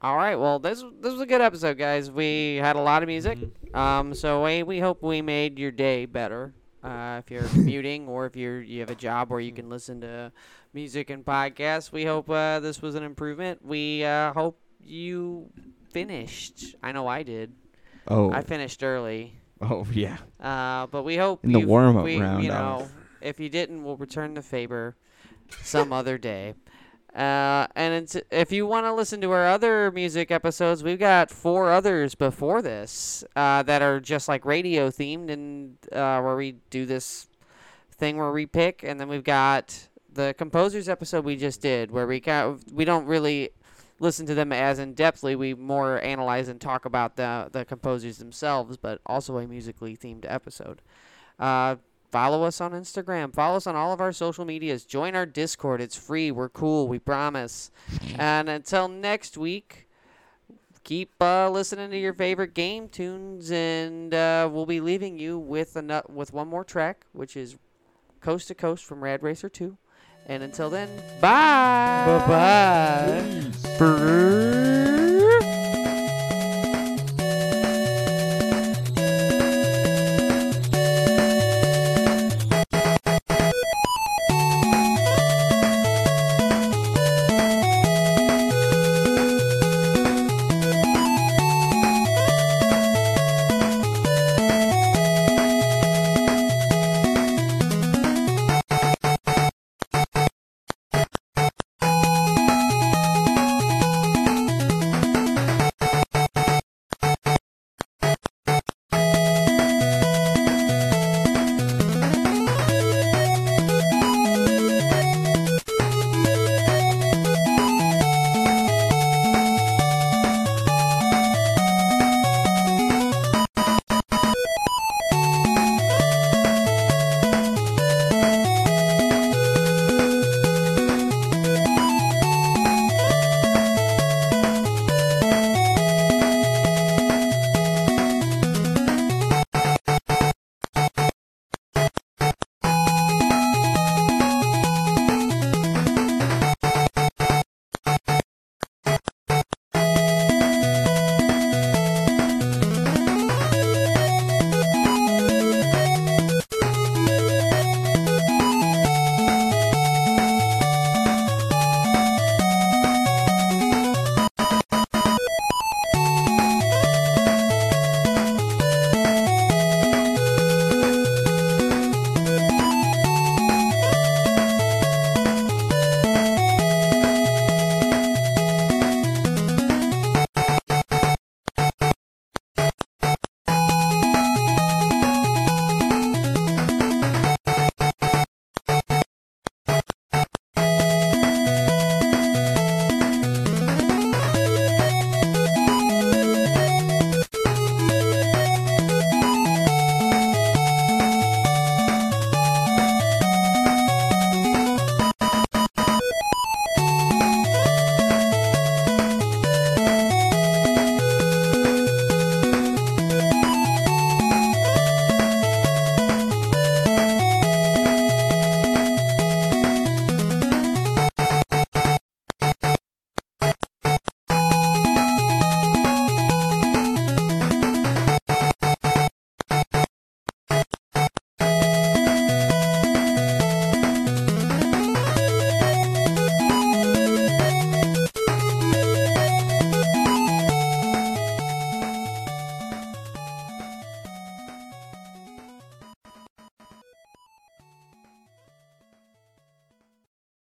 All right. Well, this this was a good episode, guys. We had a lot of music. Um, so we we hope we made your day better. Uh, if you're commuting or if you're you have a job where you can listen to music and podcasts, we hope uh, this was an improvement. We uh, hope you finished. I know I did. oh, I finished early. oh yeah. Uh, but we hope In the warm-up we, round, You know, if you didn't, we'll return the favor some other day. Uh, and it's, if you want to listen to our other music episodes, we've got four others before this uh, that are just like radio themed, and uh, where we do this thing where we pick, and then we've got the composers episode we just did, where we got we don't really listen to them as in depthly. We more analyze and talk about the the composers themselves, but also a musically themed episode. Uh, follow us on Instagram. Follow us on all of our social medias. Join our Discord. It's free. We're cool. We promise. and until next week, keep uh, listening to your favorite game tunes, and uh, we'll be leaving you with a with one more track, which is Coast to Coast from Rad Racer 2. And until then, bye. Bye bye.